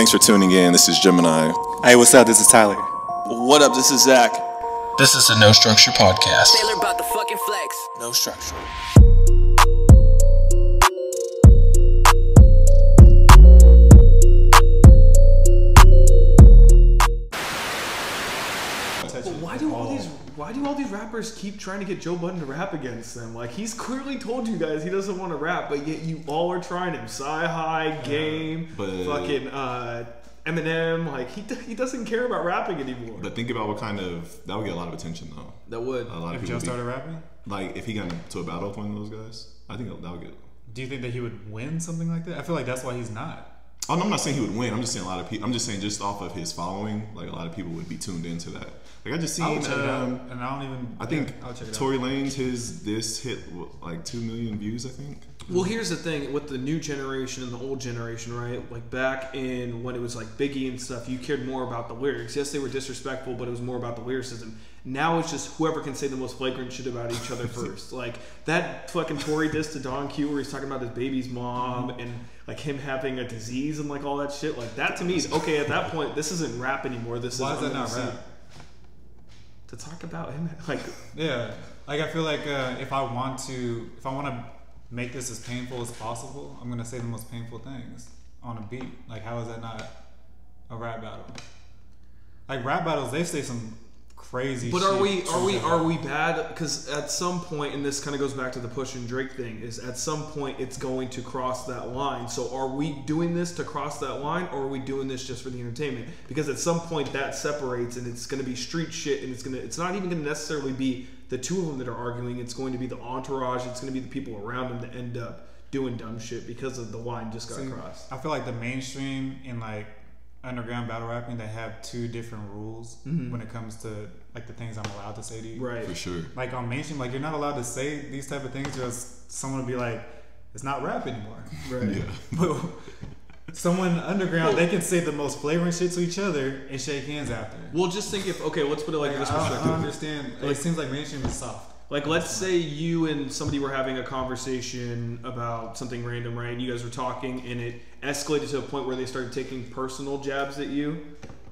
Thanks for tuning in. This is Jemini. Hey, what's up? This is Tyler. What up? This is Zach. This is the No Structure Podcast. Taylor about the fucking flex. No structure. Rappers keep trying to get Joe Budden to rap against them? Like he's clearly told you guys he doesn't want to rap, but yet you all are trying him. Sci High, Game, but- fucking uh, Eminem. Like he he doesn't care about rapping anymore. But think about what kind of that would get a lot of attention though. that would. A lot of If people Joe would be- started rapping, like if he got into a battle with one of those guys, I think that would get. do you think that he would win something like that? I feel like that's why he's not. Oh, no, I'm not saying he would win. I'm just saying a lot of people. I'm just saying just off of his following, like a lot of people would be tuned into that. Like I just I seen. would check it out, Um, and I don't even. I think yeah, I'll check it Tory Lanez his this hit like two million views. I think. Well, here's the thing with the new generation and the old generation, right? Like back in when it was like Biggie and stuff, you cared more about the lyrics. Yes, they were disrespectful, but it was more about the lyricism. Now it's just whoever can say the most flagrant shit about each other first. Like that fucking Tory diss to Don Q where he's talking about his baby's mom and like him having a disease and like all that shit. Like that to me is okay at that point. This isn't rap anymore. This Why is is that not rap? To talk about him, like Yeah, like I feel like uh, if I want to, if I want to make this as painful as possible, I'm gonna say the most painful things on a beat. Like, how is that not a rap battle? Like rap battles, they say some crazy. But are we are we are we bad? Because at some point, and this kind of goes back to the Push and Drake thing, is at some point it's going to cross that line. So are we doing this to cross that line, or are we doing this just for the entertainment? Because at some point that separates, and it's going to be street shit, and it's gonna it's not even going to necessarily be the two of them that are arguing. It's going to be the entourage. It's going to be the people around them that end up doing dumb shit because of the line just got See, crossed. I feel like the mainstream and like underground battle rapping, they have two different rules when it comes to like the things I'm allowed to say to you. Mm-hmm. Right. For sure. Like on mainstream, like you're not allowed to say these type of things, or else someone will be like, "It's not rap anymore." Right. Yeah. But someone underground, they can say the most flagrant shit to each other and shake hands after. Well, just think if okay, let's put it like Like, this I, don't, I perspective. understand. Like- it seems like mainstream is soft. Like, let's say you and somebody were having a conversation about something random, right? And you guys were talking, and it escalated to a point where they started taking personal jabs at you.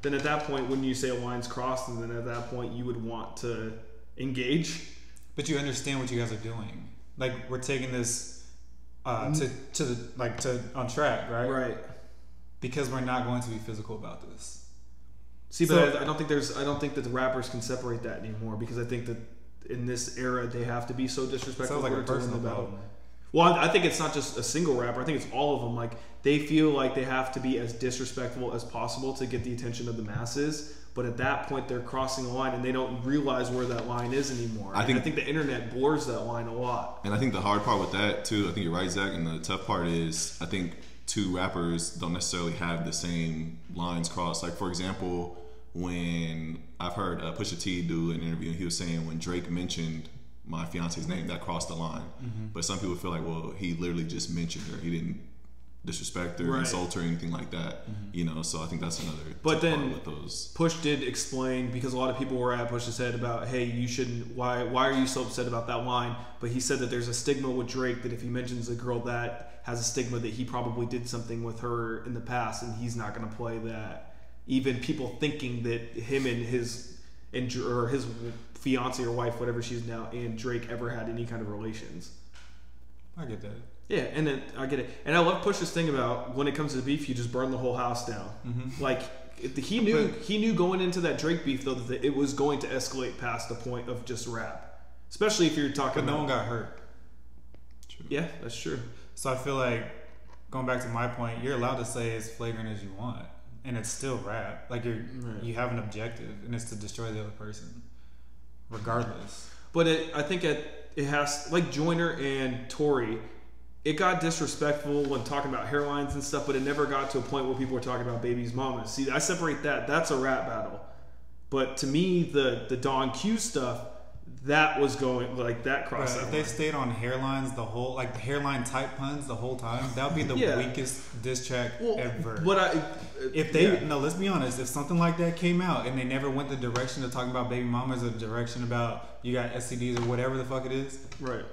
Then at that point, when you say a line's crossed, and then at that point, you would want to engage. But you understand what you guys are doing. Like we're taking this uh, to to the like to on track, right? Right. Because we're not going to be physical about this. See, So- but I, I don't think there's. I don't think that the rappers can separate that anymore because I think that in this era they have to be so disrespectful Sounds like a it to win personal battle. battle. Well, I I think it's not just a single rapper. I think it's all of them. Like they feel like they have to be as disrespectful as possible to get the attention of the masses. But at that point, they're crossing a line, and they don't realize where that line is anymore. I think- I think the internet blurs that line a lot. And I think the hard part with that too, I think you're right, Zach. And the tough part is, I think two rappers don't necessarily have the same lines crossed. Like for example, when I've heard uh, Pusha T do an interview, and he was saying when Drake mentioned my fiance's name, that crossed the line. Mm-hmm. But some people feel like, well, he literally just mentioned her. He didn't disrespect or Right. Mm-hmm. insult her, anything like that. You know, so I think that's another. But then- with those. Push did explain because a lot of people were at Push's head about, hey, you shouldn't. Why? Why are you so upset about that line? But he said that there's a stigma with Drake that if he mentions a girl that has a stigma that he probably did something with her in the past, and he's not going to play that. Even people thinking that him and his and or his fiance or wife, whatever she's now, and Drake ever had any kind of relations. I get that. Yeah, and then I get it, and I love Push's thing about when it comes to beef, you just burn the whole house down. Mm-hmm. Like he knew, But- he knew going into that Drake beef though that it was going to escalate past the point of just rap, especially if you're talking. But no about, one got hurt. Yeah, that's true. So I feel like going back to my point, you're allowed to say as flagrant as you want, and it's still rap. Like you're you have an objective, and it's to destroy the other person, regardless. But it, I think it it has like Joyner and Tory. It got disrespectful when talking about hairlines and stuff, but it never got to a point where people were talking about baby's mamas. See, I separate that. That's a rap battle. But to me, the the Don Q stuff, that was going like that But crossed if they stayed on hairlines the whole like hairline type puns the whole time, that would be the Yeah. weakest diss track Well, ever. But I, if they yeah. no, let's be honest. If something like that came out and they never went the direction of talking about baby mamas or the direction about you got STDs or whatever the fuck it is, right.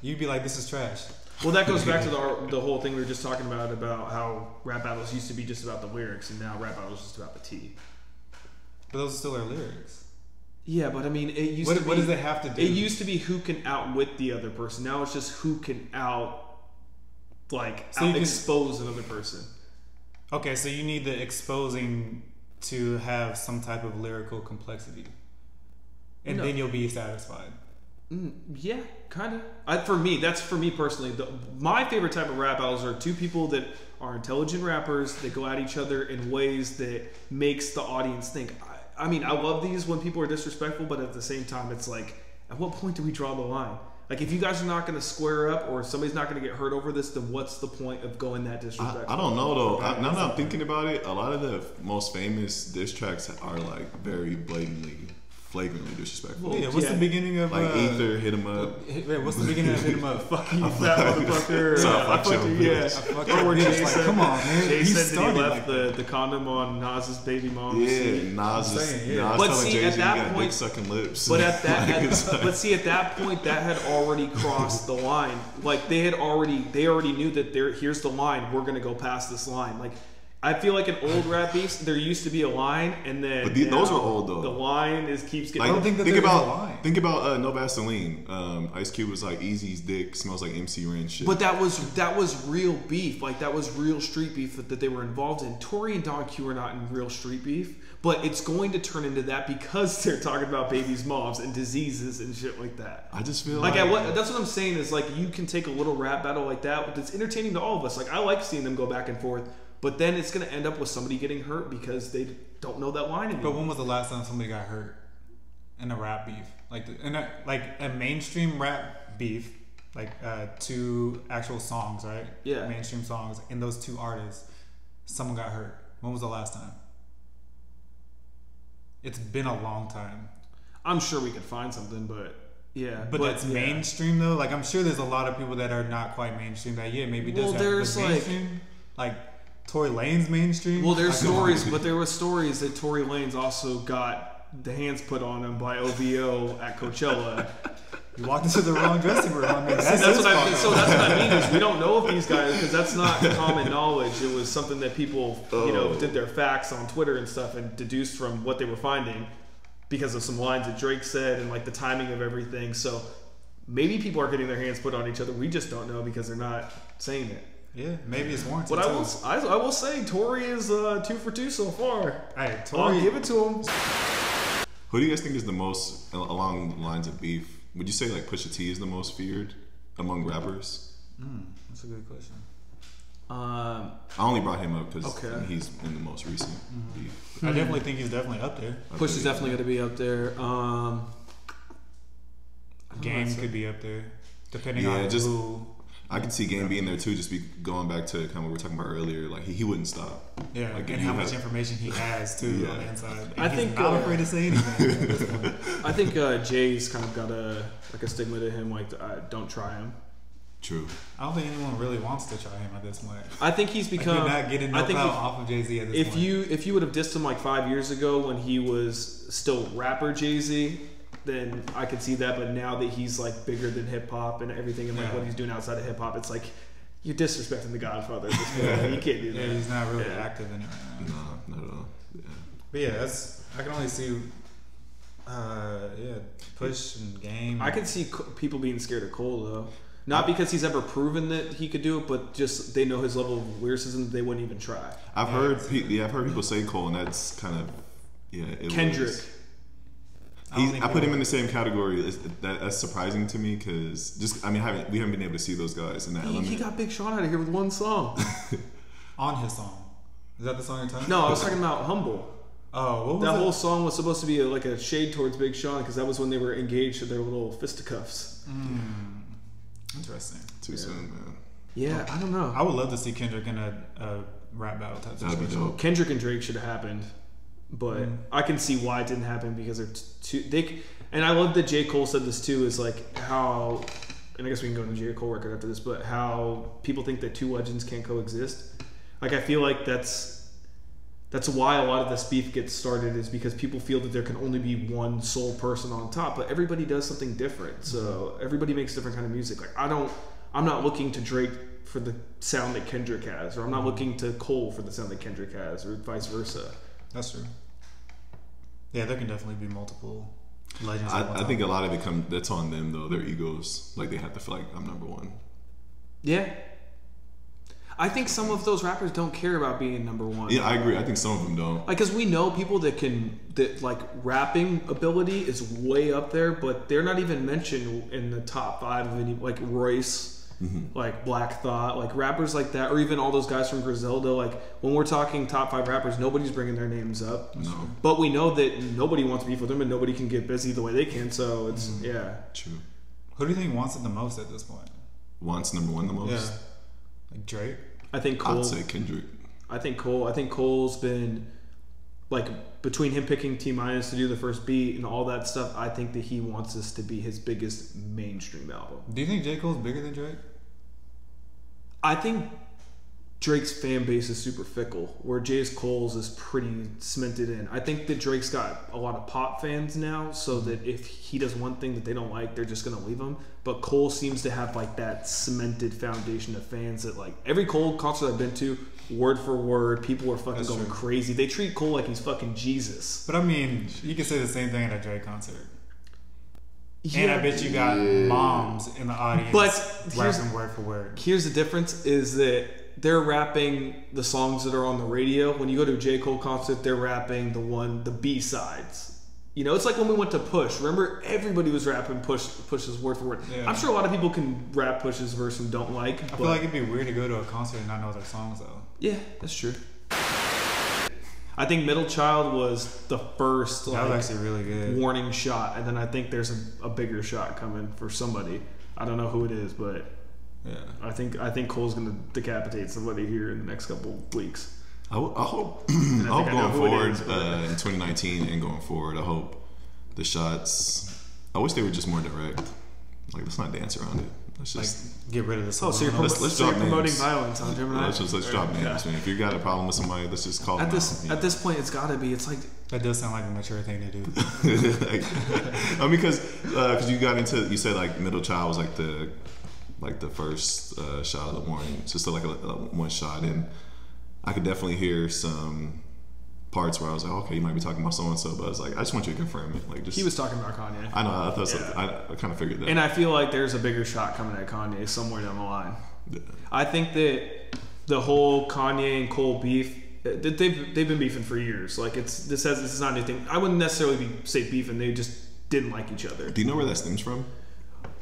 you'd be like, this is trash. Well, that goes back to the the whole thing we were just talking about about how rap battles used to be just about the lyrics, and now rap battles just about the T. But those are still our lyrics. Yeah, but I mean, it used What, to be. what does it have to do? It used to be who can outwit the other person. Now it's just who can out, like, So out can- expose another person. Okay, so you need the exposing to have some type of lyrical complexity, and No. then you'll be satisfied. Mm, yeah, kind of. For me, that's for me personally. The, my favorite type of rap battles are two people that are intelligent rappers that go at each other in ways that makes the audience think. I, I mean, I love these when people are disrespectful, but at the same time, it's like, at what point do we draw the line? Like, if you guys are not going to square up, or somebody's not going to get hurt over this, then what's the point of going that I, disrespectful? I don't know though. I, now that I'm thinking about it, a lot of the most famous diss tracks are like very blatantly, flagrantly disrespectful. yeah, what's yeah. the beginning of Like uh, Ether, hit him up. Wait, what's the beginning of hit him up? Fuck you, fat motherfucker. So I I fucked fucked you, yeah. bitch. I fucked Or your where. Jay Like, said- come on, man. Jay He said that he left like the, the condom on Nas's baby mom. Yeah, Nas is saying, yeah. Nas But telling see, Jay at that got point- sucking lips. But at that, Like, at- like- but see, at that point, that had already crossed the line. Like they had already, they already knew that there. Here's the line. We're gonna go past this line. Like I feel like an old rap beefs, there used to be a line, and then But the- those now were old, though. The line is keeps getting. Like, don't think that think there is a about line. think about uh, No Vaseline. Um, Ice Cube was like Eazy's dick smells like MC Ren shit. But that was that was real beef. Like that was real street beef that, that they were involved in. Tory and Don Q are not in real street beef, but it's going to turn into that because they're talking about babies' moms and diseases and shit like that. I just feel Like like, at what that's what I'm saying is like you can take a little rap battle like that, but it's entertaining to all of us. Like I like seeing them go back and forth, but then it's gonna end up with somebody getting hurt because they don't know that line But when was the last time somebody got hurt in a rap beef? Like the, in a like a mainstream rap beef, like uh, two actual songs, right? Yeah. Mainstream songs, and those two artists, someone got hurt. When was the last time? It's been a long time. I'm sure we could find something, but yeah. But, that's yeah. mainstream though. Like I'm sure there's a lot of people that are not quite mainstream that yeah maybe does Well, have there's, but like- like Tory Lanez mainstream. Well, there's stories, but there were stories that Tory Lanez also got the hands put on him by OVO at Coachella. You walked into the wrong dressing room. I mean, that's, that's what I mean. So that's what I mean is we don't know if these guys because that's not common knowledge. It was something that people you know Oh. did their facts on Twitter and stuff and deduced from what they were finding because of some lines that Drake said and like the timing of everything. So maybe people are getting their hands put on each other. We just don't know because they're not saying it. Yeah, maybe it's warranted. But I will, I, I will say, Tory is uh, two for two so far. Hey, I'll Tory, give it to him. who do you guys think is the most along the lines of beef? Would you say like Pusha T is the most feared among rappers? That's a good question. Um, I only brought him up because Okay. he's in the most recent Mm-hmm. beef. I definitely think he's definitely up there. Push is definitely going to be up there. Um, Game could be up there, depending Yeah, on just- who. I can see Game being there too. Just be going back to kind of what we were talking about earlier. Like he, he wouldn't stop. Yeah, Like, and how much have- information he has too Yeah. on the inside. And I he's think, not uh, afraid to say anything. at this point. I think uh, Jay's kind of got a like a stigma to him, like uh, don't try him. True. I don't think anyone really wants to try him at this point. I think he's Like, become. you're not getting no I think if- off of Jay Z at this if point. you if you would have dissed him like five years ago when he was still rapper Jay Z, then I could see that. But now that he's like bigger than hip hop and everything, and like Yeah. what he's doing outside of hip hop, it's like you're disrespecting the Godfather at this point. Yeah. You can't do that. yeah, he's not really Yeah. active in it right now. No, not at all. Yeah. But yeah, that's I can only see. Uh, yeah, push and game. I can see people being scared of Cole though. Not because he's ever proven that he could do it, but just they know his level of lyricism. They wouldn't even try. I've heard. Pe- yeah, I've heard people say Cole, and that's kind of yeah. It Kendrick. Was, I He's, think I put him in the same category. It's- That, that's surprising to me because just I mean, haven't we haven't been able to see those guys in that He, element. he got Big Sean out of here with one song. on his song. Is that the song you're talking? No, I was talking about Humble. Oh, what was That it? whole song was supposed to be a, like a shade towards Big Sean because that was when they were engaged to their little fisticuffs. Hmm. Interesting. Too soon, man. Yeah, I don't know. I would love to see Kendrick in a, a rap battle type That'd be situation. dope. Kendrick and Drake should have happened, but I can see why it didn't happen because they're too. They and I love that J Cole said this too. Is like how, and I guess we can go into J Cole record after this, but how people think that two legends can't coexist. Like I feel like that's that's why a lot of this beef gets started is because people feel that there can only be one sole person on top, but everybody does something different. So everybody makes different kind of music. Like I don't I'm not looking to Drake for the sound that Kendrick has, or I'm Mm-hmm. not looking to Cole for the sound that Kendrick has, or vice versa. That's true. Yeah, there can definitely be multiple legends. I, I think a lot of it come that's on them though. Their egos, like they have to feel like I'm number one. Yeah. I think some of those rappers don't care about being number one. Yeah, I agree. I think some of them don't. Like, cause we know people that can that like rapping ability is way up there, but they're not even mentioned in the top five of any like Royce, Mm-hmm. like Black Thought, like rappers like that, or even all those guys from Griselda. Like when we're talking top five rappers, nobody's bringing their names up. No, But we know that nobody wants to beef with them, and nobody can get busy the way they can. So it's mm-hmm. yeah. true. Who do you think wants it the most at this point? Wants number one the most. Yeah, like Drake. I think Cole. I'd say Kendrick. I think Cole. I think Cole's been like between him picking T minus to do the first beat and all that stuff. I think that he wants this to be his biggest mainstream album. Do you think J Cole's bigger than Drake? I think Drake's fan base is super fickle, where Jay's Cole's is pretty cemented in. I think that Drake's got a lot of pop fans now, so mm-hmm. that if he does one thing that they don't like, they're just gonna leave him. But Cole seems to have like that cemented foundation of fans that like every Cole concert I've been to, word for word, people were fucking That's going true. crazy. They treat Cole like he's fucking Jesus. But I mean, you could say the same thing at a Drake concert. And I bet you got moms in the audience But here's- rapping word for word. Here's the difference: is that they're rapping the songs that are on the radio. When you go to a J Cole concert, they're rapping the one, the B sides. You know, it's like when we went to Push. Remember, everybody was rapping Push, Push's word for word. Yeah. I'm sure a lot of people can rap Push's verse and don't like. I feel like it'd be weird to go to a concert and not know their songs though. yeah, that's true. I think Middle Child was the first That like, was actually really good. warning shot, and then I think there's a, a bigger shot coming for somebody. I don't know who it is, but Yeah. I think I think Cole's gonna decapitate somebody here in the next couple weeks. I, ho- I hope, I think hope going who forward is, uh, in 2019 and going forward, I hope the shots. I wish they were just more direct. Like let's not dance around it. Let's Like just get rid of this. Oh, so you're, promo- Let's- let's so you're promoting names. violence on Jemini? let's just let's drop names, man. If you got a problem with somebody, let's just call At them this out. at this point, it's got to be. It's like That does sound like a mature thing to do. like, I mean, because because you got into you said like middle child was like the like the first uh, shot of the warning, It's just like a, a one shot, and I could definitely hear some parts where I was like, okay, you might be talking about so and so, but I was like, I just want you to confirm it, like just. he was talking about Kanye, I know. I thought. So, I, I kind of figured that. and I feel like there's a bigger shot coming at Kanye somewhere down the line. Yeah. I think that the whole Kanye and Cole beef. that They've they've been beefing for years. Like it's this has this is not anything. I wouldn't necessarily be say beefing. They just didn't like each other. Do you know where that stems from?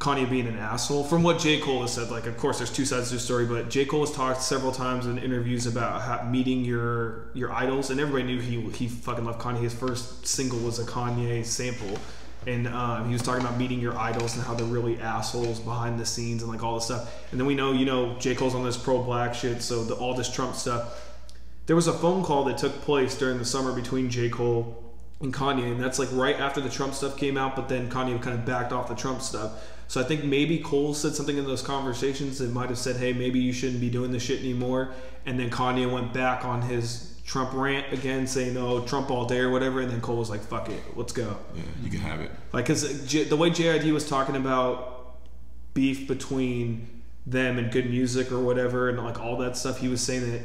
Kanye being an asshole. From what J. Cole has said, like, of course, there's two sides to the story, but J. Cole has talked several times in interviews about how, meeting your your idols, and everybody knew he he fucking loved Kanye. His first single was a Kanye sample, and um, he was talking about meeting your idols and how they're really assholes behind the scenes and like all this stuff. And then we know, you know, J. Cole's on this pro black shit, so the, all this Trump stuff. There was a phone call that took place during the summer between J. Cole and Kanye, and that's like right after the Trump stuff came out, but then Kanye kind of backed off the Trump stuff. So I think maybe Cole said something in those conversations that might have said, hey, maybe you shouldn't be doing this shit anymore. And then Kanye went back on his Trump rant again, saying, no, Trump all day or whatever. And then Cole was like, fuck it, let's go. Yeah, you can have it. Like, because the way JID was talking about beef between them and good music or whatever, and like all that stuff, he was saying that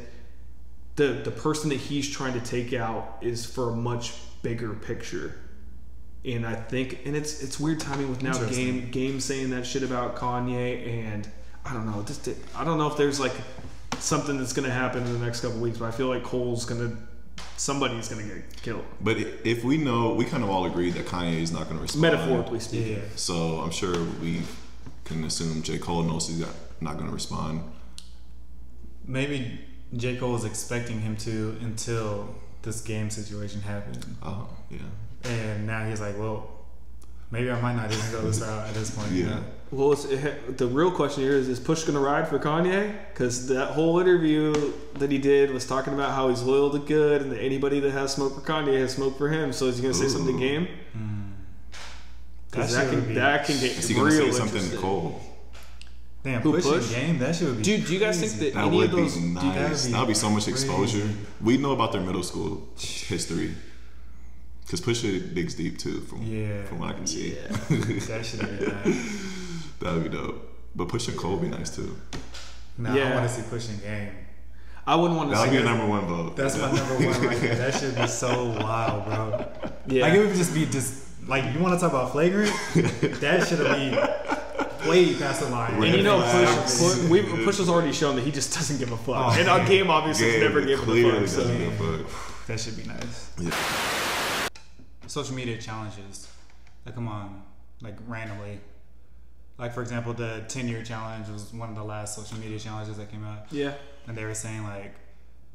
the the person that he's trying to take out is for a much bigger picture. And I think, and it's it's weird timing with now game game saying that shit about Kanye, and I don't know, just I don't know if there's like something that's gonna happen in the next couple weeks, but I feel like Cole's gonna somebody's gonna get killed, But if we know, we kind of all agree that Kanye is not going to respond. metaphorically speaking. yeah. So I'm sure we can assume J. Cole knows he's not- not going to respond. Maybe J. Cole was expecting him to until this game situation happened. Oh, yeah. And now he's like, well, maybe I might not even go this route at this point. you Yeah. know? Well, it's, it, the real question here is: Is Push gonna ride for Kanye? Because that whole interview that he did was talking about how he's loyal to good, and that anybody that has smoke for Kanye has smoke for him. So is he gonna say something to game? Because that, shit can be- that can get Is he going to real say something to interesting. Cole? Damn, Who pushing Push? game. That shit would be. Dude, do you guys think that That any would of those? be nice. that'd be be so much crazy. exposure. We know about their middle school history. Because Pusha digs deep too, from, Yeah. from what I can see. That shit would be nice. that would be dope. But pushing Cole would be nice too. Nah, Yeah. I want to see pushing game. I wouldn't want to That would see be your number one vote. That's my number one right there. That should be so wild, bro. Yeah. Like it would just be just like you want to talk about flagrant. that should have been way past the line. And you know, Push, Push, we, Push has already shown that he just doesn't give a fuck. Oh, and our game obviously Game never gave clearly a fuck. So. doesn't give a fuck. That should be nice. Yeah. Social media challenges that come on like randomly. Like for example, the 10 year challenge was one of the last social media challenges that came out, Yeah. and they were saying like,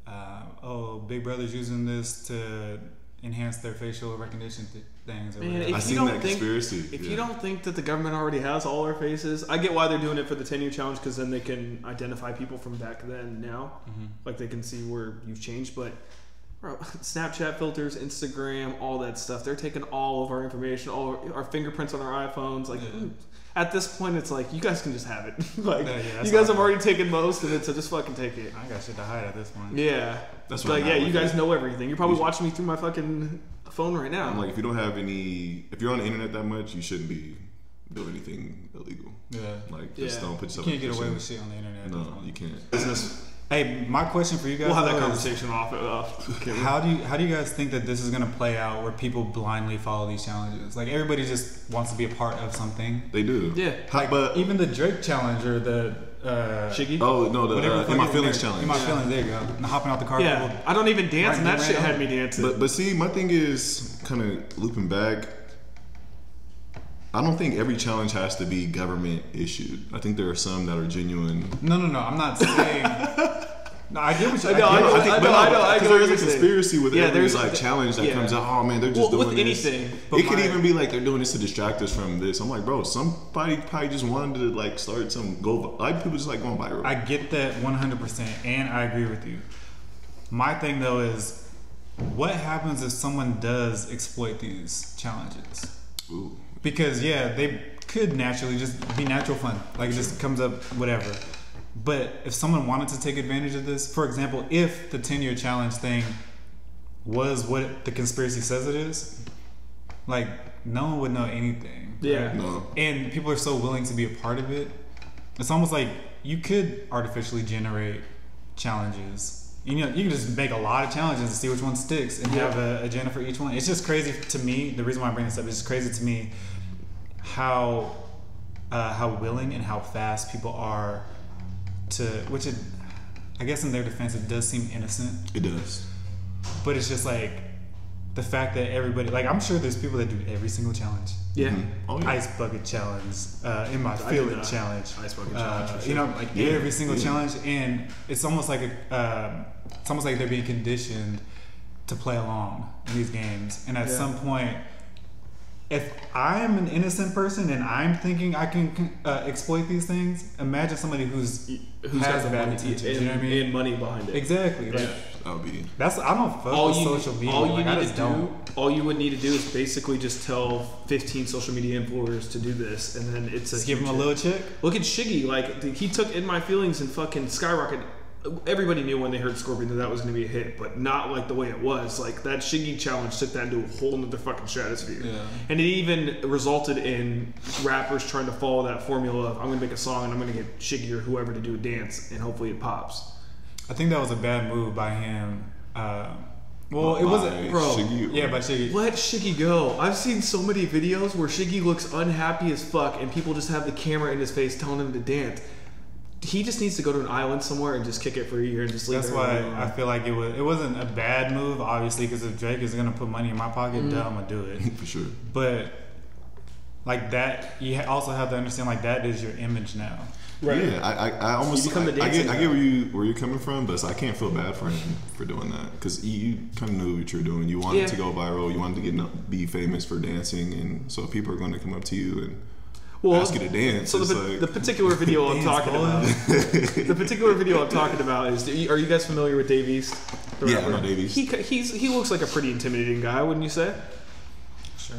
uh, "Oh, Big Brother's using this to enhance their facial recognition th- things." Or Man, whatever. if I you seen don't that think, conspiracy. If yeah. you don't think that the government already has all our faces, I get why they're doing it for the 10 year challenge because then they can identify people from back then now. Mm-hmm. Like they can see where you've changed. But bro, Snapchat filters, Instagram, all that stuff, they're taking all of our information, all our, our fingerprints on our iPhones. Like, Yeah. At this point, it's like, you guys can just have it. like, Yeah, yeah, you guys have already taken most of it, so just fucking take it. I got shit to hide at this point. Yeah. That's It's what like, yeah, you guys it. know everything. You're probably You watching me through my fucking phone right now. I'm like, if you don't have any, if you're on the internet that much, you shouldn't be doing anything illegal. Yeah. Like, just Yeah. don't put yourself. You can't in get away with shit on the internet. No, you can't. business. Hey, my question for you guys. We'll have that though, is, conversation off. off. How do you how do you guys think that this is gonna play out where people blindly follow these challenges? Like everybody just wants to be a part of something. They do. Yeah. Like but even the Drake challenge or the uh, Shiggy? oh no, the whatever uh, in my feelings is there. challenge. In my feelings, there you go. And hopping out the car. Yeah, I don't even dance, and Right, that shit right had me dancing. But but see, my thing is kind of looping back. I don't think every challenge has to be government issued. I think there are some that are genuine. No, no, no. I'm not saying. no, I get what you. I know, I know, get what- I but know, I know, I because there is a conspiracy with Yeah, every there's- like challenge that yeah. comes out. Oh man, they're just Well, doing with this. anything. But it could even be like they're doing this to distract us from this. I'm like, bro, somebody probably just wanted to like start some go. Like people just like going viral. I get that 100%, and I agree with you. My thing though is, what happens if someone does exploit these challenges? Ooh. Because yeah, they could naturally just be natural fun, like it just comes up whatever. But if someone wanted to take advantage of this, for example, if the 10 year challenge thing was what the conspiracy says it is, like no one would know anything. Yeah. right? No. And people are so willing to be a part of it. It's almost like you could artificially generate challenges. You know, you can just make a lot of challenges and see which one sticks and have a agenda for each one. It's just crazy to me. The reason why I bring this up is just crazy to me how uh, how willing and how fast people are to which it I guess in their defense it does seem innocent, It does. but it's just like the fact that everybody like I'm sure there's people that do every single challenge. Yeah. Oh yeah. Ice bucket challenge, uh, in my I feeling challenge, ice bucket uh, challenge You know, like Yeah, every single yeah. challenge, and it's almost like a, um, it's almost like they're being conditioned to play along in these games, and at Yeah. some point. If I'm an innocent person and I'm thinking I can uh, exploit these things, imagine somebody who's Who's has got the bad money intentions. and, you know what I mean? and money behind it? exactly. Like, That would be. that's I don't fuck all with you, social media. all you like, I need just to do, don't. all you would need to do is basically just tell 15 social media influencers to do this, and then it's a Just give them a little hit. check. Look at Shiggy, like he took in my feelings and fucking skyrocket. Everybody knew when they heard Scorpion that that was going to be a hit, but not like the way it was. Like that Shiggy challenge took that into a whole nother fucking stratosphere, Yeah. and it even resulted in rappers trying to follow that formula of I'm going to make a song and I'm going to get Shiggy or whoever to do a dance, and hopefully it pops. I think that was a bad move by him. Uh, well, it wasn't, bro, Shiggy or- Yeah, by Shiggy. Let Shiggy go. I've seen so many videos where Shiggy looks unhappy as fuck, and people just have the camera in his face telling him to dance. He just needs to go to an island somewhere and just kick it for a year and just leave. That's why alone. I feel like it was. It wasn't a bad move, obviously, because if Drake is gonna put money in my pocket, duh, mm. I'm gonna do it. For sure. But like that, you also have to understand like that is your image now. Right. Yeah, I, I, I almost You become I, the I dancing get I get where you where you're coming from, but I can't feel bad for him for doing that because you, you kind of knew what you were doing. You wanted Yeah. to go viral. You wanted to get be famous for dancing, and so people are going to come up to you and Well, ask you to dance. So the, like, the particular video I'm talking boy. about, the particular video I'm talking about is. Are you guys familiar with Dave East? the Yeah, I know Dave East. He he's he looks like a pretty intimidating guy, wouldn't you say? Sure.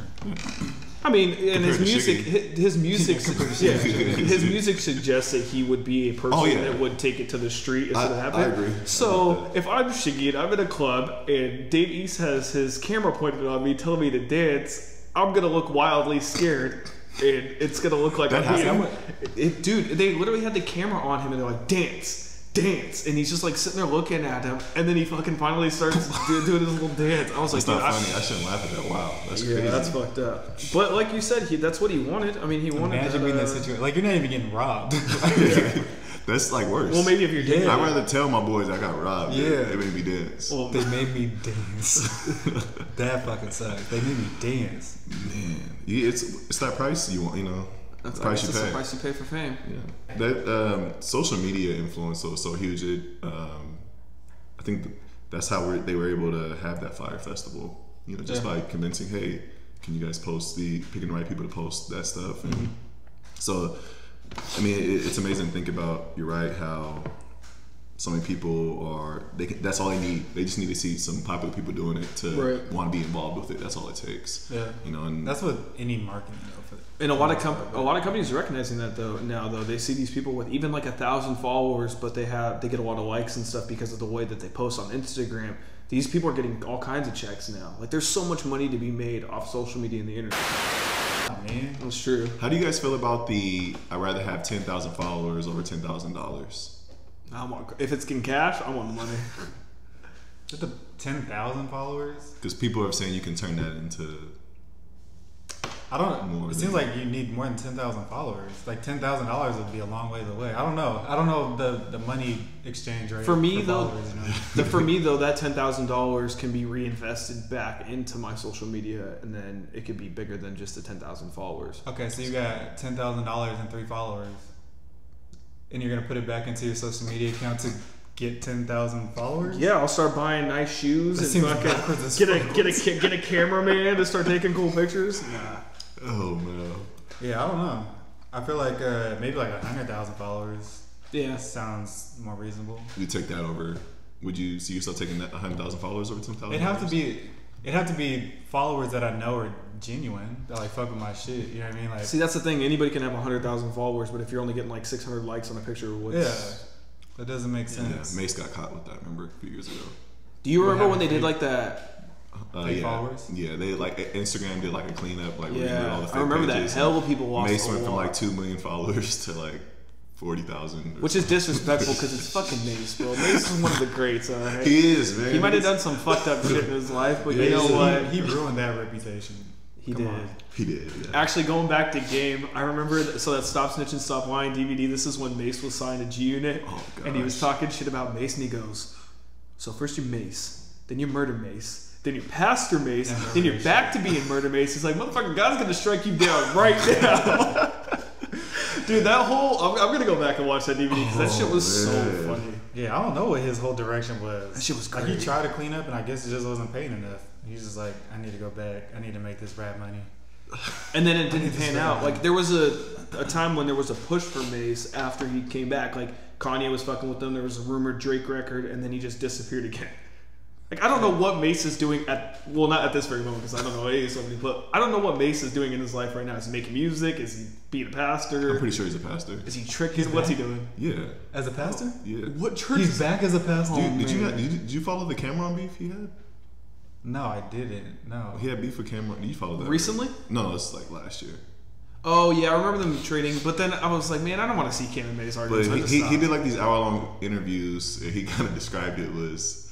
I mean, and his Compared to music, his, his music, compared yeah, his music suggests that he would be a oh, person Oh, yeah. that would take it to the street instead I- of having. I agree. So if I'm Shiggy and I'm in a club and Dave East has his camera pointed on me, telling me to dance, I'm gonna look wildly scared. And it's gonna look like That a It, dude, they literally had the camera on him and they're like, dance, dance, and he's just like sitting there looking at him, and then he fucking finally starts do, doing his little dance. I was like, It's not dude, I- funny. I, shouldn't laugh at that. Wow, that's yeah, crazy. that's fucked up. But like you said, he that's what he wanted. I mean, he wanted. Imagine that, being in uh, that situation. Like you're not even getting robbed. That's like worse. Well, maybe if you're dead. I'd rather tell my boys I got robbed. Yeah. they made me dance. Well, they made me dance. that fucking sucks. They made me dance. Man, yeah, it's it's that price you want. You know, that's the price you that's the pay. price you pay for fame. Yeah, that um, social media influence was so huge. It, um, I think that's how we're, they were able to have that Fyre Festival. You know, just Yeah. by convincing, hey, can you guys post the picking the right people to post that stuff? And Mm-hmm. so, I mean, it, it's amazing to think about. You're right, how so many people are. They can, that's all they need. They just need to see some popular people doing it to Right. want to be involved with it. That's all it takes. Yeah. You know, and That's what any marketing though. For And a lot of comp- a lot of companies are recognizing that though now though they see these people with even like a thousand followers, but they have they get a lot of likes and stuff because of the way that they post on Instagram. These people are getting all kinds of checks now. Like there's so much money to be made off social media and the internet. Man. That's true. how do you guys feel about the? I'd rather have ten thousand followers over ten thousand dollars. I want if it's in cash, I want the money. Just the ten thousand followers. Because people are saying you can turn that into. I don't. More it than- seems like you need more than ten thousand followers. Like ten thousand dollars would be a long ways away. I don't know. I don't know the the money exchange rate For me, though, followers, you know? The, for me though, that ten thousand dollars can be reinvested back into my social media, and then it could be bigger than just the ten thousand followers. Okay, so you got ten thousand dollars and three followers, and you're gonna put it back into your social media account to get ten thousand followers. Yeah, I'll start buying nice shoes That and fucking get a fuck. get a get a cameraman to start taking cool pictures. Nah. Oh man. Yeah, I don't know. I feel like uh, maybe like a hundred thousand followers Yeah. sounds more reasonable. You take that over. Would you see yourself taking that hundred thousand followers over ten thousand? It'd have to be. It'd have to be followers that I know are genuine. That like fuck with my shit. You know what I mean? Like See, that's the thing. Anybody can have hundred thousand followers, but if you're only getting like six hundred likes on a picture, what's yeah, that doesn't make Yeah, sense. Mase got caught with that. Remember a few years ago. Do you remember when they did like that? Uh, yeah, followers? yeah. They like Instagram did like a cleanup, like removed all the fake I remember that. pages. Hell, people lost Mase went from like two million followers to like forty thousand. Which is disrespectful because it's fucking Mase, bro. Mase is one of the greats. All right. he is man. He might have done some fucked up shit in his life, but you know what? He, ruined that reputation. He Come did. on. He did. Yeah. Actually, going back to game, I remember th- so that Stop Snitching Stop Lying DVD. This is when Mase was signed to G Unit, Oh, and he was talking shit about Mase, and he goes, "So first you're Mase, then you're Murder Mase, then you're Pastor Mase, Yeah, then you're Murder back to being Murder Mase." He's like, "Motherfucker, God's gonna strike you down right now." Dude, that whole I'm, I'm gonna go back and watch that DVD because that oh, shit was Oh, so funny. Yeah, I don't know what his whole direction was. That shit was Like he great. tried to clean up, and I guess it just wasn't paying enough. He's just like, I need to go back. I need to make this rap money. And then it didn't pan out. that. Like there was a, a time when there was a push for Mase after he came back. Like Kanye was fucking with them. There was a rumored Drake record, and then he just disappeared again. Like I don't know what Mase is doing at well, not at this very moment because I don't know any somebody, but I don't know what Mase is doing in his life right now. Is he making music? Is he being a pastor? I'm pretty sure he's a pastor. is he tricking? What's he doing? Yeah. As a pastor? Oh, yeah. What church? He's back as a pastor. Oh, Dude, did you not, did you did you follow the Cam'ron beef he had? No, I didn't. No. He had beef with Cam'ron. Did you follow that? Recently? No, it's like last year. Oh yeah, I remember them trading. But then I was like, man, I don't want to see Cam'ron and Mase But arguments. I he, he, he did like these hour long interviews, and he kind of described it was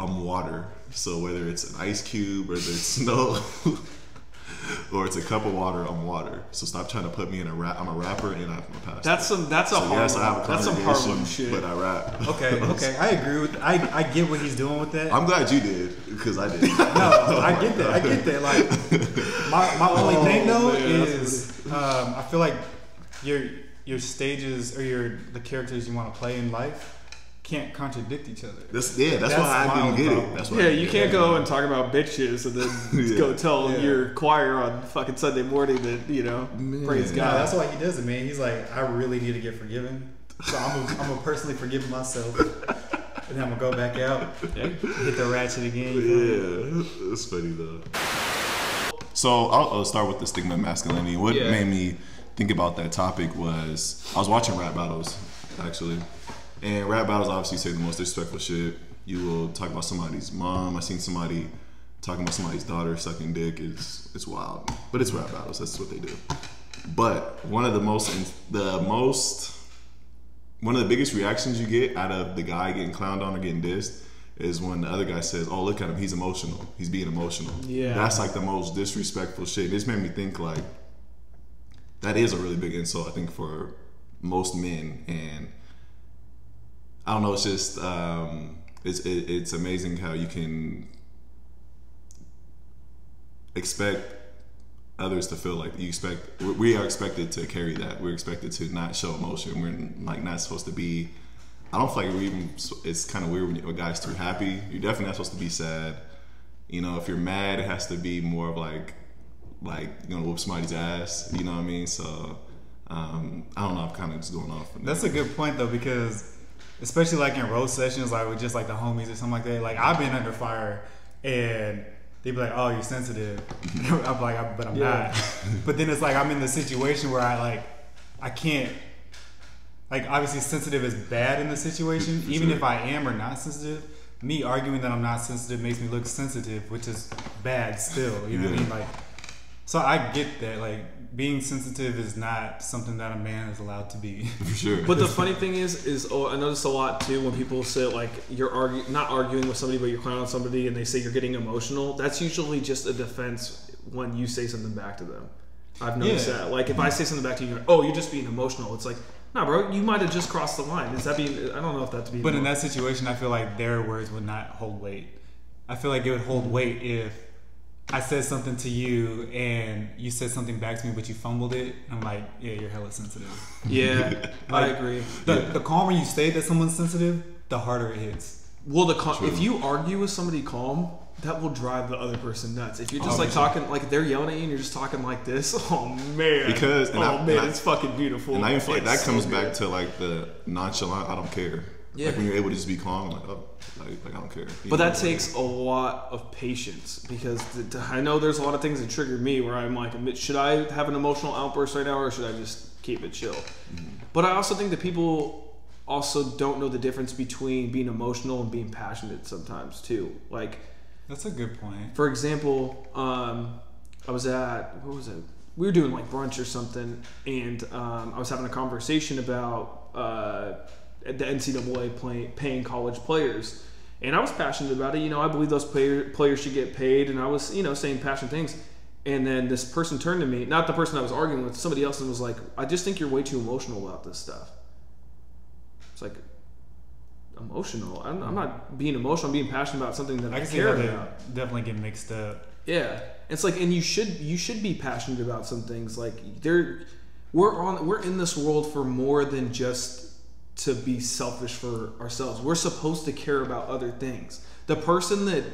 I'm water. So whether it's an ice cube or whether it's snow or it's a cup of water, I'm water. So stop trying to put me in a rap. I'm a rapper and I'm a pastor. That's some. That's a so hard. yes, I have a that's some Harlem shit. but I rap. Okay, okay, I agree with. I I get what he's doing with that. I'm glad you did because I did. no, I get that. I get that. Like my my only Oh, thing though man, is um, I feel like your your stages or your the characters you want to play in life can't contradict each other. That's yeah. That's, That's why I my didn't only get it. That's why. Yeah, you can't get go and talk about bitches and then Yeah. go tell Yeah. your choir on fucking Sunday morning that you know praise Man. Yeah, God. that's why he does it, man. He's like, I really need to get forgiven, so I'm gonna, I'm gonna personally forgive myself, and then I'm gonna go back out, hit the ratchet again. you feel me? Yeah, it's funny though. So I'll, I'll start with the stigma of masculinity. What Yeah. made me think about that topic was I was watching rap battles actually, and rap battles obviously say the most disrespectful shit. You will talk about somebody's mom. I seen somebody talking about somebody's daughter sucking dick is it's wild. But it's rap battles. That's what they do. But one of the most the most one of the biggest reactions you get out of the guy getting clowned on or getting dissed is when the other guy says, "Oh, look at him. He's emotional. He's being emotional." Yeah. That's like the most disrespectful shit. This made me think like that is a really big insult. I think for most men and I don't know. It's just um, it's it, it's amazing how you can expect others to feel like you expect we- are expected to carry that. We're expected to not show emotion. We're like not supposed to be i don't feel like we even it's kind of weird when a guy's too happy. You're definitely not supposed to be sad. You know if you're mad it has to be more of like like you're gonna whoop somebody's ass you know what i mean? So um, i don't know i'm kind of just going off That's a good point though, because especially like in roast sessions, like with just like the homies or something like that. Like I've been under fire, and they be like, "Oh, you're sensitive." I'm like, "But I'm Yeah. not." but then it's like I'm in the situation where I like, I can't. Like obviously, sensitive is bad in the situation. Even sure. if I am or not sensitive, me arguing that I'm not sensitive makes me look sensitive, which is bad still. You know what I mean? Like, so I get that. Like being sensitive is not something that a man is allowed to be. for sure But the funny thing is, is oh, I notice a lot too when people say like you're argu- not arguing with somebody, but you're clowning on somebody, and they say you're getting emotional. That's usually just a defense when you say something back to them. I've noticed Yeah. that. Like if I say something back to you, you're like, oh, you're just being emotional. It's like, nah, bro, you might have just crossed the line. Is that being? I don't know if that's being. But in that situation, I feel like their words would not hold weight. I feel like it would hold weight if I said something to you and you said something back to me, but you fumbled it. I'm like, yeah, you're hella sensitive. yeah, I agree. The, the calmer you say that someone's sensitive, the harder it hits. Well, the cal- if you argue with somebody calm, that will drive the other person nuts. If you're just like talking like they're yelling at you and you're just talking like this, oh man, Because- and oh I- man, and I- it's fucking beautiful. And I even feel like that It's so comes good. back to like the nonchalant. I don't care. Yeah. Like when you're able to just be calm, like oh, like, like I don't care. You But know, that like- takes a lot of patience because th- th- I know there's a lot of things that trigger me where I'm like, should I have an emotional outburst right now or should I just keep it chill? But I also think that people also don't know the difference between being emotional and being passionate sometimes too. Like, That's a good point. for example, um, I was at what was it? We were doing like brunch or something, and um, I was having a conversation about uh, the NCAA play, paying college players, and I was passionate about it. You know, I believe those player, players should get paid, and I was you know saying passionate things. And then this person turned to me, not the person I was arguing with, somebody else, and was like, "I just think you're way too emotional about this stuff." It's like emotional. I'm, I'm not being emotional. I'm being passionate about something that I, I care about. definitely get mixed up. Yeah, it's like, and you should you should be passionate about some things. Like there, we're on we're in this world for more than just to be selfish for ourselves. We're supposed to care about other things. The person that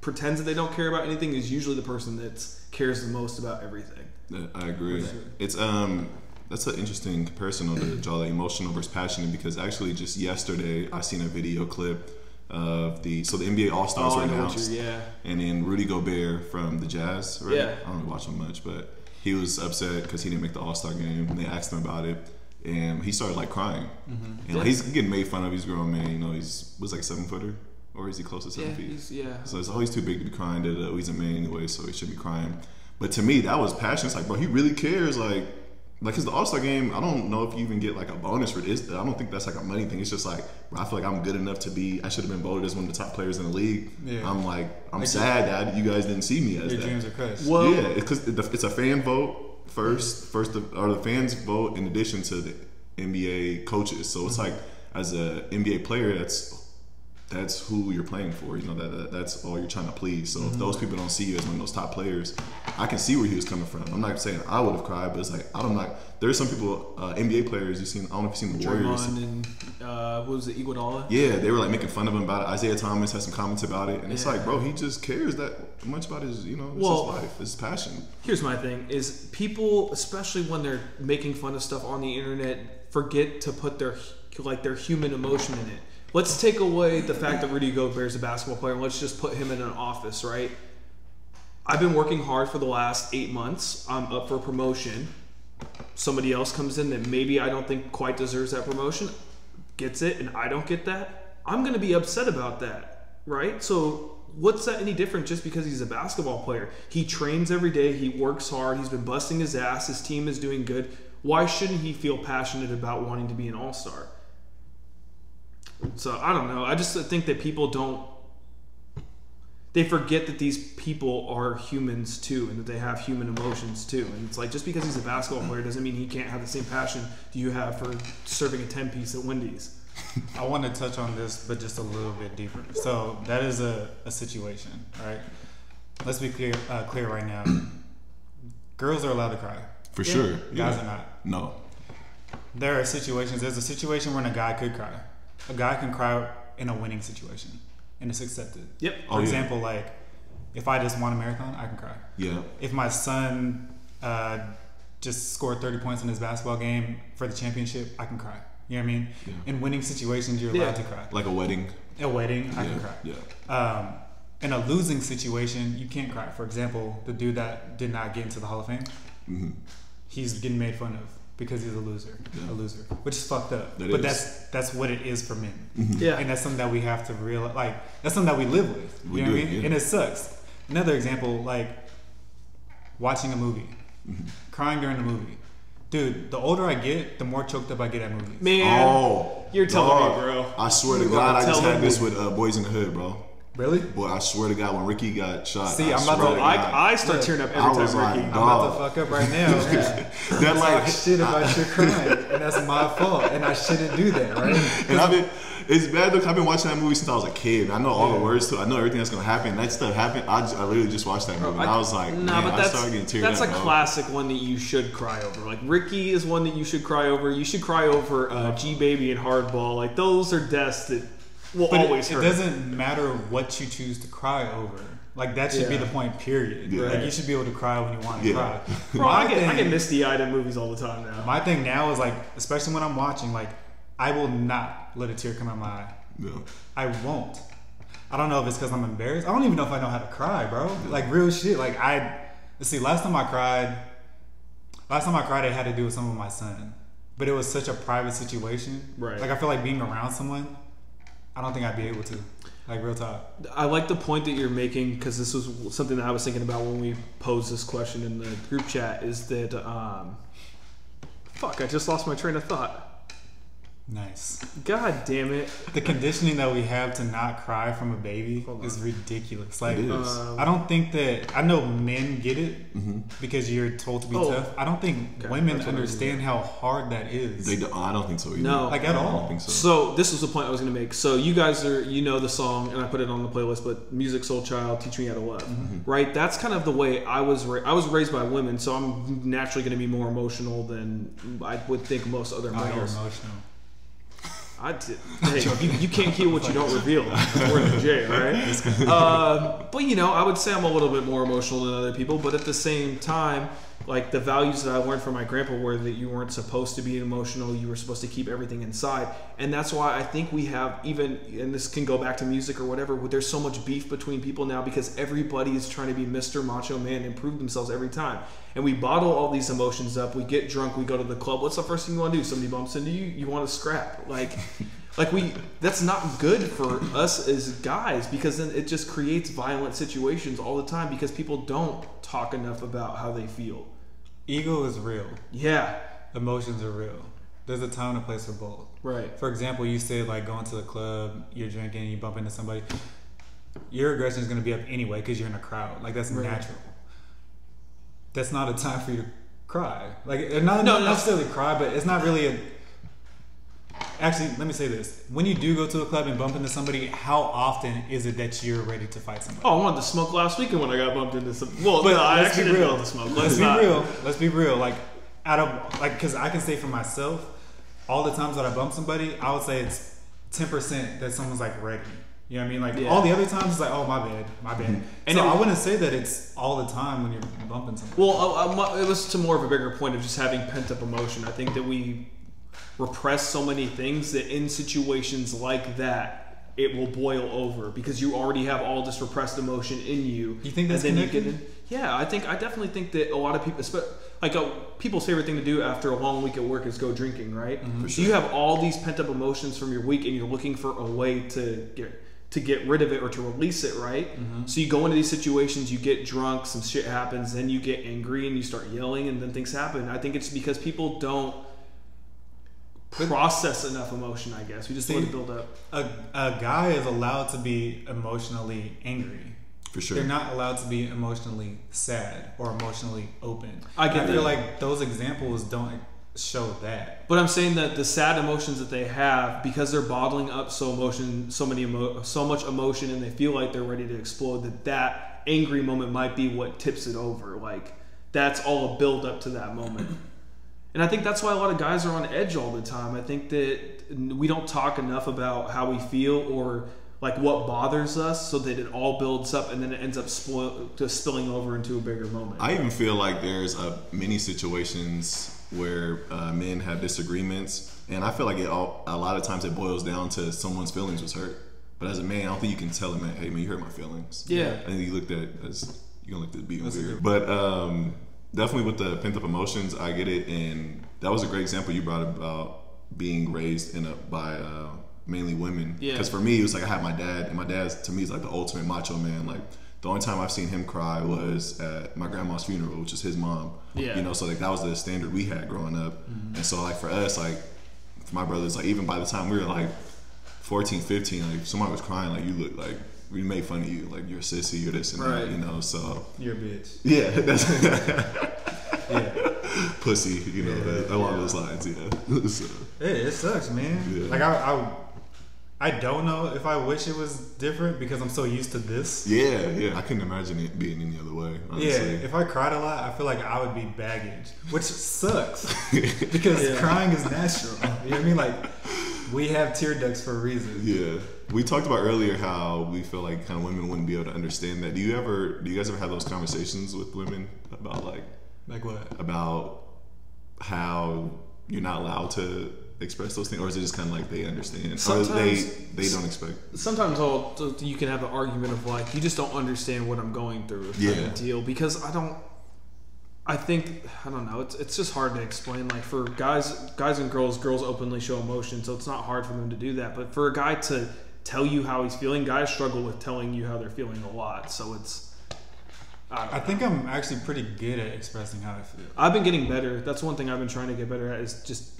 pretends that they don't care about anything is usually the person that cares the most about everything. I agree. It's um that's an interesting comparison on the draw the emotional versus passionate because actually just yesterday I seen a video clip of the so the NBA All Stars Oh, announced, you're- yeah. and then Rudy Gobert from the Jazz. Right? Yeah. I don't really watch him much, but he was upset because he didn't make the All Star game. And they asked him about it, and he started like crying. And like, he's getting made fun of. He's a grown man. You know, he's was like seven footer, or is he close to seven Yeah, feet? he's, yeah. So it's always too big to be crying. That uh, he's a man anyway, so he should be crying. But to me, that was passion. It's like, bro, he really cares. Like, like, cause the All Star game, I don't know if you even get like a bonus for this. I don't think that's like a money thing. It's just like, bro, I feel like I'm good enough to be. I should have been voted as one of the top players in the league. Yeah. I'm like, I'm Like, sad that you guys didn't see me as Your that. dreams are crushed. Well- yeah, because it's a fan vote first. First, the, or the fans vote in addition to the NBA coaches. So it's mm-hmm. like, as a NBA player, that's that's who you're playing for. You know that, that that's all you're trying to please. So if those people don't see you as one of those top players, I can see where he was coming from. I'm not saying I would have cried, but it's like I don't like. There's some people, uh, NBA players. You've seen. I don't know if you've seen the Warriors. Draymond and uh, what was it, Iguodala? Yeah, they were like making fun of him about it. Isaiah Thomas had some comments about it, and it's Yeah. like, bro, he just cares that much about his, you know, Well- his life, his passion. Here's my thing: is people, especially when they're making fun of stuff on the internet, forget to put their like their human emotion in it. Let's take away the fact that Rudy Gobert is a basketball player, and let's just put him in an office, right? I've been working hard for the last eight months. I'm up for promotion. Somebody else comes in that maybe I don't think quite deserves that promotion, gets it, and I don't get that. I'm gonna be upset about that, right? So what's that any different just because he's a basketball player? He trains every day, he works hard, he's been busting his ass, his team is doing good. Why shouldn't he feel passionate about wanting to be an all star? So I don't know. I just think that people don't. They forget that these people are humans too, and that they have human emotions too. And it's like just because he's a basketball player doesn't mean he can't have the same passion you have for serving a ten piece at Wendy's. I want to touch on this, but just a little bit deeper. So that is a, a situation, right? Let's be clear uh, clear right now. Girls are allowed to cry. For sure. Guys Yeah. are not. No. There are situations. There's a situation where a guy could cry. A guy can cry in a winning situation, and it's accepted. Yep. For Oh, yeah. example, like if I just won a marathon, I can cry. Yeah. If my son uh, just scored 30 points in his basketball game for the championship, I can cry. You know what I mean? Yeah. In winning situations, you're Yeah. allowed to cry. Like a wedding. A wedding, I yeah. can cry. Yeah. Um, in a losing situation, you can't cry. For example, the dude that did not get into the Hall of Fame, hmm he's getting made fun of because he's a loser, Yeah. a loser, which is fucked up. That but is. that's that's what it is for men, Yeah. and that's something that we have to realize. Like that's something that we live with. You We know what I do, mean? yeah. And it sucks. Another example, like watching a movie, Mm-hmm. crying during the movie. Dude, the older I get, the more choked up I get at movies. Man, Oh, you're telling dog. me, bro. I swear to God, I just telling had this with uh, Boyz n the Hood, bro. Really? Boy, I swear to God, when Ricky got shot, See, I I'm about to- to I, I start tearing up I every was time Ricky. like, I'm about to fuck up right now. that like shit about your crying, and that's my fault, and I shouldn't do that, right? And I've been, it's bad though. I've been watching that movie since I was a kid. I know all the words to it. I know everything that's gonna happen. That stuff happened. I, just, I literally just watched that movie. and I was like, nah, man, but I that's started getting teared that's up. a classic one that you should cry over. Like Ricky is one that you should cry over. You should cry over uh, G Baby and Hardball. Like those are deaths that will But always it, it doesn't matter what you choose to cry over. Like that should be the point. Period. Yeah. Like you should be able to cry when you want to Yeah. cry. Bro, my, I get I thing, get misty eyed at movies all the time now. my thing now is like, especially when I'm watching, like I will not let a tear come out my eye. No. I won't. I don't know if it's because I'm embarrassed. I don't even know if I know how to cry, bro. Like real shit. Like I, let's see. Last time I cried, last time I cried, it had to do with something with my son. But it was such a private situation. Right. Like I feel like being around someone, I don't think I'd be able to. Like real talk. I like the point that you're making because this was something that I was thinking about when we posed this question in the group chat. Is that um, fuck? I just lost my train of thought. Nice. God damn it! The conditioning that we have to not cry from a baby is ridiculous. Like, It is. Um, I don't think that I know men get it because you're told to be Oh. tough. I don't think Okay, women that's what I was understand how hard that is. They don't, I don't think so either. No. like at I all. don't think so. So this was the point I was going to make. So you guys are, you know, the song, and I put it on the playlist. But "Musiq Soulchild," "Teach Me How to Love," Mm-hmm. right? That's kind of the way I was. Ra- I was raised by women, so I'm naturally going to be more emotional than I would think most other Oh, you're males. emotional. I did. Hey, you, you can't keep what you don't reveal. We're in jail, right? Um, but you know, I would say I'm a little bit more emotional than other people. But at the same time, like the values that I learned from my grandpa were that you weren't supposed to be emotional. You were supposed to keep everything inside, and that's why I think we have even. And this can go back to music or whatever. But there's so much beef between people now because everybody is trying to be Mr. Macho Man and prove themselves every time. And we bottle all these emotions up. We get drunk. We go to the club. What's the first thing you want to do? Somebody bumps into you. You want to scrap. Like, like we. That's not good for us as guys because then it just creates violent situations all the time because people don't talk enough about how they feel. Ego is real. Yeah. Emotions are real. There's a time and a place for both. Right. For example, you said like going to the club, you're drinking, you bump into somebody. Your aggression is going to be up anyway because you're in a crowd. Like that's Right. natural. That's not a time for you to cry. Like not, No, not no. necessarily cry, but it's not really a. Actually, let me say this: when you do go to a club and bump into somebody, how often is it that you're ready to fight somebody? Oh, I wanted to smoke last weekend when I got bumped into some. Well, But no, I let's be real. want to smoke. Let's be not. real. Let's be real. Like out of like, because I can say for myself, all the times that I bump somebody, I would say it's ten percent that someone's like ready. You know what I mean? Like Yeah. all the other times, it's like, oh my bad, my bad. And And so it- I wouldn't say that it's all the time when you're bumping somebody. Well, uh, uh, it was to more of a bigger point of just having pent up emotion. I think that we repress so many things that in situations like that, it will boil over because you already have all this repressed emotion in you. You think that's and then you connected? in. Yeah, I think I definitely think that a lot of people, like uh, people's favorite thing to do after a long week at work is go drinking, right? So you have all these pent up emotions from your week, and you're looking for a way to get to get rid of it or to release it, right? So you go into these situations, you get drunk, some shit happens, then you get angry and you start yelling, and then things happen. I think it's because people don't process enough emotion. I guess we just let See- it build up. A, a guy is allowed to be emotionally angry. For sure. They're not allowed to be emotionally sad or emotionally open. I get I feel like those examples don't show that. But I'm saying that the sad emotions that they have, because they're bottling up so emotion, so many emo- so much emotion, and they feel like they're ready to explode. That that angry moment might be what tips it over. Like that's all a build up to that moment. And I think that's why a lot of guys are on edge all the time. I think that we don't talk enough about how we feel or like what bothers us, so that it all builds up and then it ends up spoil- just spilling over into a bigger moment. I even feel like there's uh, many situations where uh, men have disagreements, and I feel like it all, a lot of times it boils down to someone's feelings was hurt. But as a man, I don't think you can tell him, "Hey, man, you hurt my feelings." Yeah. I think you looked at as you gonna look at being a weird. But um, definitely with the pent up emotions, I get it, and that was a great example you brought about being raised in a by uh, mainly women. Yeah. Because for me, it was like I had my dad, and my dad to me is like the ultimate macho man. Like the only time I've seen him cry was at my grandma's funeral, which is his mom. Yeah. You know, so like that was the standard we had growing up, and so like for us, like for my brothers, like even by the time we were like 14, 15, like somebody was crying, like you look like we made fun of you, like you're a sissy, you're this and Right. that, you know. So You're a bitch. yeah, that's Yeah. pussy, you know, that, along those lines, yeah. so, It, it sucks, man. Yeah. Like I, I, I don't know if I wish it was different because I'm so used to this. yeah, yeah. I couldn't imagine it being any other way. Honestly. Yeah, if I cried a lot, I feel like I would be baggage, which sucks because Yeah. crying is natural. You know what I mean? Like we have tear ducts for a reason. Yeah, we talked about earlier how we feel like kind of women wouldn't be able to understand that. Do you ever, do you guys ever have those conversations with women about like Like what? about how you're not allowed to express those things, or is it just kind of like they understand, or they Sometimes- they don't expect? sometimes I'll, you can have an argument of like you just don't understand what I'm going through type Yeah. deal because I don't I think I don't know it's it's just hard to explain like for guys guys and girls girls openly show emotion so it's not hard for them to do that but for a guy to tell you how he's feeling guys struggle with telling you how they're feeling a lot so it's I I think I'm actually pretty good at expressing how I feel. I've been getting better that's one thing I've been trying to get better at is just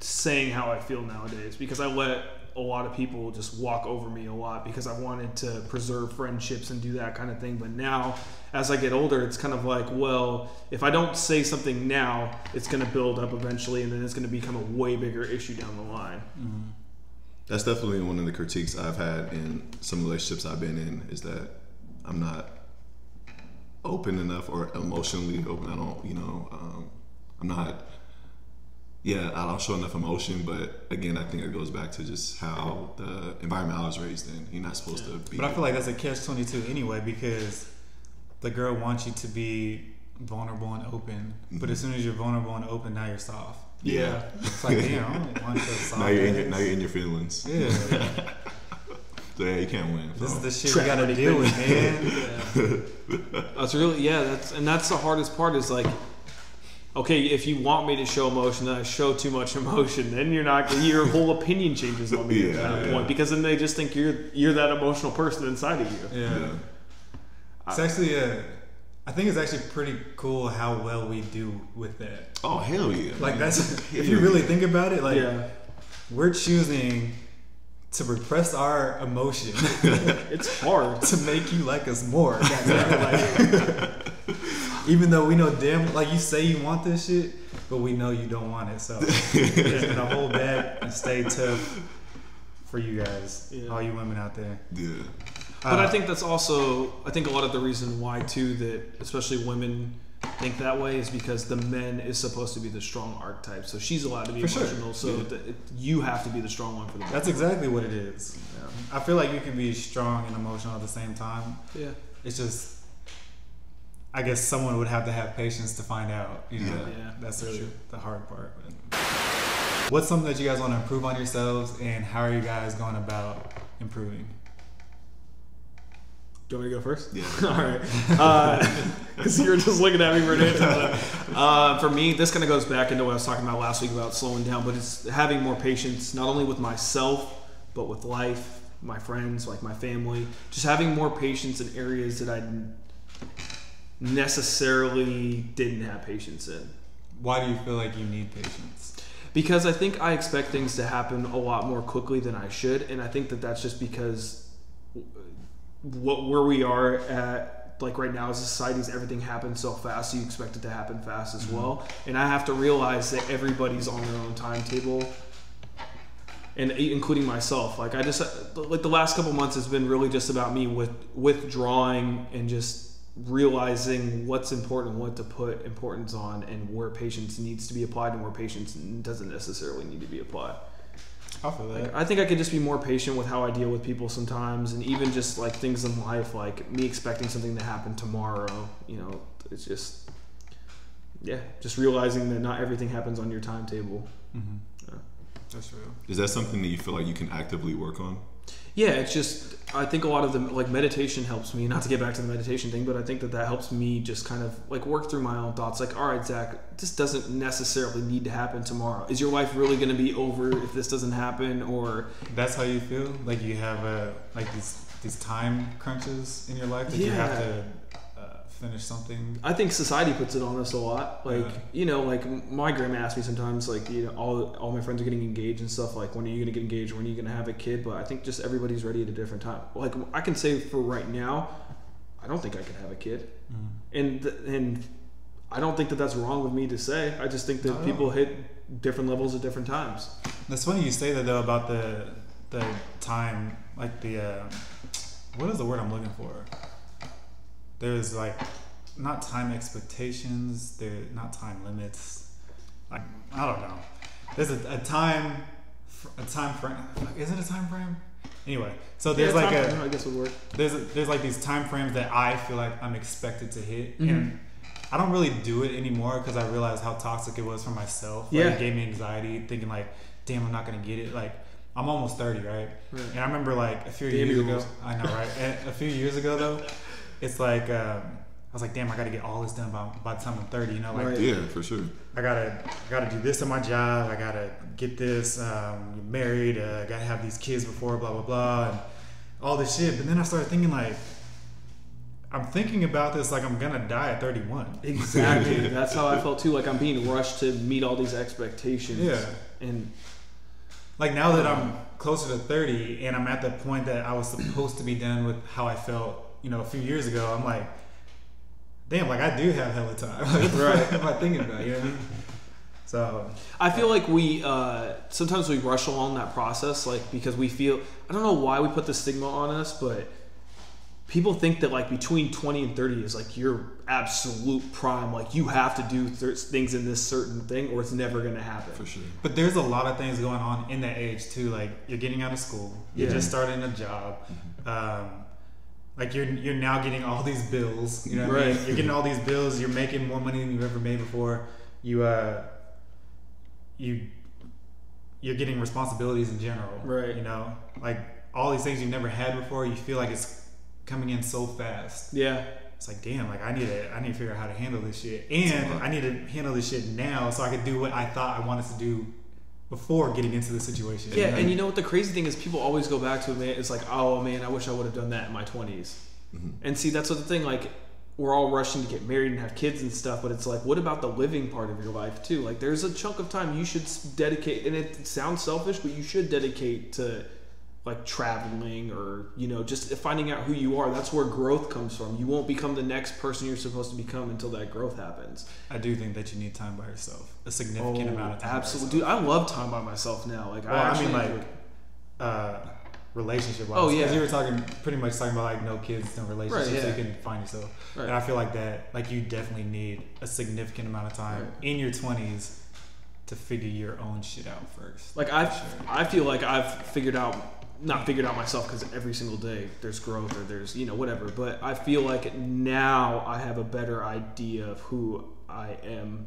saying how I feel nowadays because I let a lot of people just walk over me a lot because I wanted to preserve friendships and do that kind of thing. But now, as I get older, it's kind of like, well, if I don't say something now, it's going to build up eventually and then it's going to become a way bigger issue down the line. Mm-hmm. That's definitely one of the critiques I've had in some relationships I've been in is that I'm not open enough or emotionally open. I don't, you know, um, I'm not. Yeah, I don't show enough emotion, but again, I think it goes back to just how the environment I was raised in. You're not supposed to be. But I feel like that's a catch twenty two anyway because the girl wants you to be vulnerable and open, but as soon as you're vulnerable and open, now you're soft. Yeah. It's like damn, I don't want your soft. now you're in your, now you're in your feelings. Yeah, So yeah, you can't win. this so. is the shit we gotta deal with, man. That's really, yeah, that's, and that's the hardest part is like, okay, if you want me to show emotion, then I show too much emotion. Then you're not, your whole opinion changes on me at that yeah. point because then they just think you're, you're that emotional person inside of you. Yeah. yeah. It's actually uh, I think it's actually pretty cool how well we do with that. Oh hell yeah! Like that's if you really think about it, like Yeah. we're choosing to repress our emotion It's hard. to make you like us more. Like, even though we know damn, like you say you want this shit, but we know you don't want it. So we're gonna hold back and stay tough for you guys, Yeah. all you women out there. yeah. But I Uh, think that's also I think a lot of the reason why too that especially women think that way is because the men is supposed to be the strong archetype. So she's allowed to be For sure. emotional. So th- it, you have to be the strong one for the men. That's exactly what it is. I feel like you can be strong and emotional at the same time. yeah. It's just, I guess someone would have to have patience to find out. You know, Yeah. Yeah, that's really sure. the hard part. What's something that you guys want to improve on yourselves, and how are you guys going about improving? Do you want me to go first? Yeah. All right. Because you were just looking at me for an answer. Uh, for me, this kind of goes back into what I was talking about last week about slowing down, but it's having more patience, not only with myself, but with life my friends, like my family, just having more patience in areas that I necessarily didn't have patience in. Why do you feel like you need patience? Because I think I expect things to happen a lot more quickly than I should, and I think that that's just because what where we are at like right now as a society is everything happens so fast you expect it to happen fast as mm-hmm. well. And i have to realize that everybody's on their own timetable and including myself. Like i just like the last couple months has been really just about me with withdrawing and just realizing what's important what to put importance on and where patience needs to be applied and where patience doesn't necessarily need to be applied I feel that. I think I could just be more patient with how I deal with people sometimes, and even just like things in life, like me expecting something to happen tomorrow. You know, it's just, yeah, just realizing that not everything happens on your timetable. hmm Yeah. That's real. Is that something that you feel like you can actively work on? Yeah, it's just I think a lot of the like meditation helps me. Not to get back to the meditation thing, but I think that that helps me just kind of like work through my own thoughts. Like, all right, Zach, this doesn't necessarily need to happen tomorrow. Is your life really going to be over if this doesn't happen? Or That's how you feel? Like you have a like these these time crunches in your life that you have to finish something. I think society puts it on us a lot. Like, Yeah. you know, like my grandma asks me sometimes, like, you know, all all my friends are getting engaged and stuff. Like, when are you gonna get engaged? When are you gonna have a kid? But I think just everybody's ready at a different time. Like, I can say for right now, I don't think I could have a kid, and th- and I don't think that that's wrong with me to say. I just think that people hit different levels at different times. That's funny you say that though about the the time, like the uh, what is the word I'm looking for? There's like not time expectations. There not time limits. Like I don't know. There's a, a time a time frame. Is it a time frame? Anyway, so there's Yeah, like a I guess would work. there's a, there's like these time frames that I feel like I'm expected to hit, Mhm. and I don't really do it anymore because I realized how toxic it was for myself. Like, Yeah. it gave me anxiety, thinking like, "Damn, I'm not gonna get it." Like, I'm almost thirty, right? Right. And I remember like a few Damn years ago. I know, right? and a few years ago though, it's like um, I was like, "Damn, I got to get all this done by, by the time I'm 30." You know, like Right. Yeah, for sure. I gotta I gotta do this at my job. I gotta get this um, married. Uh, I gotta have these kids before blah blah blah and all this shit. But then I started thinking like I'm thinking about this like I'm gonna die at 31. Exactly. That's how I felt too. Like I'm being rushed to meet all these expectations. Yeah. And Like now that I'm closer to 30 and I'm at the point that I was supposed to be done with how I felt, you know, a few years ago, I'm like, damn, like I do have hella time. Like, Right. fuck am I thinking about? You know what I mean? So I feel like we uh, sometimes we rush along that process, like because we feel I don't know why we put the stigma on us, but people think that like between twenty and thirty is like your absolute prime. Like you have to do th- things in this certain thing, or it's never going to happen. For sure. But there's a lot of things going on in that age too. Like you're getting out of school, you're Yeah. just starting a job. Um, like you're you're now getting all these bills. You know, what I mean? Right. You're getting all these bills. You're making more money than you've ever made before. You uh, you you're getting responsibilities in general. Right. You know, like all these things you've never had before. You feel like it's coming in so fast. Yeah, It's like, damn, like I need to, I need to figure out how to handle this shit, and I need to handle this shit now so I can do what I thought I wanted to do before getting into the situation. yeah. And you know what the crazy thing is, people always go back to it. Man, it's like, oh man, I wish I would have done that in my 20s mm-hmm. And see, that's what the thing. Like, we're all rushing to get married and have kids and stuff, but it's like, what about the living part of your life too? Like, there's a chunk of time you should dedicate, and it sounds selfish, but you should dedicate to like traveling or you know just finding out who you are. That's where growth comes from. You won't become the next person you're supposed to become until that growth happens. I do think that you need time by yourself, a significant amount of time. Oh, absolutely, dude. I love time by myself now. Like, Well, I, I mean, like, uh, relationship wise. Oh, yeah. Because you were talking, pretty much talking about like no kids, no relationships, Right, so you can find yourself. Right. And I feel like that, like you definitely need a significant amount of time Right. in your twenties to figure your own shit out first. Like I, sure. I feel like I've figured out, not figured out myself because every single day there's growth or there's you know whatever. But I feel like now I have a better idea of who I am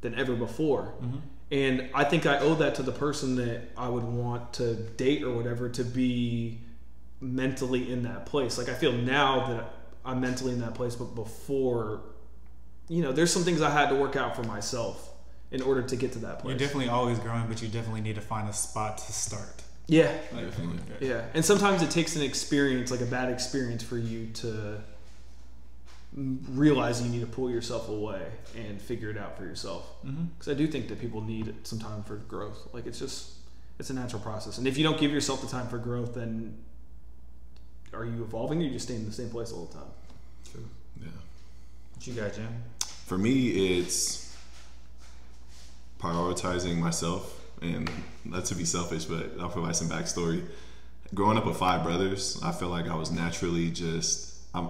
than ever before, mm-hmm. and I think I owe that to the person that I would want to date or whatever to be mentally in that place. Like I feel now that I'm mentally in that place, but before, you know, there's some things I had to work out for myself in order to get to that place. You're definitely always growing, but you definitely need to find a spot to start. Yeah, Definitely. yeah. And sometimes it takes an experience, like a bad experience, for you to realize you need to pull yourself away and figure it out for yourself. Mm-hmm. Because I do think that people need some time for growth. Like it's just, it's a natural process. And if you don't give yourself the time for growth, then are you evolving or you just staying in the same place all the time? True. Yeah. What you got, Jim? For me, it's prioritizing myself, and not to be selfish, but I'll provide some backstory. Growing up with five brothers, I feel like I was naturally just. I'm,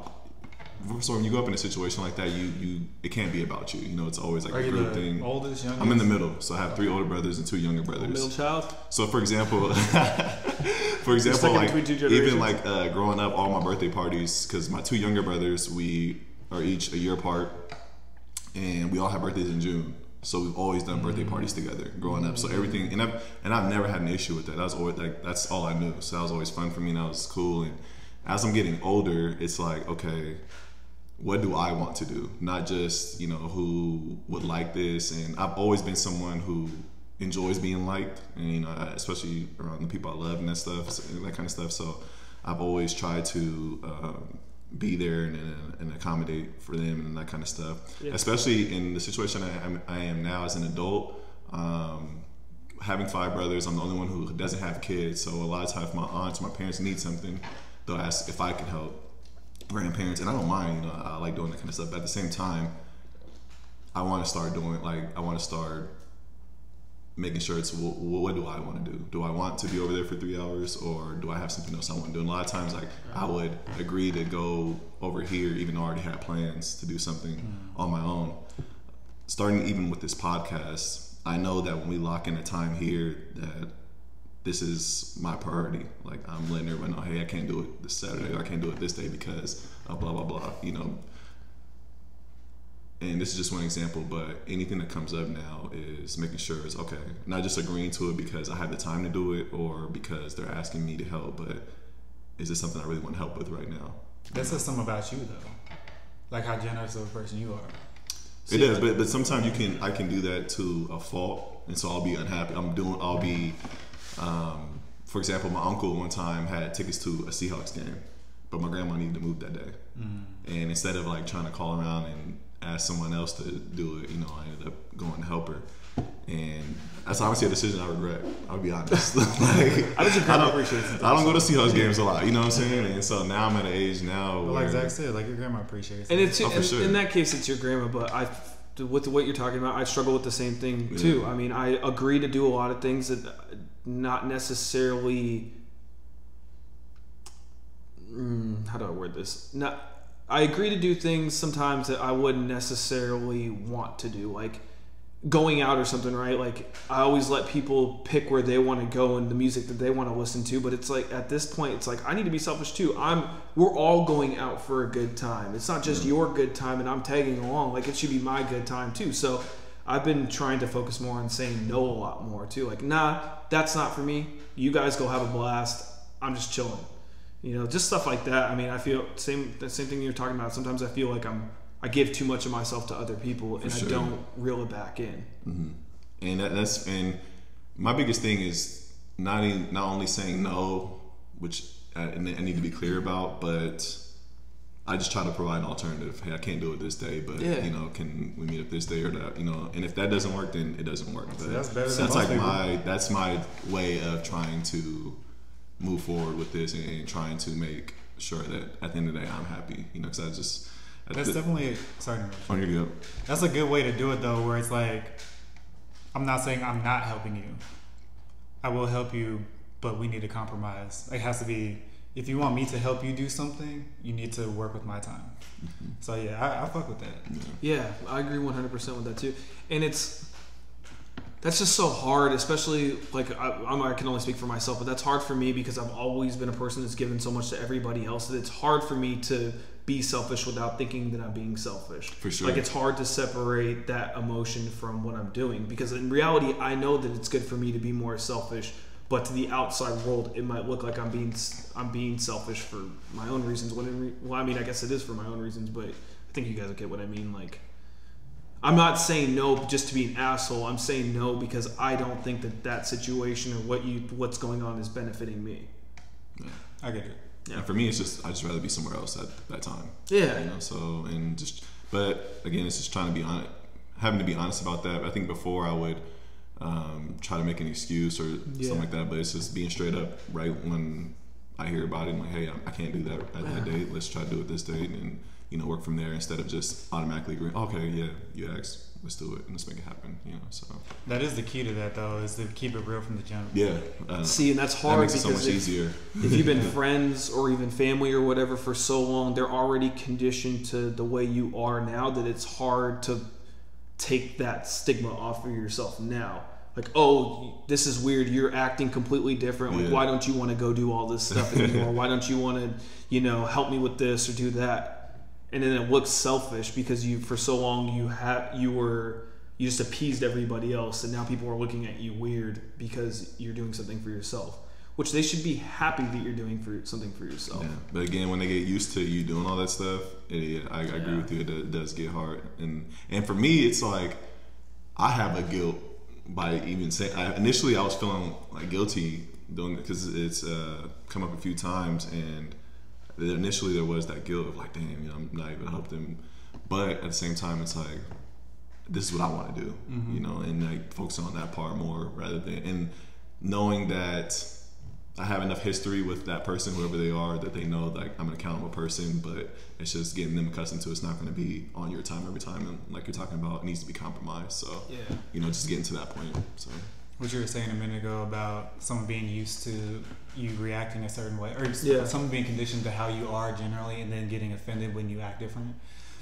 so when you go up in a situation like that, you you it can't be about you. You know, it's always like Are a group thing. oldest, youngest? I'm in the middle, so I have three older brothers and two younger brothers. Middle child? So for example, for example, like even like uh, growing up, all my birthday parties, because my two younger brothers, we are each a year apart, and we all have birthdays in June. So we've always done birthday parties together growing up. So everything, and I've and I've never had an issue with that. That was always like that's all I knew. So that was always fun for me, and that was cool. And as I'm getting older, it's like okay, what do I want to do? Not just, you know, who would like this. And I've always been someone who enjoys being liked, and, you know, especially around the people I love and that stuff, and that kind of stuff. So I've always tried to um, be there and, and, and accommodate for them and that kind of stuff. Yeah. Especially in the situation I am, I am now as an adult. Um, having five brothers, I'm the only one who doesn't have kids. So a lot of times, my aunts, my parents need something, they'll ask if I can help grandparents, and I don't mind. You know, I like doing that kind of stuff. But at the same time, I want to start doing like I want to start making sure it's what, what do I want to do? Do I want to be over there for three hours, or do I have something else I want to do? And a lot of times, like I would agree to go over here, even though I already had plans to do something mm. on my own. Starting even with this podcast, I know that when we lock in a time here, that this is my priority. Like I'm letting everyone know, hey, I can't do it this Saturday. Or I can't do it this day because blah blah blah. You know. And this is just one example, but anything that comes up now is making sure it's okay. Not just agreeing to it because I have the time to do it or because they're asking me to help, but is this something I really want to help with right now? That says something about you, though. Like how generous of a person you are. It is, but but sometimes you can I can do that to a fault, and so I'll be unhappy. I'm doing I'll be, um, for example, my uncle one time had tickets to a Seahawks game, but my grandma needed to move that day, and instead of like trying to call around and ask someone else to do it, you know, I ended up going to help her, and that's obviously a decision I regret. I'll be honest. like, I bet your grandma appreciates it. I don't go to Seahawks games a lot, you know what I'm saying? And so now I'm at an age now But where like Zach said, like your grandma appreciates And it. it's Oh, for in, sure. in that case, it's your grandma. But I, with what you're talking about, I struggle with the same thing too. I mean, I agree to do a lot of things that not necessarily. Mm, how do I word this? Not. I agree to do things sometimes that I wouldn't necessarily want to do, like going out or something, right? Like I always let people pick where they want to go and the music that they want to listen to, but it's like at this point it's like I need to be selfish too. I'm we're all going out for a good time. It's not just mm-hmm. your good time and I'm tagging along. Like it should be my good time too. So I've been trying to focus more on saying no a lot more too. Like, nah, that's not for me. You guys go have a blast. I'm just chilling. You know, just stuff like that. I mean, I feel same the same thing you're talking about. Sometimes I feel like I'm I give too much of myself to other people and sure. I don't reel it back in. Mm-hmm. and that, that's and my biggest thing is not in, not only saying no, which I, I need to be clear about, but I just try to provide an alternative. Hey, I can't do it this day, but Yeah. you know, can we meet up this day or that? You know, and if that doesn't work, then it doesn't work. But that's better than that's like people. my that's my way of trying to move forward with this and, and trying to make sure that at the end of the day I'm happy. You know, because I just at That's the- definitely sorry. to interrupt you. Oh, on your go. That's a good way to do it though, where it's like, I'm not saying I'm not helping you. I will help you, but we need to compromise. It has to be. If you want me to help you do something, you need to work with my time. Mm-hmm. So yeah, I, I fuck with that. Yeah, I agree 100% with that too. And it's that's just so hard, especially like I, I'm, I can only speak for myself, but that's hard for me because I've always been a person that's given so much to everybody else that it's hard for me to be selfish without thinking that I'm being selfish. For sure. Like it's hard to separate that emotion from what I'm doing because in reality, I know that it's good for me to be more selfish. But to the outside world, it might look like I'm being I'm being selfish for my own reasons. When re- well, I mean, I guess it is for my own reasons, but I think you guys will get what I mean. Like, I'm not saying no just to be an asshole. I'm saying no because I don't think that that situation or what you what's going on is benefiting me. Yeah, I get it. And for me, it's just I just rather be somewhere else at that time. Yeah. You know, so and just but again, it's just trying to be on having to be honest about that. I think before I would um, try to make an excuse or Yeah. something like that, but it's just being straight up right when I hear about it. I'm like, hey, I, I can't do that at that date. Let's try to do it this date, and you know, work from there instead of just automatically agreeing. Okay, yeah, you asked, let's do it and let's make it happen. You know, so That is the key to that, though, is to keep it real from the jump. yeah. Uh, See, and that's that hard makes it so because much if, easier. if you've been friends or even family or whatever for so long, they're already conditioned to the way you are now that it's hard to take that stigma off of yourself now. Like, oh, this is weird. You're acting completely different. Like, Yeah. why don't you want to go do all this stuff anymore? why don't you want to, you know, help me with this or do that? And then it looks selfish because you, for so long, you have you were you just appeased everybody else, and now people are looking at you weird because you're doing something for yourself. Which they should be happy that you're doing for something for yourself. Yeah, but again, when they get used to you doing all that stuff, it, yeah, I, I agree with you. It, does- it does get hard, and and for me, it's like I have a guilt by even saying. I, initially, I was feeling like guilty doing it because it's uh, come up a few times, and initially there was that guilt of like, damn, you know, I'm not even helping them. But at the same time, it's like this is what I want to do, mm-hmm. you know, and like focusing on that part more rather than and knowing that I have enough history with that person, whoever they are, that they know like I'm an accountable person. But it's just getting them accustomed to it's not going to be on your time every time, and like you're talking about, it needs to be compromised. So Yeah. you know, just getting to that point. So What you were saying a minute ago about someone being used to you reacting a certain way, or Yeah. someone being conditioned to how you are generally, and then getting offended when you act different.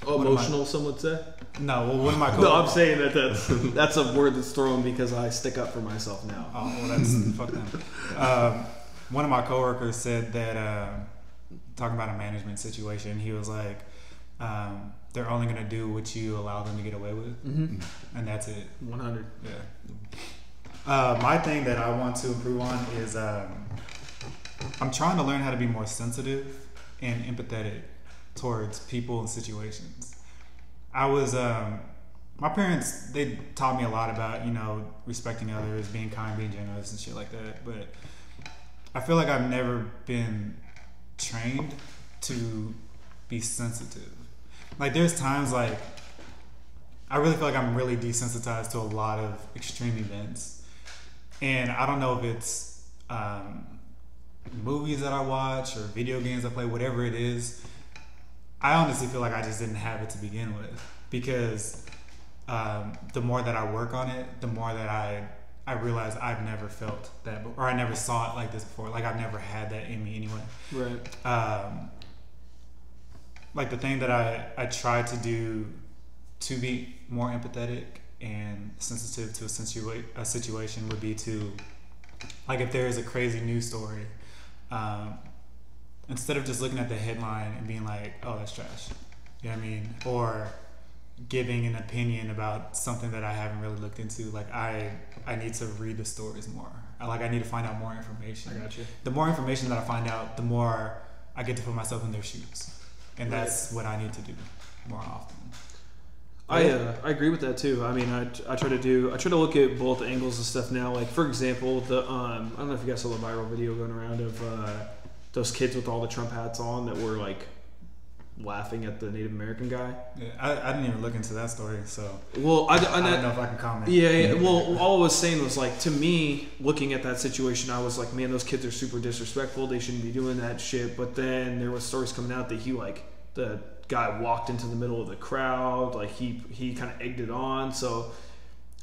Oh, What am I- emotional, some would say. No, well, one of my co- No, I'm saying that that's that's a word that's thrown because I stick up for myself now. Oh, well, that's fuck them. Um, one of my coworkers said that uh, talking about a management situation, he was like, um, "They're only gonna do what you allow them to get away with, Mm-hmm. and that's it." 100. Yeah. Uh, my thing that I want to improve on is um, I'm trying to learn how to be more sensitive and empathetic towards people and situations. I was um, my parents they taught me a lot about you know respecting others, being kind, being generous, and shit like that. But I feel like I've never been trained to be sensitive. Like there's times like I really feel like I'm really desensitized to a lot of extreme events, and I don't know if it's um, movies that I watch or video games I play, whatever it is. I honestly feel like I just didn't have it to begin with because um, the more that I work on it, the more that I I realize I've never felt that, or I never saw it like this before. Like I've never had that in me anyway Right. um, like the thing that I, I try to do to be more empathetic and sensitive to a, situa- a situation would be to like if there is a crazy news story um, instead of just looking at the headline and being like oh that's trash you know what I mean or giving an opinion about something that I haven't really looked into like I I need to read the stories more I, like I need to find out more information I got you. the more information that I find out, the more I get to put myself in their shoes, and Right. that's what I need to do more often. I uh, I agree with that too. I mean, I, I try to do I try to look at both angles and stuff now. Like for example, the um I don't know if you guys saw the viral video going around of uh, those kids with all the Trump hats on that were like laughing at the Native American guy. Yeah, I, I didn't even look into that story, so Well, I, I, I, don't know if I can comment. Yeah, yeah. Well, all I was saying was like to me, looking at that situation, I was like, man, those kids are super disrespectful. They shouldn't be doing that shit. But then there was stories coming out that he like the guy walked into the middle of the crowd, like he he kind of egged it on. So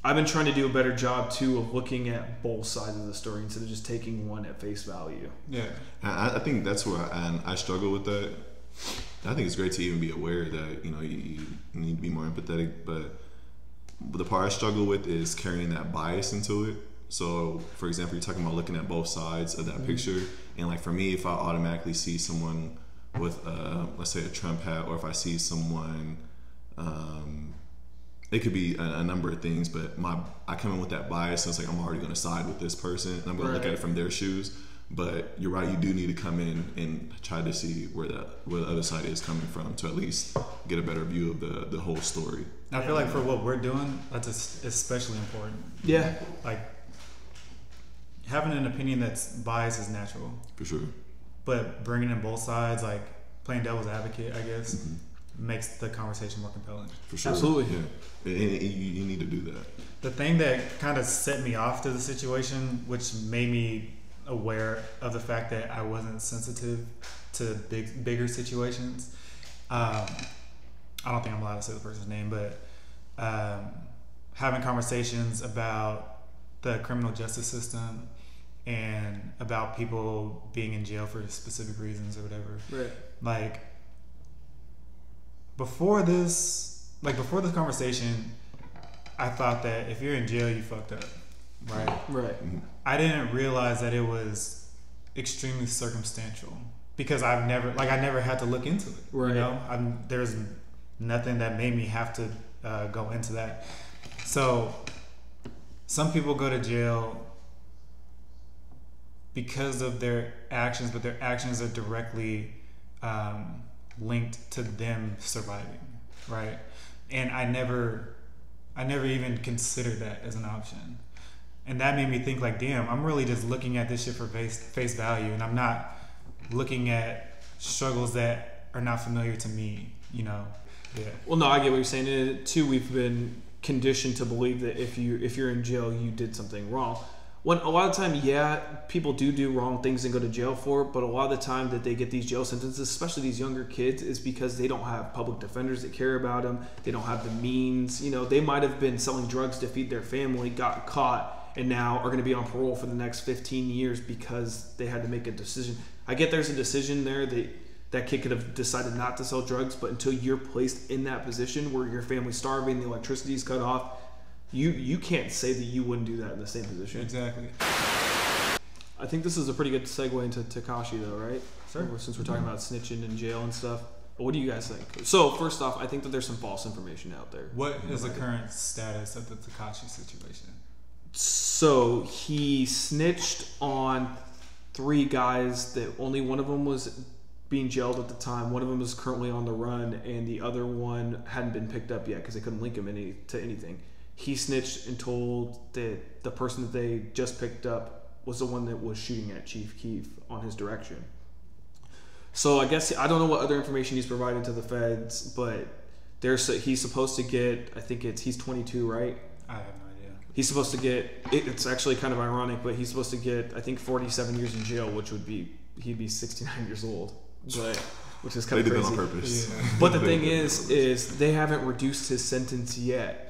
I've been trying to do a better job too of looking at both sides of the story instead of just taking one at face value. yeah, I, I think that's where I, and I struggle with that. I think it's great to even be aware that you know you, you need to be more empathetic, but the part I struggle with is carrying that bias into it. So, for example, you're talking about looking at both sides of that mm-hmm. picture, and like for me, if I automatically see someone with, uh, let's say, a Trump hat, or if I see someone, um, it could be a, a number of things, but my I come in with that bias, and it's like I'm already going to side with this person, and I'm going to look at it from their shoes. But you're right. You do need to come in and try to see where the where the other side is coming from to at least get a better view of the the whole story. I feel like for what we're doing, that's especially important. Yeah. Like having an opinion that's biased is natural, For sure. But bringing in both sides, like playing devil's advocate, I guess, makes the conversation more compelling. For sure. Absolutely. Yeah. And, and you, you need to do that. The thing that kind of set me off to the situation, which made me aware of the fact that I wasn't sensitive to big, bigger situations. Um, I don't think I'm allowed to say the person's name, but um, having conversations about the criminal justice system and about people being in jail for specific reasons or whatever Right. like before this like before this conversation i thought that if you're in jail you fucked up right Right. i didn't realize that it was extremely circumstantial because i've never like i never had to look into it Right. you know I'm, there's nothing that made me have to uh, go into that so some people go to jail because of their actions, but their actions are directly um, linked to them surviving, right? And I never, I never even considered that as an option, and that made me think like, damn, I'm really just looking at this shit for face face value, and I'm not looking at struggles that are not familiar to me, you know? Yeah. Well, no, I get what you're saying. And too, we've been conditioned to believe that if you if you're in jail, you did something wrong. When a lot of time, yeah, people do do wrong things and go to jail for it. But a lot of the time that they get these jail sentences, especially these younger kids, is because they don't have public defenders that care about them. They don't have the means. You know, they might have been selling drugs to feed their family, got caught, and now are going to be on parole for the next 15 years because they had to make a decision. I get there's a decision there that that kid could have decided not to sell drugs, but until you're placed in that position where your family's starving, the electricity's cut off, you you can't say that you wouldn't do that in the same position. Exactly. I think this is a pretty good segue into Tekashi, though, right? Sure. Since we're talking about snitching in jail and stuff. What do you guys think? So first off, I think that there's some false information out there. What is the current status of the Tekashi situation? So he snitched on three guys that only one of them was being jailed at the time. One of them is currently on the run, and the other one hadn't been picked up yet because they couldn't link him any to anything. He snitched and told that the person that they just picked up was the one that was shooting at Chief Keef on his direction. So I guess I don't know what other information he's provided to the feds, but there's he's supposed to get. I think it's he's 22, right? I have no idea. He's supposed to get. It, it's actually kind of ironic, but he's supposed to get. I think 47 years in jail, which would be he'd be 69 years old, but which is They kind of did that on purpose. But the thing is, is they haven't reduced his sentence yet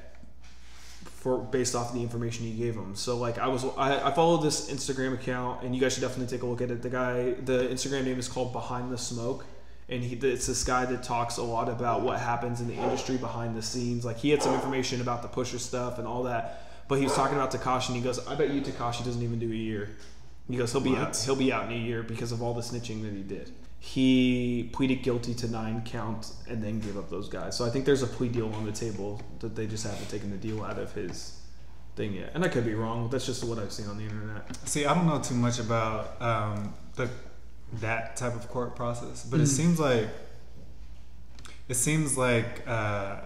for based off the information he gave him. So like I was, I, I follow this Instagram account, and you guys should definitely take a look at it. The guy, the Instagram name is called Behind the Smoke, and he, it's this guy that talks a lot about what happens in the industry behind the scenes. Like he had some information about the pusher stuff and all that, but he was talking about Tekashi, and he goes, "I bet you Tekashi doesn't even do a year." He goes, "He'll be out. He'll be out in a year because of all the snitching that he did." He pleaded guilty to nine counts and then gave up those guys. So I think there's a plea deal on the table that they just haven't taken the deal out of his thing yet. And I could be wrong. That's just what I've seen on the internet. See, I don't know too much about um, the that type of court process, but it seems like it seems like uh,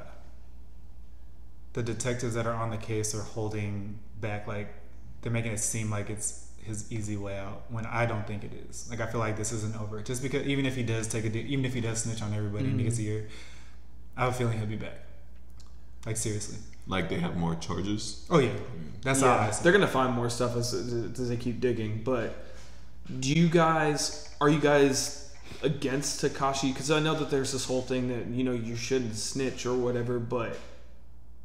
the detectives that are on the case are holding back, like they're making it seem like it's his easy way out when I don't think it is. Like I feel like this isn't over. Just because even if he does take a, de- even if he does snitch on everybody and he gets a mm-hmm. year, I have a feeling he'll be back. Like seriously. Like they have more charges. Oh yeah, that's how I yeah, see. they're gonna find more stuff as, as they keep digging. But do you guys are you guys against Tekashi? Because I know that there's this whole thing that you know you shouldn't snitch or whatever. But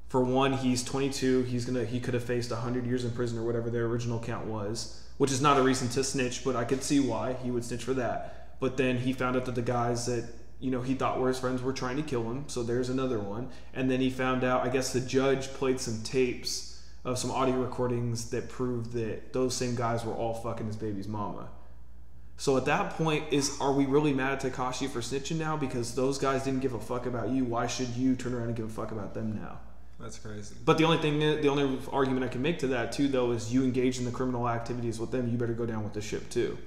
for one, he's 22. He's gonna he could have faced 100 years in prison or whatever their original count was, which is not a reason to snitch. But I could see why he would snitch for that. But then he found out that the guys that you know he thought were his friends were trying to kill him. So there's another one. And then he found out. I guess the judge played some tapes of some audio recordings that proved that those same guys were all fucking his baby's mama. So at that point, is are we really mad at Tekashi for snitching now because those guys didn't give a fuck about you? Why should you turn around and give a fuck about them now? That's crazy. But the only thing, the only argument I can make to that too, though, is you engage in the criminal activities with them, you better go down with the ship too.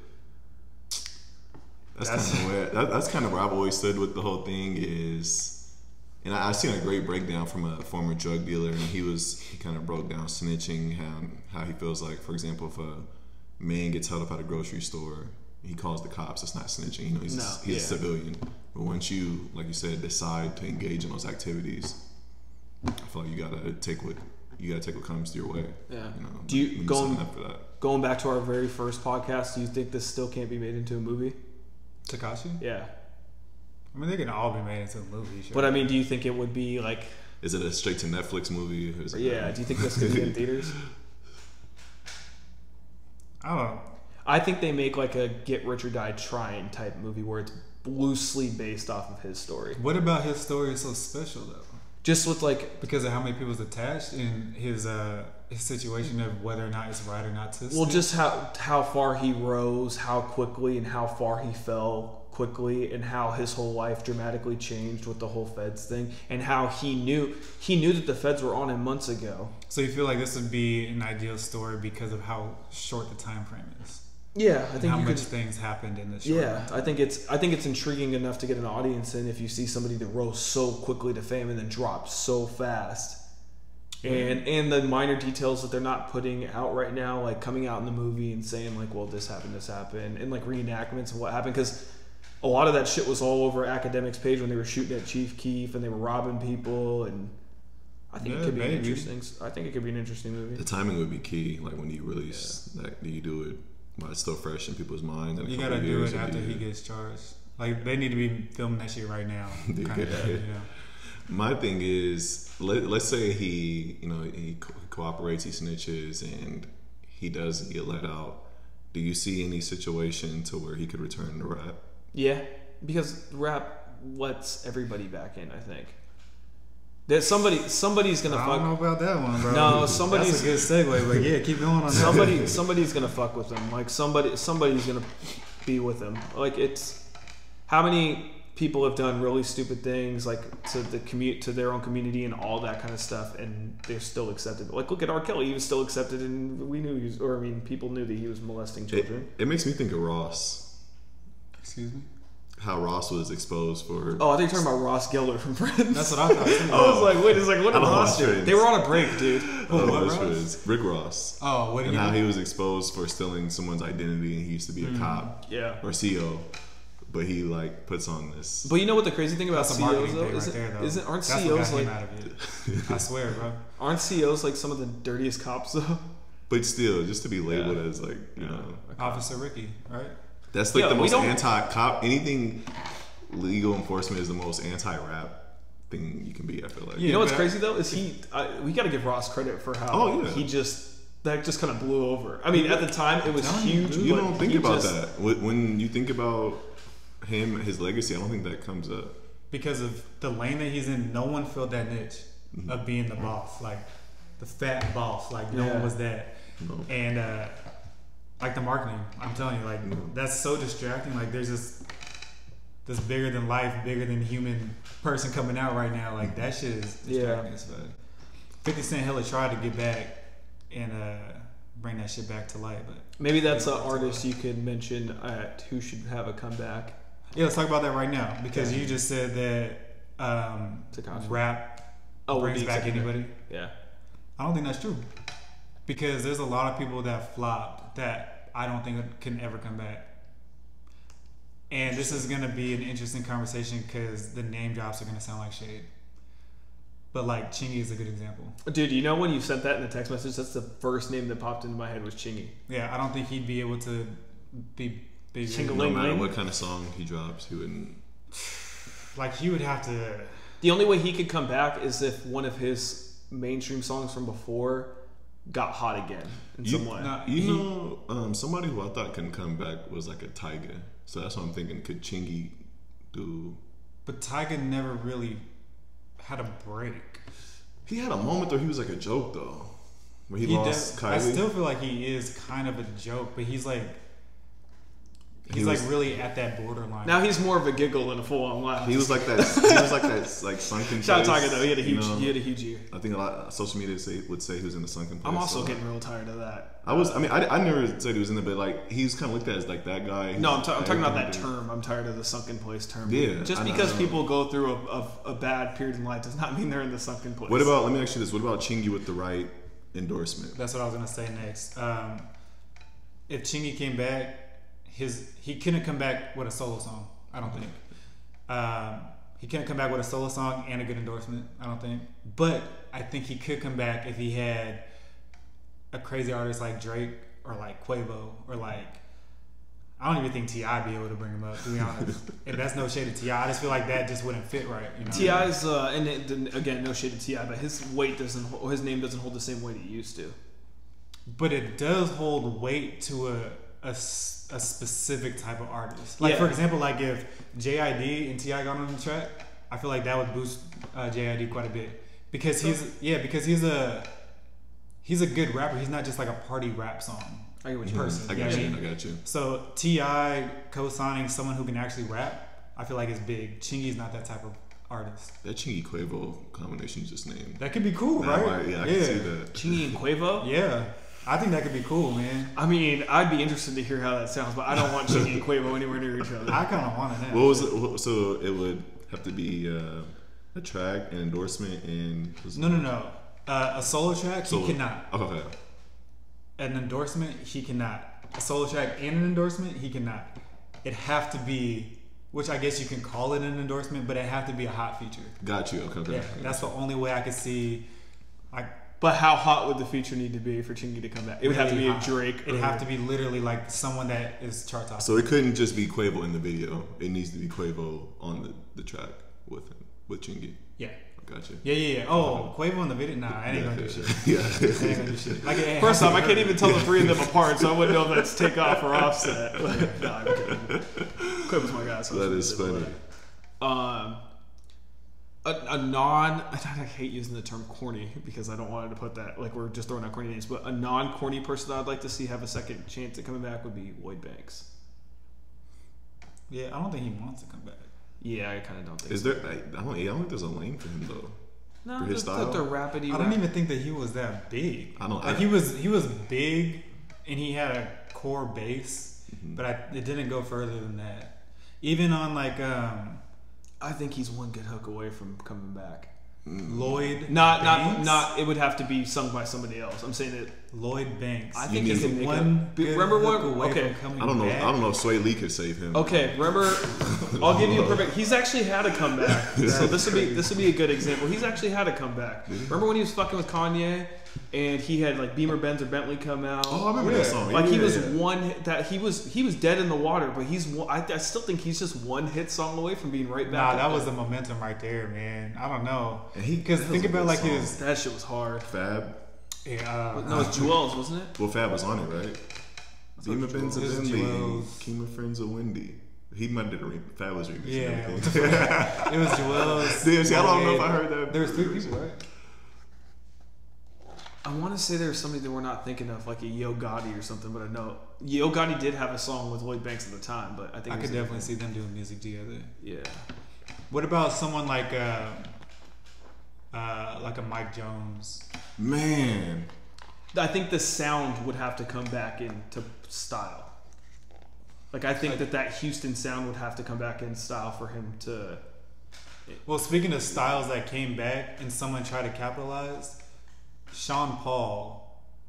That's, That's- kind of where that, that's kind of where I've always stood with the whole thing is, and I, I seen a great breakdown from a former drug dealer, and he was he kind of broke down snitching how how he feels like, for example, if a man gets held up at a grocery store, he calls the cops. It's not snitching. You know, he's No, he's yeah. a civilian. But once you, like you said, decide to engage in those activities, I feel like you gotta take what you gotta take what comes your way. Yeah. You know, Do you- going- sign up for that? Going back to our very first podcast, do you think this still can't be made into a movie? Tekashi. Yeah. I mean, they can all be made into a movie. Sure. But I mean, do you think it would be like, Is it a straight to Netflix movie? Or is it yeah, do you think this could be in theaters? I don't know. I think they make like a get rich or die trying type movie where it's loosely based off of his story. What about his story is so special though? Just with like, Because of how many people's attached in his uh his situation of whether or not it's right or not to. well, snitch. just how how far he rose, how quickly, and how far he fell quickly, and how his whole life dramatically changed with the whole Feds thing, and how he knew he knew that the Feds were on him months ago. So you feel like this would be an ideal story because of how short the time frame is, Yeah, I and think how you much could, things happened in this. Short Yeah, I think it's I think it's intriguing enough to get an audience in if you see somebody that rose so quickly to fame and then dropped so fast. And and the minor details that they're not putting out right now, like coming out in the movie and saying like, well, this happened, this happened, and like reenactments of what happened, because a lot of that shit was all over Akademiks page when they were shooting at Chief Keef and they were robbing people, and I think it could be an interesting. I think it could be an interesting movie. The timing would be key. Like when you release that, do you do it while it's still fresh in people's minds. in a You couple gotta do years, it after he gets charged. Like they need to be filming that shit right now. They kind of get you know? My thing is, let, let's say he, you know, he co- cooperates, he snitches, and he does get let out. Do you see any situation to where he could return to rap? Yeah, because rap lets everybody back in. I think that somebody somebody's gonna fuck. I fuck. don't know about that one, bro. No, somebody's- That's a good segue, but yeah, keep going on that. somebody somebody's gonna fuck with him. Like somebody somebody's gonna be with him. Like it's how many people have done really stupid things like to the commute to their own community and all that kind of stuff and they're still accepted. Like look at R. Kelly, he was still accepted and we knew he was or I mean people knew that he was molesting It, children. it makes me think of Ross. Excuse me. How Ross was exposed for. Oh, I think you're talking about Ross Geller from Friends. That's what I thought. Too. I was like, wait, it's like what did Ross watch do? Friends. They were on a break, dude. Oh, what, that's Ross? what it is. Rick Ross. Oh, what did And he how do? he was exposed for stealing someone's identity, and he used to be a hmm. cop Yeah. or CO, but he like puts on this. But you know what the crazy thing about That's a CEOs though right isn't, there, though. isn't aren't That's what got CEOs him like out of. I swear, bro. aren't CEOs like some of the dirtiest cops though? But still, just to be labeled Yeah. as like you know, Officer Ricky, right? That's like Yeah, the most anti-cop. Anything legal enforcement is the most anti-rap thing you can be. I feel like. you know what's but- crazy though is he. I, we got to give Ross credit for how Oh, yeah. he just that just kind of blew over. I mean, at the time it was telling you, huge. dude. You don't think about just- that When- when you think about him, his legacy. I don't think that comes up. Because of the lane that he's in, no one filled that niche of being the boss, like the fat boss. Like no Yeah. one was that. No. And uh, like the marketing, I'm telling you, like that's so distracting. Like there's this this bigger than life, bigger than human person coming out right now. Like that shit is Yeah. distracting as fuck. Fifty Cent hella tried to get back and uh, bring that shit back to light, but Maybe that's an artist you could mention at who should have a comeback. yeah, let's talk about that right now because you just said that um, rap Oh, brings back anybody. Yeah. I don't think that's true because there's a lot of people that flopped that I don't think can ever come back. And this is gonna be an interesting conversation because the name drops are gonna sound like shade. But like Chingy is a good example. Dude, you know when you sent that in the text message, that's the first name that popped into my head was Chingy. Yeah, I don't think he'd be able to be bigger. Chingle- No matter what kind of song he drops, he wouldn't. Like he would have to. The only way he could come back is if one of his mainstream songs from before got hot again in You, some way. nah, you he- know, um, somebody who I thought couldn't come back was like a Tyga. So that's what I'm thinking. Could Chingy do? But Tyga never really had a break. He had a moment though. He was like a joke though, where he, He lost does- Kylie. I still feel like he is kind of a joke, but he's like He's was- like really at that borderline. Now he's more of a giggle than a full on laugh. He was like that. He was like that, like sunken. Shout out place, Tyga though. He had a you huge, know? he had a huge year. I think a lot of social media say, would say he was in the sunken place. I'm also so- getting real tired of that. I was. I mean, I, I never said he was in it, but like he's kind of looked at as like that guy. No, I'm, ta- I'm talking about that Everything term. I'm tired of the sunken place term. Yeah, Just know, because people go through a, a, a bad period in life does not mean they're in the sunken place. What about? Let me ask you this. What about Chingy with the right endorsement? That's what I was gonna say next. Um, if Chingy came back, his he couldn't come back with a solo song. I don't think. Um, he couldn't come back with a solo song and a good endorsement. I don't think. But I think he could come back if he had a crazy artist like Drake or like Quavo or like. I don't even think T.I. be able to bring him up. To be honest, and that's no shade to Ti. I just feel like that just wouldn't fit right. You know. T.I.'s uh, and it, again, no shade to T.I., but his weight doesn't, his name doesn't hold the same weight it used to. but it does hold weight to a, a a specific type of artist. Like Yeah. for example, like if JID and T.I. got on the track, I feel like that would boost uh, JID quite a bit because he's yeah because he's a he's a good rapper. He's not just like a party rap song I get what you person. I you got what you. I mean? I got you. So T.I. co-signing someone who can actually rap, I feel like is big. Chingy's not that type of artist. That Chingy Quavo combination you just named. That could be cool, That right? might- yeah, I can see that. Chingy and Quavo. Yeah, I think that could be cool, man. I mean, I'd be interested to hear how that sounds, but I don't want Chingy and Quavo anywhere near each other. I kind of want it now. What was it? So it would have to be uh, a track, an endorsement, and was No, no, no. Uh, a solo track, So- he cannot. Okay, okay. An endorsement, he cannot. A solo track and an endorsement, he cannot. It have to be, which I guess you can call it an endorsement, but it have to be a hot feature. got you. Okay, okay. Yeah, that's the only way I could see. Like But how hot would the feature need to be for Chingy to come back? It would have to be really a. Drake. It'd or- have to be literally like someone that is chart topping. So it couldn't just be Quavo in the video. It needs to be Quavo on the, the track with him, with Chingy. yeah, Got you. yeah, yeah, yeah. Oh, Quavo in the video? Nah, I ain't gonna do shit. Yeah. I ain't gonna do shit. Like, it First has off, I can't even tell the three of them apart, so I wouldn't know if that's takeoff or offset. But, no, I'm kidding. Quavo's my guy. So that I is shouldn't say funny. Um, a, a non. I hate using the term corny because I don't want to put that like we're just throwing out corny names. But a non-corny person that I'd like to see have a second chance at coming back would be Lloyd Banks. Yeah, I don't think he wants to come back. Yeah, I kind of don't think. Is so. there? I, I don't. I don't think there's a lane for him though. no, for his the, style? The, the rapidy. I don't even think that he was that big. I don't- Like I- he was, he was big, and he had a core base, Mm-hmm. but I, it didn't go further than that. Even on like um, I think he's one good hook away from coming back. Mm. Lloyd, Not, Banks, not, not. It would have to be sung by somebody else. I'm saying it. Lloyd Banks. I think he's need one. it. good Remember hook one? away Okay. from coming I don't know. back. I don't know if Swae Lee could save him. Okay, remember, I'll give you a perfect. He's actually had a comeback. so this would be this would be a good example. He's actually had a comeback. Remember when he was fucking with Kanye, and he had like Beamer Benz or Bentley come out. Oh, I remember that song. Like he was yeah. one hit- that he was he was dead in the water, but he's one, I, I still think he's just one hit song away from being right back. Nah, that was there. the momentum right there, man. I don't know. And he- Because think about like song. his. that shit was hard. Fab. Yeah, uh, No, it's Juelz, wasn't it? Well, Fab was on it, right? Beamer Benz It was and Bentley. Juelz. Kima Friends of Wendy. He might have did a re- Fab was remixing Yeah. it was Joel's. Damn, see, I don't know if I heard that. There was three people, right? I want to say there's somebody that we're not thinking of, like a Yo Gotti or something, but I know Yo Gotti did have a song with Lloyd Banks at the time, but I think I could definitely see them doing music together. yeah. What about someone like uh, uh, like a Mike Jones? Man, I think the sound would have to come back into style. Like I think that that Houston sound would have to come back in style for him to. Well, speaking of styles that came back and someone tried to capitalize, Sean Paul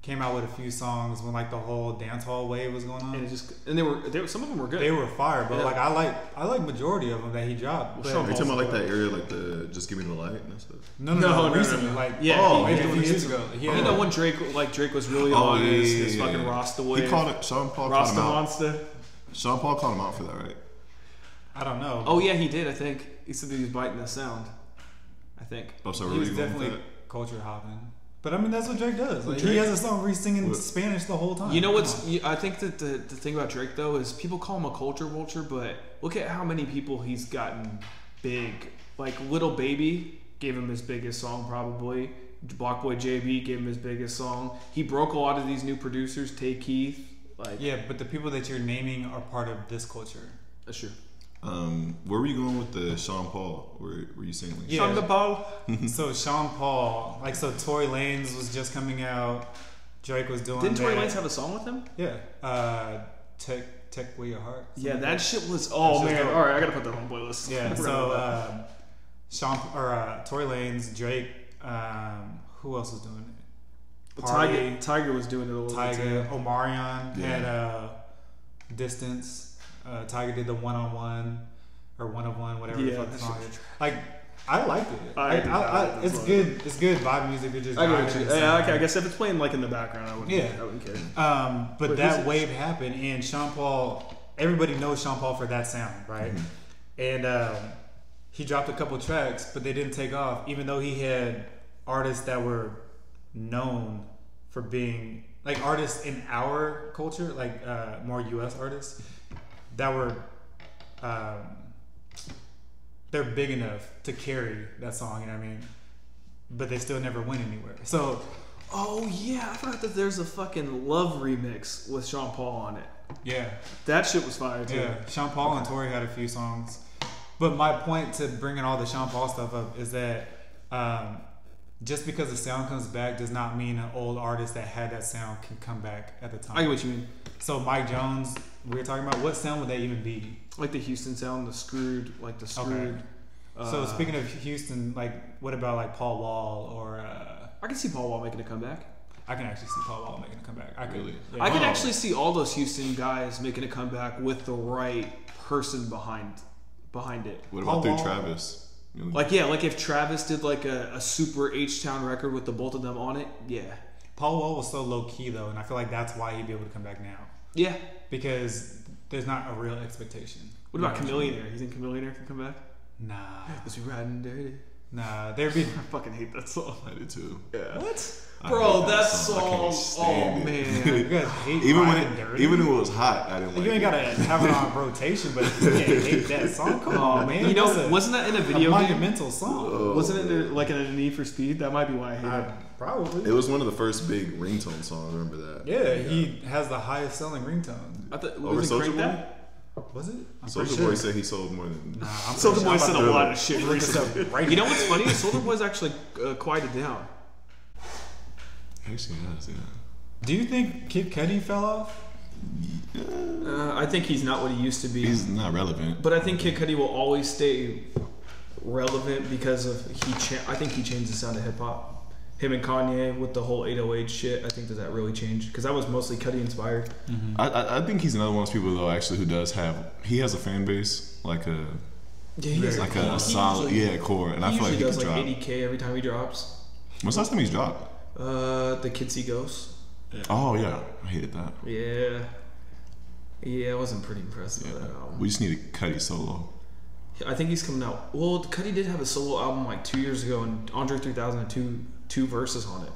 came out with a few songs when like the whole dance hall wave was going And it on. just and they were they were some of them were good. They were fire, but Yeah. like I like I like majority of them that he dropped. Well, But- Sean are you talking about like that area, like the just give me the light and stuff? no, no, No, no, no, no, recently, no. like Yeah, oh, he- maybe he- a few he- years ago. He you had- know when Drake like Drake was really Oh, on yeah, his, yeah, his yeah, fucking yeah. Rasta wave. He called it. Sean Paul called Rasta him out. Monster. Sean Paul called him out for that, right? I don't know. Oh yeah, he did. I think he said that he was biting the sound. I think. Oh, so he was you going with definitely culture hopping. But I mean, that's what Drake does. Like, he has a song where he's singing Spanish the whole time. You know what's? I think that the, the thing about Drake though is people call him a culture vulture, but look at how many people he's gotten big. Like Lil Baby gave him his biggest song probably. BlocBoy JB gave him his biggest song. He broke a lot of these new producers. Tay Keith, Like, Yeah, but the people that you're naming are part of this culture. that's true. Um, where were you going with the Sean Paul? Were, were you saying like Yeah. Sean Paul. so Sean Paul, like so, Tory Lanez was just coming out. Drake was doing. Didn't Tory that. Lanez have a song with him? Yeah. Uh, tech, tech, where your heart. Yeah, something that like shit was. Oh That's man! dope. All right, I gotta put that on playlist. Yeah. So about that. um, Sean or uh, Tory Lanez, Drake. Um, who else was doing it? Party, Tyga, Tyga was doing it a little Tyga, bit. Omarion Yeah. had uh, distance. Uh, Tyga did the one on one or one of one, whatever the fuck the song is. Like I liked it. I I. I, it's good. It's good vibe music. You're just I, get you. Yeah, okay, I guess if it's playing like in the background, I wouldn't. Yeah. I wouldn't care. Um, but Wait, that wave happened, and Sean Paul. Everybody knows Sean Paul for that sound, right? And um, he dropped a couple tracks, but they didn't take off, even though he had artists that were known for being like artists in our culture, like uh, more U.S. artists that were. Um, they're big enough to carry that song, you know what I mean? But they still never went anywhere. So Oh yeah, I forgot that there's a fucking love remix with Sean Paul on it. yeah, That shit was fire too. Yeah, Sean Paul and Tory had a few songs. But my point to bringing all the Sean Paul stuff up is that um, just because the sound comes back does not mean an old artist that had that sound can come back at the time. I get what you mean. So Mike Jones, we were talking about what sound would that even be? Like the Houston sound, the screwed, like the screwed. so uh, speaking of Houston, like what about like Paul Wall or uh, I can see Paul Wall making a comeback. I can actually see Paul Wall making a comeback. I could. Really? Yeah. I can Oh. actually see all those Houston guys making a comeback with the right person behind behind it. What Paul about through Wall- Travis? Like yeah, like if Travis did like a, a super H Town record with the both of them on it, yeah, Paul Wall was so low key though, and I feel like that's why he'd be able to come back now yeah. because there's not a real expectation. What about Chamillionaire? You think Chamillionaire can come back? Nah, Cause we riding dirty. nah. There'd be I fucking hate that song. I did too. Yeah. what? I Bro, hate that I song. can't Oh it. man. You guys hate even when it, Dirty? even when it was hot, I didn't like You ain't it. gotta have it on rotation, but you can't hate that song. Come on, man. You know, That's a, wasn't that in a a video game? monumental song. Wasn't it in like in a Need for Speed? That might be why I hate it. Probably. It was one of the first big ringtone songs. I remember that. yeah, he has the highest selling ringtone. I thought Over was it Soulja Crank Boy? Was it? I'm Soulja pretty Boy sure. said he sold more than. Nah, I'm Boy sure. said a lot of shit recently. right You know what's funny? Soulja Boy's actually uh, quieted down. Actually, yes, yeah. Do you think Kid Cudi fell off? Uh, I think he's not what he used to be. He's not relevant. but I think Kid Cudi will always stay relevant because of he. Cha- I think he changed the sound of hip hop. Him and Kanye with the whole 808 shit. I think that that really changed because that was mostly Cudi inspired. I, I I think he's another one of those people though. Actually, who does have he has a fan base like a Yeah, he has like he- a, solid usually- yeah core, and I feel like he does could like drop. 80k every time he drops. When's the last time he's dropped? Uh, the Kids See Ghosts. Oh yeah, I hated that. Yeah. Yeah, I wasn't pretty impressed Yeah. with that album. We just need a Cudi solo. I think he's coming out. Well, Cudi did have a solo album like two years ago, and Andre 3000 had two two verses on it.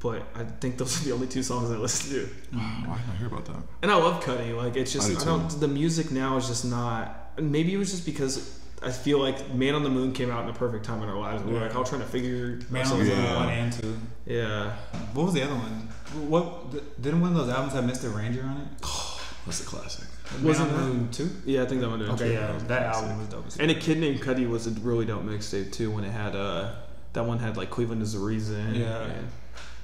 But I think those are the only two songs I listen to. Why didn't I hear about that? And I love Cudi. Like it's just I do I, don't. The music now is just not. Maybe it was just because I feel like Man on the Moon came out in the perfect time in our lives. We were like all trying to figure. Man on the Moon Yeah. one and two. Yeah. What was the other one? What didn't one of those albums have Mr. Rager on it? That's a classic. Wasn't Man on the Moon two? Yeah, I think that one did. Okay, yeah, that album was dope. as And a kid named Cudi was a really dope mixtape too. When it had uh, that one had like Cleveland is the reason. Yeah. and-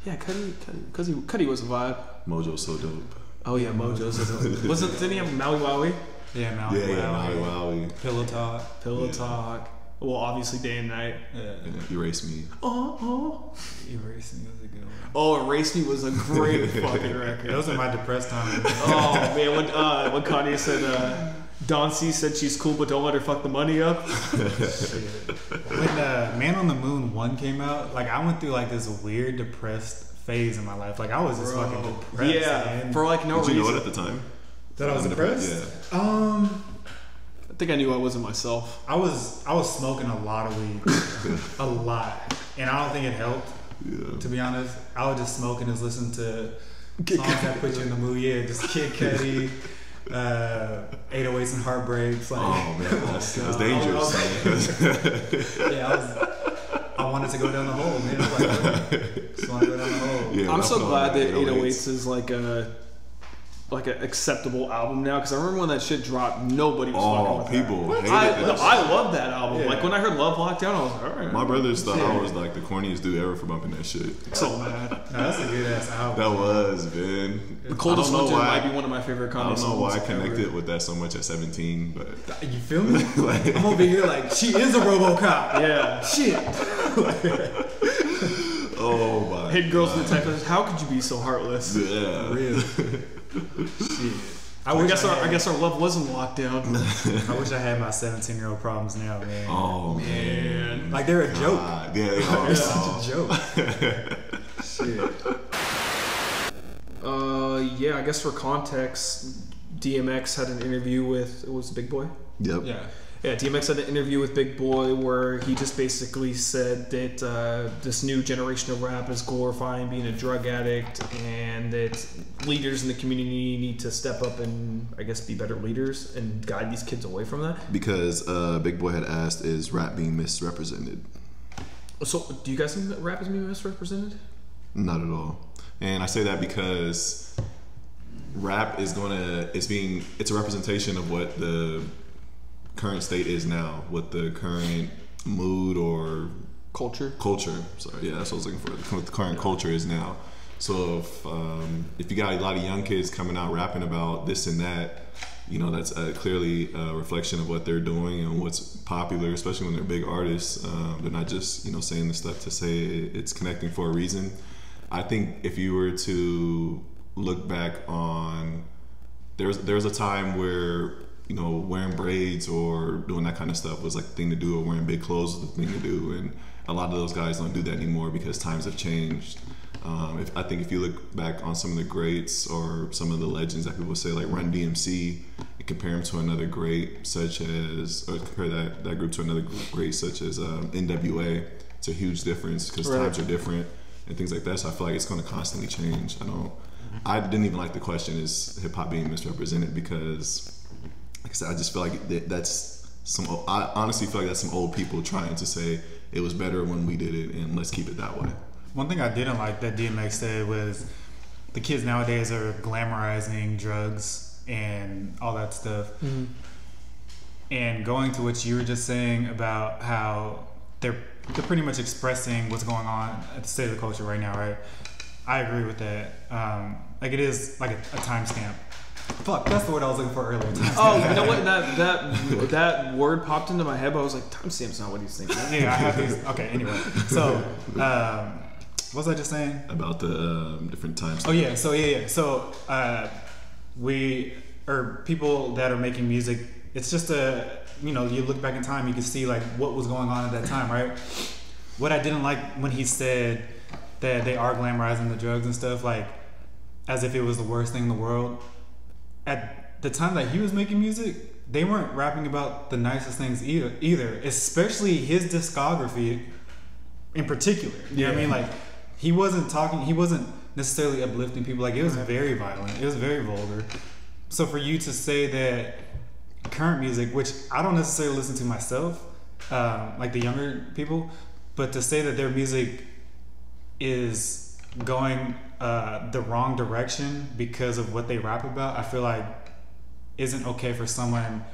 yeah. Cudi, Cudi, Cudi, Cudi was a vibe. Mojo's so dope. Oh yeah, Mojo's a- wasn't didn't he have Maui Wowie, yeah, Mount Yeah, yeah, Wowie, Maui Wowie. Pillow Talk. Pillow Yeah. Talk. Well, obviously Day and Night. Yeah. Yeah, Erase Me. Oh, oh. Erasing was a good one. Oh, Erase Me was a great fucking record. Those are my depressed times. oh man, when uh, when Kanye said uh, Don C said she's cool, but don't let her fuck the money up. when uh, Man on the Moon one came out, like I went through like this weird depressed phase in my life. Like I was just fucking depressed. yeah, man. for like no Did you know it reason. at the time? That I was depressed. Yeah. Um, I think I knew I wasn't myself. I was I was smoking a lot of weed, a lot, and I don't think it helped. Yeah. To be honest, I was just smoking and listening to songs that put you in the mood. Yeah, just Kid Cudi, uh, 808s and heartbreaks. Like, Oh man, that's, that's God. dangerous. yeah, I was. I wanted to go down the hole, man. I was like, just want to go down the hole. Yeah, I'm so glad that 808s. 808s is like a like an acceptable album now because I remember when that shit dropped, nobody was fucking Oh, with people that. hated I, that. no. I love that album. Yeah. Like when I heard Love Lockdown, I was like, all right. My brothers thought I was like the corniest dude ever for bumping that shit. so mad. No, that's a good ass album. That was, man. The coldest I don't winter why- might be one of my favorite I comedy don't know why I songs ever. connected with that so much at 17, but You feel me? like, I'm over here like she is a RoboCop. Yeah. Shit. oh my. Hit girls detectives. How could you be so heartless? Yeah. Real. Shit. I, I guess I, our I guess our love wasn't locked down. I wish I had my 17 year old problems now, man. Oh man. Like they're a joke. God, yeah, they are. They're such a joke. Shit. Uh, yeah. I guess for context, DMX had an interview with it was Big Boy. Yep. Yeah. Yeah, DMX had an interview with Big Boy where he just basically said that uh, this new generation of rap is glorifying being a drug addict and that leaders in the community need to step up and, I guess, be better leaders and guide these kids away from that. Because uh, Big Boy had asked, "Is rap being misrepresented?" So, do you guys think that rap is being misrepresented? Not at all. And I say that because rap is gonna it's being it's a representation of what the current state is now, what the current mood or Culture. culture. Sorry, yeah, that's what I was looking for. What the current culture is now. So if um, if you got a lot of young kids coming out rapping about this and that, you know that's uh, clearly a reflection of what they're doing and what's popular, especially when they're big artists. Um, they're not just you know saying the stuff to say it- it's connecting for a reason. I think if you were to look back on there's was there was a time where you know wearing braids or doing that kind of stuff was like the thing to do, or wearing big clothes was the thing to do, and a lot of those guys don't do that anymore because times have changed. Um, if, I think if you look back on some of the greats or some of the legends that people say like Run DMC and compare them to another great such as or compare that, that group to another great such as um, NWA, it's a huge difference because Right. times are different and things like that. So I feel like it's going to constantly change. I don't. I didn't even like the question is hip hop being misrepresented because, like I just feel like that, that's some. I honestly feel like that's some old people trying to say it was better when we did it and let's keep it that way. One thing I didn't like that DMX said was the kids nowadays are glamorizing drugs and all that stuff. And going to what you were just saying about how they're they're pretty much expressing what's going on at the state of the culture right now, right? I agree with that. Um, like it is like a, a timestamp. Fuck, that's the word I was looking for earlier. timestamp. Oh, you know what? That that that word popped into my head, but I was like, timestamp's not what he's thinking. yeah, I have these. Okay, anyway. So, um, what was I just saying? About the um, different times. Oh yeah, so yeah, yeah. So uh, we or people that are making music, it's just a you know you look back in time, you can see like what was going on at that time, right? What I didn't like when he said that they are glamorizing the drugs and stuff, like as if it was the worst thing in the world. At the time that he was making music, they weren't rapping about the nicest things either. Either, especially his discography in particular. You know what I mean? Like he wasn't talking. He wasn't necessarily uplifting people. Like it was very violent. It was very vulgar. So for you to say that current music, which I don't necessarily listen to myself, um, like the younger people, but to say that their music is going uh, the wrong direction because of what they rap about, I feel like isn't okay for someone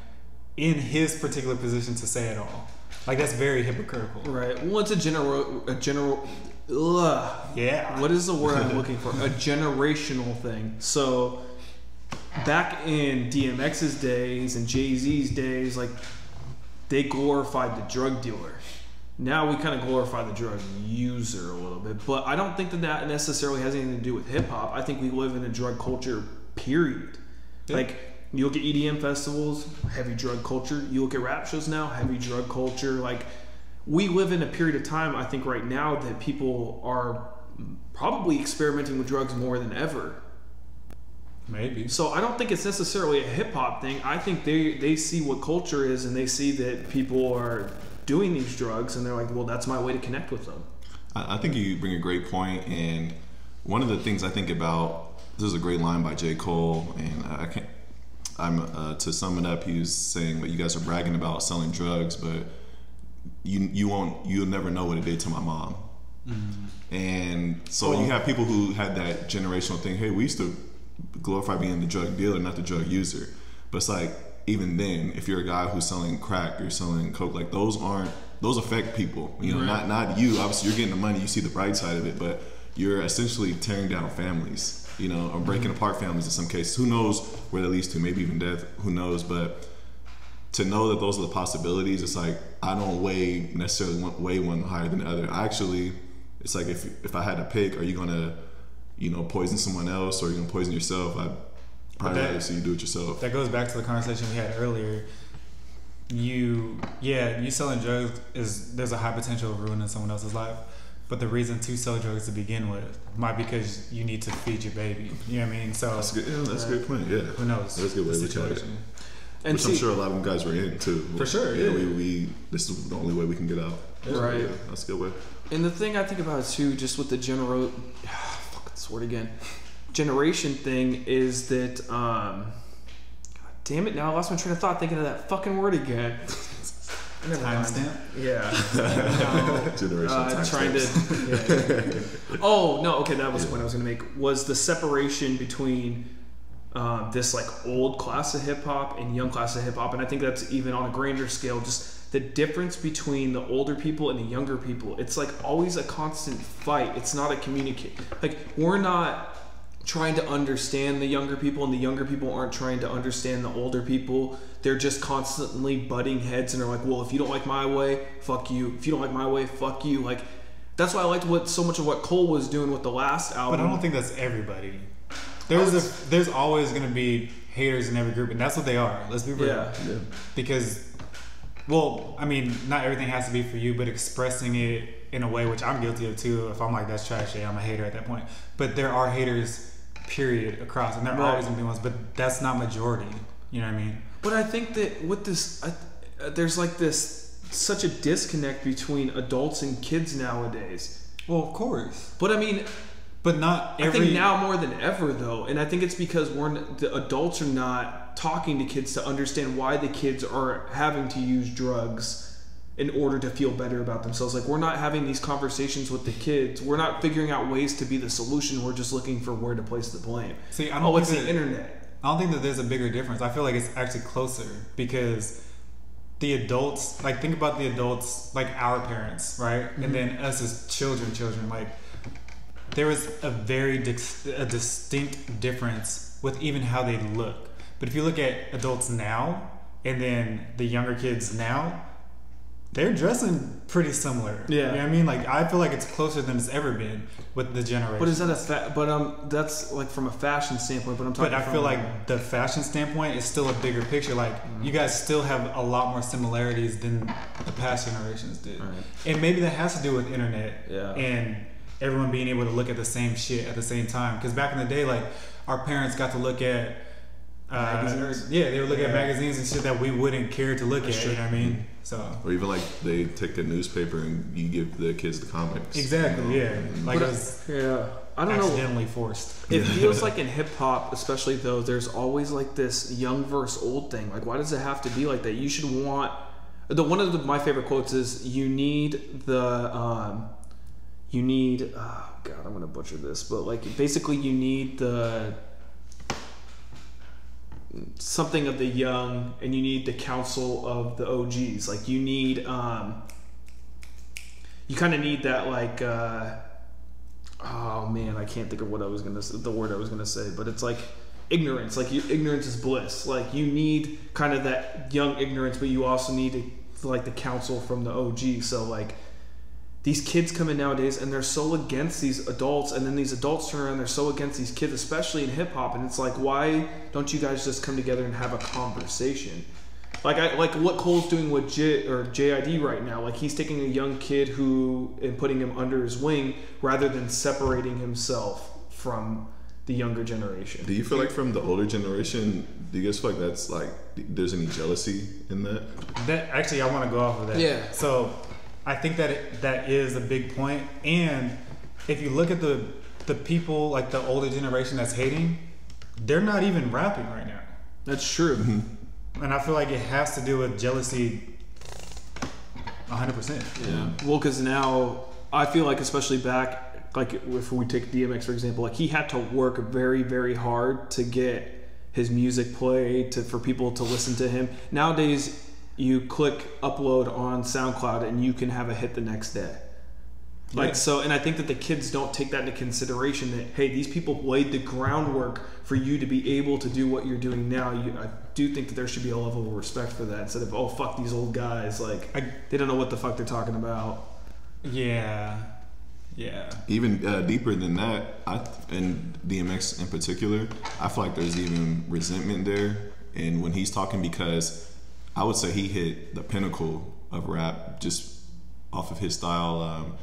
in his particular position to say at all. Like that's very hypocritical. Right. Well, it's a general, a general. Ugh. Yeah. What is the word I'm looking for? A generational thing. So, back in DMX's days and Jay Z's days, like they glorified the drug dealer. Now we kind of glorify the drug user a little bit, but I don't think that that necessarily has anything to do with hip hop. I think we live in a drug culture. Period. Like you look at EDM festivals, heavy drug culture. You look at rap shows now, heavy drug culture. Like we live in a period of time, I think, right now that people are probably experimenting with drugs more than ever. Maybe. So I don't think it's necessarily a hip hop thing. I think they they see what culture is and they see that people are doing these drugs and they're like, well, that's my way to connect with them. I, I think you bring a great point, and one of the things I think about this is a great line by J. Cole, and I can't. I'm uh, to sum it up. He was saying, "But you guys are bragging about selling drugs, but you you won't you'll never know what it did to my mom." And so you have people who had that generational thing. Hey, we used to glorify being the drug dealer, not the drug user. But it's like even then, if you're a guy who's selling crack or selling coke, like those aren't those affect people. You know, not not you. Obviously, you're getting the money. You see the bright side of it, but you're essentially tearing down families. You know, or breaking mm-hmm. apart families in some cases. Who knows where that leads to? Maybe even death. Who knows? But to know that those are the possibilities, it's like I don't weigh necessarily one, weigh one higher than the other. I actually, it's like if if I had to pick, are you gonna, you know, poison someone else or are you gonna poison yourself? I probably that- rather see you do it yourself. That goes back to the conversation we had earlier. You, yeah, you selling drugs is there's a high potential of ruining someone else's life, but the reason to sell drugs to begin with might be because you need to feed your baby. You know what I mean? So That's a good. Yeah, that's a good point. Yeah, who knows? That's a good way to look at it. And Which see, I'm sure a lot of them guys were in too. For sure, Yeah, yeah. we, we this is the only way we can get out. So, Right. yeah, that's a good way. And the thing I think about too, just with the genero, fuck this word again, generation thing is that, um, God damn it! Now I lost my train of thought thinking of that fucking word again. Timestamp. Yeah. No. Generation Uh, time trying stamps. to. yeah. Oh no! Okay, that was the point I was going to make. Was the separation between uh, this like old class of hip hop and young class of hip hop, and I think that's even on a grander scale. Just the difference between the older people and the younger people. It's like always a constant fight. It's not a communicate. Like we're not trying to understand the younger people, and the younger people aren't trying to understand the older people. They're just constantly butting heads, and are like, "Well, if you don't like my way, fuck you. If you don't like my way, fuck you." Like that's why I liked what so much of what Cole was doing with the last album. But I don't think that's everybody. There's a, there's always gonna be haters in every group, and that's what they are. Let's be real. Yeah. Because, well, I mean, not everything has to be for you, but expressing it in a way which I'm guilty of too. If I'm like that's trash, yeah, I'm a hater at that point. But there are haters, period, across, and there are Right. always gonna be ones. But that's not majority. You know what I mean? But I think that with this, I, uh, there's like this such a disconnect between adults and kids nowadays. Well, of course, But I mean, but not every. I think now more than ever though, and I think it's because we're n- the adults are not talking to kids to understand why the kids are having to use drugs in order to feel better about themselves. Like we're not having these conversations with the kids. We're not figuring out ways to be the solution. We're just looking for where to place the blame. See, I don't oh, it's think the internet. I don't think that there's a bigger difference. I feel like it's actually closer because the adults, like think about the adults, like our parents, right, and mm-hmm. then us as children, children. Like there was a very dis- a distinct difference with even how they look. But if you look at adults now and then the younger kids now, they're dressing pretty similar. Yeah. you know what I mean. Like I feel like it's closer than it's ever been with the generation. But is that a fa- but um that's like from a fashion standpoint. But I'm talking. But I feel like the fashion standpoint is still a bigger picture. Like Mm-hmm. you guys still have a lot more similarities than the past generations did, Right. and maybe that has to do with internet Yeah. and everyone being able to look at the same shit at the same time. Because back in the day, like our parents got to look at. Uh, Magazines? yeah, they would look at magazines and shit that we wouldn't care to look That's at. true. You know what I mean? So Or even like they take a newspaper and you give the kids the comics. exactly, you know? yeah. Like But it was yeah, I don't know. accidentally forced. It feels like in hip hop, especially though, there's always like this young versus old thing. Like, why does it have to be like that? You should want the one of the, my favorite quotes is you need the um, you need oh god I'm gonna butcher this, but like basically you need the something of the young and you need the counsel of the OGs. Like you need um, you kind of need that like. Uh, oh man, I can't think of what I was gonna the word I was gonna say, but it's like ignorance. Like you, ignorance is bliss. Like you need kind of that young ignorance, but you also need like the counsel from the OG. So like these kids come in nowadays and they're so against these adults, and then these adults turn around they're so against these kids, especially in hip hop. And it's like, why don't you guys just come together and have a conversation? Like I like what Cole's doing with J or JID right now. Like he's taking a young kid who and putting him under his wing rather than separating himself from the younger generation. Do you feel like from the older generation, do you guys feel like that's like there's any jealousy in that? That actually, I want to go off of that. Yeah. So, I think that it, that is a big point. And if you look at the the people like the older generation that's hating, they're not even rapping right now. That's true. Mm-hmm. And I feel like it has to do with jealousy. 100%. Yeah. Well, because now I feel like, especially back like if we take DMX for example, like he had to work very very hard to get his music played to for people to listen to him. Nowadays, you click upload on SoundCloud and you can have a hit the next day. Like Yeah. so, and I think that the kids don't take that into consideration. That hey, these people laid the groundwork for you to be able to do what you're doing now. You, I do think that there should be a level of respect for that instead of oh fuck these old guys. Like I- they don't know what the fuck they're talking about. Yeah, yeah. Even uh, deeper than that, I and DMX in particular, I feel like there's even resentment there. And when he's talking, because I would say he hit the pinnacle of rap just off of his style. Um,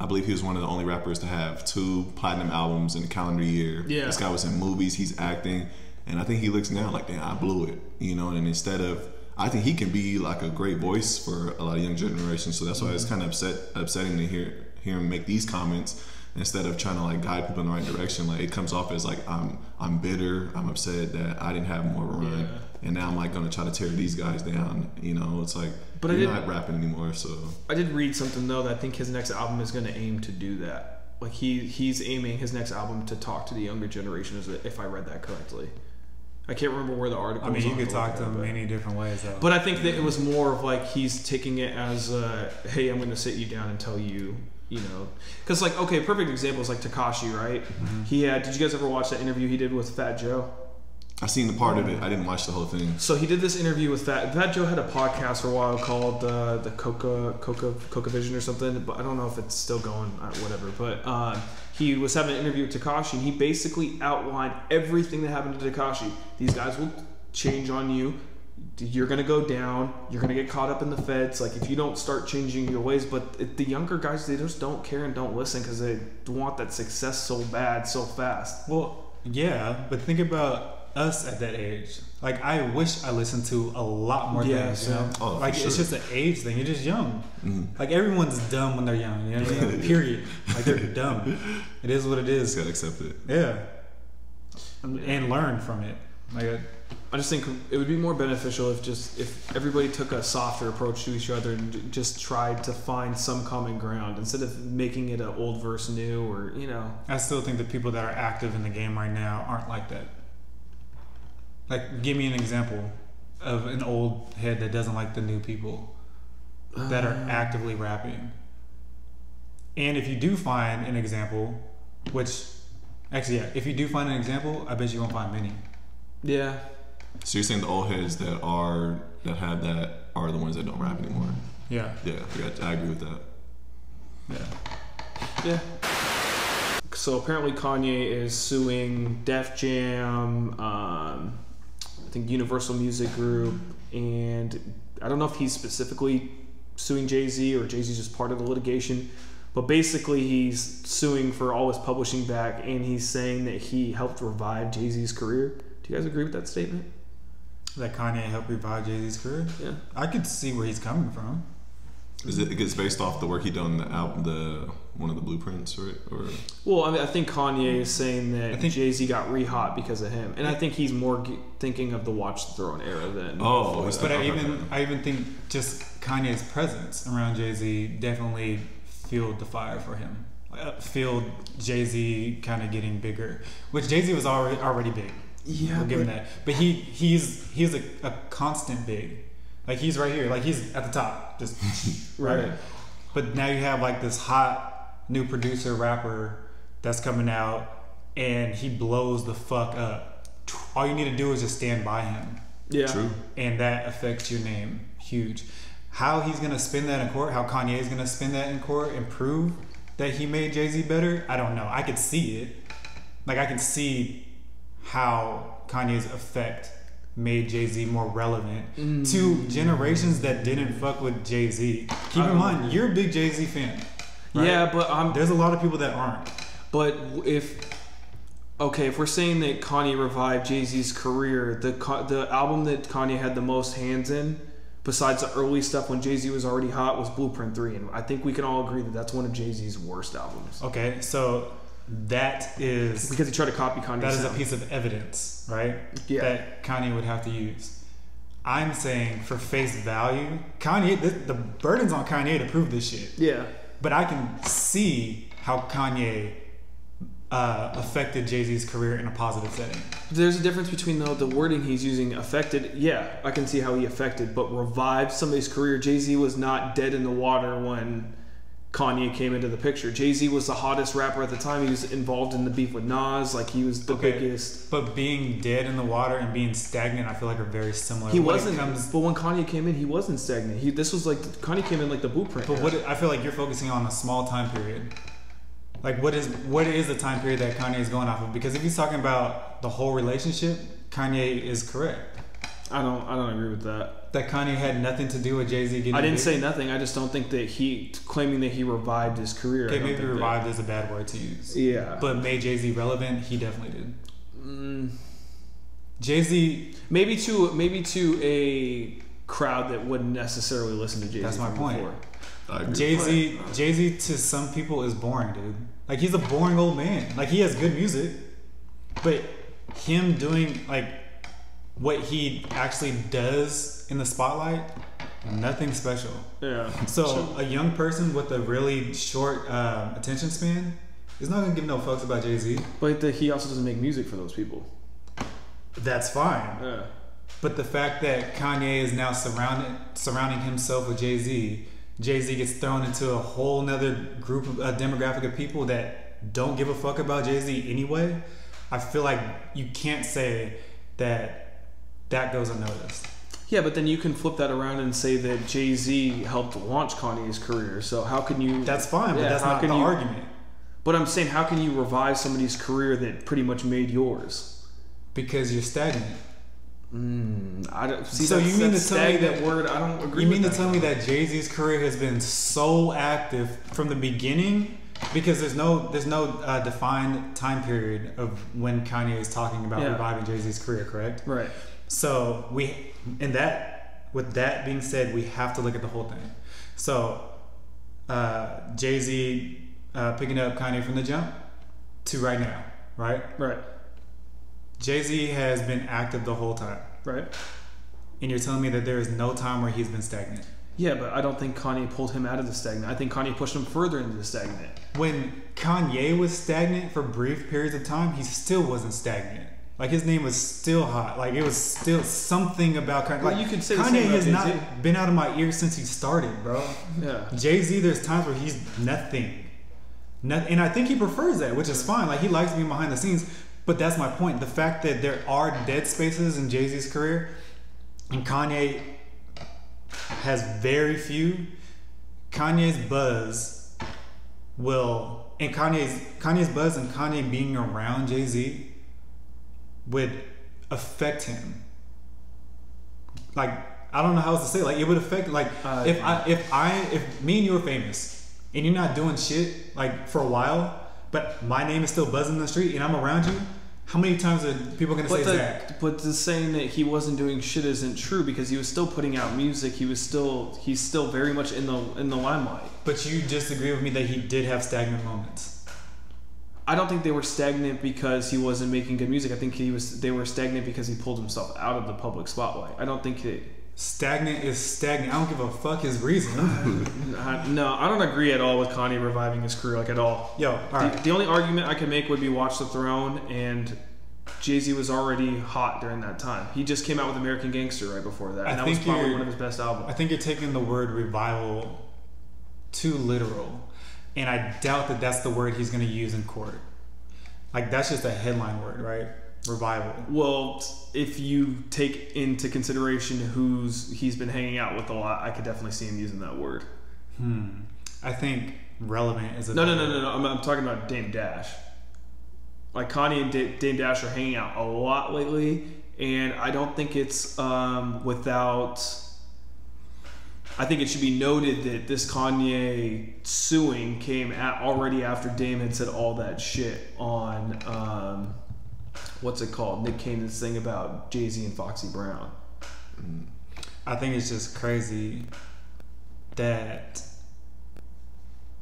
I believe he was one of the only rappers to have two platinum albums in a calendar year. Yeah. This guy was in movies, he's acting, and I think he looks now like, damn, I blew it, you know. And instead of, I think he can be like a great voice for a lot of young generations. So that's why it's kind of upset, upsetting to hear hear him make these comments instead of trying to like guide people in the right direction. Like it comes off as like I'm I'm bitter, I'm upset that I didn't have more run, and now I'm like gonna try to tear these guys down. You know, it's like, But I you're didn't- not rapping anymore, so. I did read something though that I think his next album is going to aim to do that. Like he he's aiming his next album to talk to the younger generation. is- If I read that correctly, I can't remember where the article. I mean, was you could talk to at, him many different ways, though. But I think that it was more of like he's taking it as, uh, hey, I'm going to sit you down and tell you, you know, because like okay, perfect example is like Tekashi, right? Mm-hmm. He had. Did you guys ever watch that interview he did with Fat Joe? I seen the part of it. I didn't watch the whole thing. So he did this interview with Fat. Fat Joe had a podcast for a while called uh, the Coca Coca Coca Vision or something, but I don't know if it's still going. Uh, whatever. But uh, he was having an interview with Tekashi, and he basically outlined everything that happened to Tekashi. These guys will change on you. You're gonna go down. You're gonna get caught up in the feds. Like if you don't start changing your ways, but it, the younger guys they just don't care and don't listen because they want that success so bad, so fast. Well, yeah, but think about us at that age. Like, I wish I listened to a lot more Yeah, things. You know. Oh, for like it's just an age thing. You're just young. Mhm. Like everyone's dumb when they're young. You know what I mean? Period. Like they're dumb. It is what it is. Just gotta accept it. Yeah, and, and learn from it. Like, I just think it would be more beneficial if just if everybody took a softer approach to each other and just tried to find some common ground instead of making it an old versus new or you know. I still think the people that are active in the game right now aren't like that. Like, give me an example of an old head that doesn't like the new people that are uh. actively rapping. And if you do find an example, which actually, yeah, if you do find an example, I bet you won't find many. Yeah, So you're saying the old heads that are that have that are the ones that don't rap anymore? Yeah, Yeah, I, agree with that. yeah. yeah. So apparently Kanye is suing Def Jam, um, I think Universal Music Group, and I don't know if he's specifically suing Jay Z or Jay Z's just part of the litigation. But basically, he's suing for all his publishing back, and he's saying that he helped revive Jay Z's career. Do you guys agree with that statement? That Kanye helped revive Jay Z's career. Yeah. I could see where he's coming from. Is it? It gets based off the work he done on the album, the one of the blueprints, right? Or Well, I mean, I think Kanye is saying that I think- Jay Z got re-hot because of him, and I think he's more g- thinking of the Watch the Throne era than. Oh, he's But I even I even think just Kanye's presence around Jay Z definitely fueled the fire for him. Uh, fueled Jay Z kind of getting bigger, which Jay Z was already already big. Yeah, we'll give him but- that. But he he's he's a, a constant big. Like he's right here. Like he's at the top. Just Right. But now you have like this hot new producer rapper that's coming out, and he blows the fuck up. All you need to do is just stand by him Yeah. true. and that affects your name huge. How he's gonna spin that in court, how Kanye is gonna spin that in court and prove that he made Jay Z better, I don't know. I could see it. Like I can see how Kanye's effect made Jay Z more relevant mm. to generations that didn't fuck with Jay Z. Keep in mind, you're a big Jay Z fan. right? Yeah, but I'm. There's a lot of people that aren't. But if okay, if we're saying that Kanye revived Jay Z's career, the the album that Kanye had the most hands in, besides the early stuff when Jay Z was already hot, was Blueprint Three, and I think we can all agree that that's one of Jay Z's worst albums Okay, so that is because he tried to copy Kanye's That is a piece of evidence, right? Yeah. That Kanye would have to use. I'm saying for face value, Kanye, the, the burden's on Kanye to prove this shit. Yeah. But I can see how Kanye uh, affected Jay Z's career in a positive setting. There's a difference between though the wording he's using affected. Yeah, I can see how he affected, but revived somebody's career. Jay Z was not dead in the water when Kanye came into the picture. Jay Z was the hottest rapper at the time. He was involved in the beef with Nas. Like he was the Okay. biggest. But being dead in the water and being stagnant, I feel like are very similar. He When wasn't. comes- but when Kanye came in, he wasn't stagnant. He this was like Kanye came in like the blueprint. But what I feel like you're focusing on a small time period. Like what is what is the time period that Kanye is going off of? Because if he's talking about the whole relationship, Kanye is correct. I don't. I don't agree with that. That Kanye had nothing to do with Jay Z getting. I didn't big. say nothing. I just don't think that he claiming that he revived his career. I Okay, don't maybe think revived is a bad word to use. Yeah. But made Jay Z relevant, he definitely did. Mm, Jay Z, maybe to maybe to a crowd that wouldn't necessarily listen to Jay Z. That's my point. I. Jay Z, Jay Z to some people is boring, dude. Like he's a boring old man. Like he has good music, but him doing like what he actually does in the spotlight, nothing special. Yeah. So a young person with a really short uh, attention span is not gonna give no fucks about Jay Z. But the, he also doesn't make music for those people. That's fine. Yeah. But the fact that Kanye is now surrounded surrounding himself with Jay Z, Jay Z gets thrown into a whole nother group of a demographic of people that don't give a fuck about Jay Z anyway. I feel like you can't say that that goes unnoticed. Yeah, but then you can flip that around and say that Jay Z helped launch Kanye's career. So how can you? That's fine, but that's not the you- argument. But I'm saying, how can you revive somebody's career that pretty much made yours? Because you're stagnant. I don't see. So you mean to tell me that- word? I don't agree. You mean to tell me that Jay Z's career has been so active from the beginning? Because there's no there's no uh, defined time period of when Kanye is talking about Yeah. reviving Jay Z's career, correct? Right. So we, and that, with that being said, we have to look at the whole thing. So, uh, Jay Z uh, picking up Kanye from the jump to right now, right? Right. Jay Z has been active the whole time, Right. and you're telling me that there is no time where he's been stagnant. Yeah, but I don't think Kanye pulled him out of the stagnant. I think Kanye pushed him further into the stagnant. When Kanye was stagnant for brief periods of time, he still wasn't stagnant. Like his name was still hot. Like it was still something about Kanye. Well, Like you could say Kanye has Jay-Z. not been out of my ear since he started, bro. Yeah. Jay Z, there's times where he's nothing. Nothing, and I think he prefers that, which is fine. Like he likes being behind the scenes, but that's my point. The fact that there are dead spaces in Jay Z's career, and Kanye has very few. Kanye's buzz will, and Kanye's Kanye's buzz and Kanye being around Jay Z would affect him. Like I don't know how else to say. it. Like it would affect. Like Uh, if I if I if me and you were famous and you're not doing shit like for a while, but my name is still buzzing in the street and I'm around you, how many times are people gonna say But the, Zach? but the saying that he wasn't doing shit isn't true because he was still putting out music. He was still he's still very much in the in the limelight. But you disagree with me that he did have stagnant moments. I don't think they were stagnant because he wasn't making good music. I think he was they were stagnant because he pulled himself out of the public spotlight. I don't think that Stagnant is stagnant. I don't give a fuck his reason. I- no, I don't agree at all with Kanye reviving his career like at all. Yo, all The, right. the only argument I could make would be Watch the Throne, and Jay Z was already hot during that time. He just came out with American Gangster right before that, and I that was probably one of his best albums. I think you're taking the word revival too literal, and I doubt that that's the word he's going to use in court. Like that's just a headline word, right? Revival. Well, if you take into consideration who's he's been hanging out with a lot, I could definitely see him using that word. Hmm. I think relevant is a No, no, no, no, no. I'm, I'm talking about Dame Dash. Like Kanye and Da- Dame Dash are hanging out a lot lately, and I don't think it's um, without. I think it should be noted that this Kanye suing came at already after Dame had said all that shit on um, what's it called? Nick Cannon's thing about Jay Z and Foxy Brown. I think it's just crazy that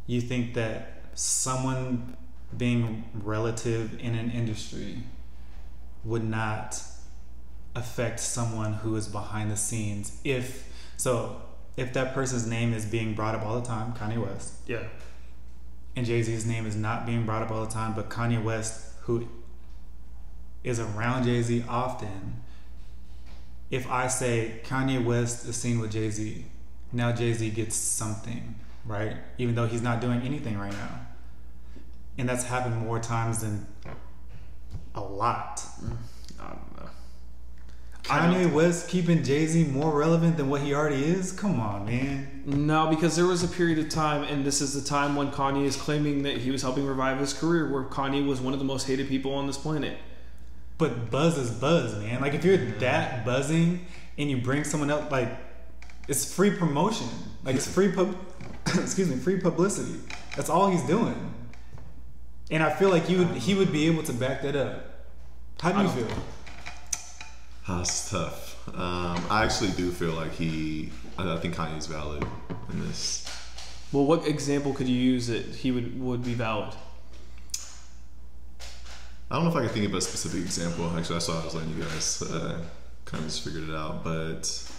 you think that someone being relative in an industry would not affect someone who is behind the scenes if so if that person's name is being brought up all the time Kanye West Yeah. and Jay Z's name is not being brought up all the time, but Kanye West, who is around Jay Z often, if I say Kanye West is seen with Jay Z, now Jay Z gets something, right? Even though he's not doing anything right now. And that's happened more times than a lot. I don't know. Kanye West keeping Jay Z more relevant than what he already is? Come on, man. No, because there was a period of time, and this is the time when Kanye is claiming that he was helping revive his career, where Kanye was one of the most hated people on this planet. But buzz is buzz, man. Like if you're that buzzing and you bring someone else, like it's free promotion. Like it's free pub. excuse me, free publicity. That's all he's doing. And I feel like he would he would be able to back that up. How do you feel? That's tough. Um, I actually do feel like he. I think Kanye's valid in this. Well, what example could you use that he would would be valid? I don't know if I can think of a specific example. Actually, I saw I was letting you guys uh, kind of just figured it out. But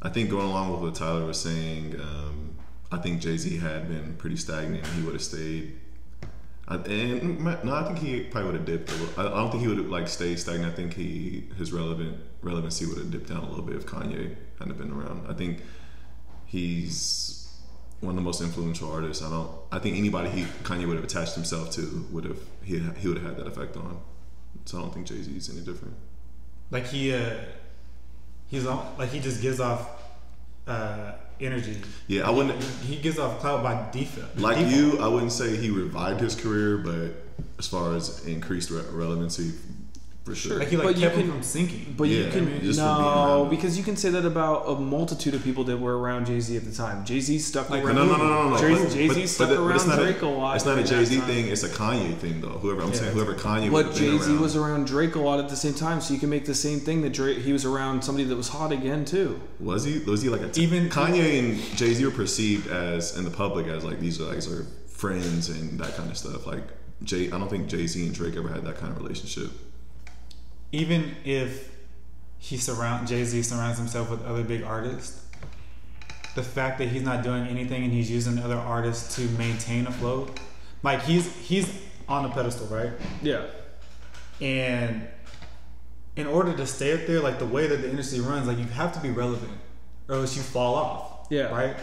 I think going along with what Tyler was saying, um, I think Jay Z had been pretty stagnant. He would have stayed. And no, I think he probably would have dipped. A little. I, I don't think he would have like stayed stagnant. I think he his relevant relevancy would have dipped down a little bit if Kanye hadn't been around. I think he's one of the most influential artists. I don't. I think anybody he Kanye would have attached himself to would have he he would have had that effect on. So I don't think Jay Z is any different. Like he uh he's on like he just gives off uh energy. Yeah, I wouldn't He gives off clout by default. like default. you. I wouldn't say he revived his career, but as far as increased re- relevancy, for sure. Like he like But you kept him can- from sinking. But you can I mean, just for being no, because you can say that about a multitude of people that were around Jay Z at the time. Jay Z stuck Like, around. no, no, no, no, no. Jay Z stuck but it- but around Drake a, lot. It's not a Jay Z thing. It's a Kanye thing, though. Whoever I'm Yeah, saying, whoever Kanye But would Jay Z was around Drake a lot at the same time, so you can make the same thing that Drake. He was around somebody that was hot again too. Was he? Was he like a Even- Kanye and Jay Z were perceived as in the public as like these guys are friends and that kind of stuff. Like Jay, I don't think Jay Z and Drake ever had that kind of relationship. Even if he surround Jay Z surrounds himself with other big artists, the fact that he's not doing anything and he's using other artists to maintain afloat, like he's he's on a pedestal, right? Yeah. And in order to stay up there, like the way that the industry runs, like you have to be relevant, or else you fall off. Yeah. Right.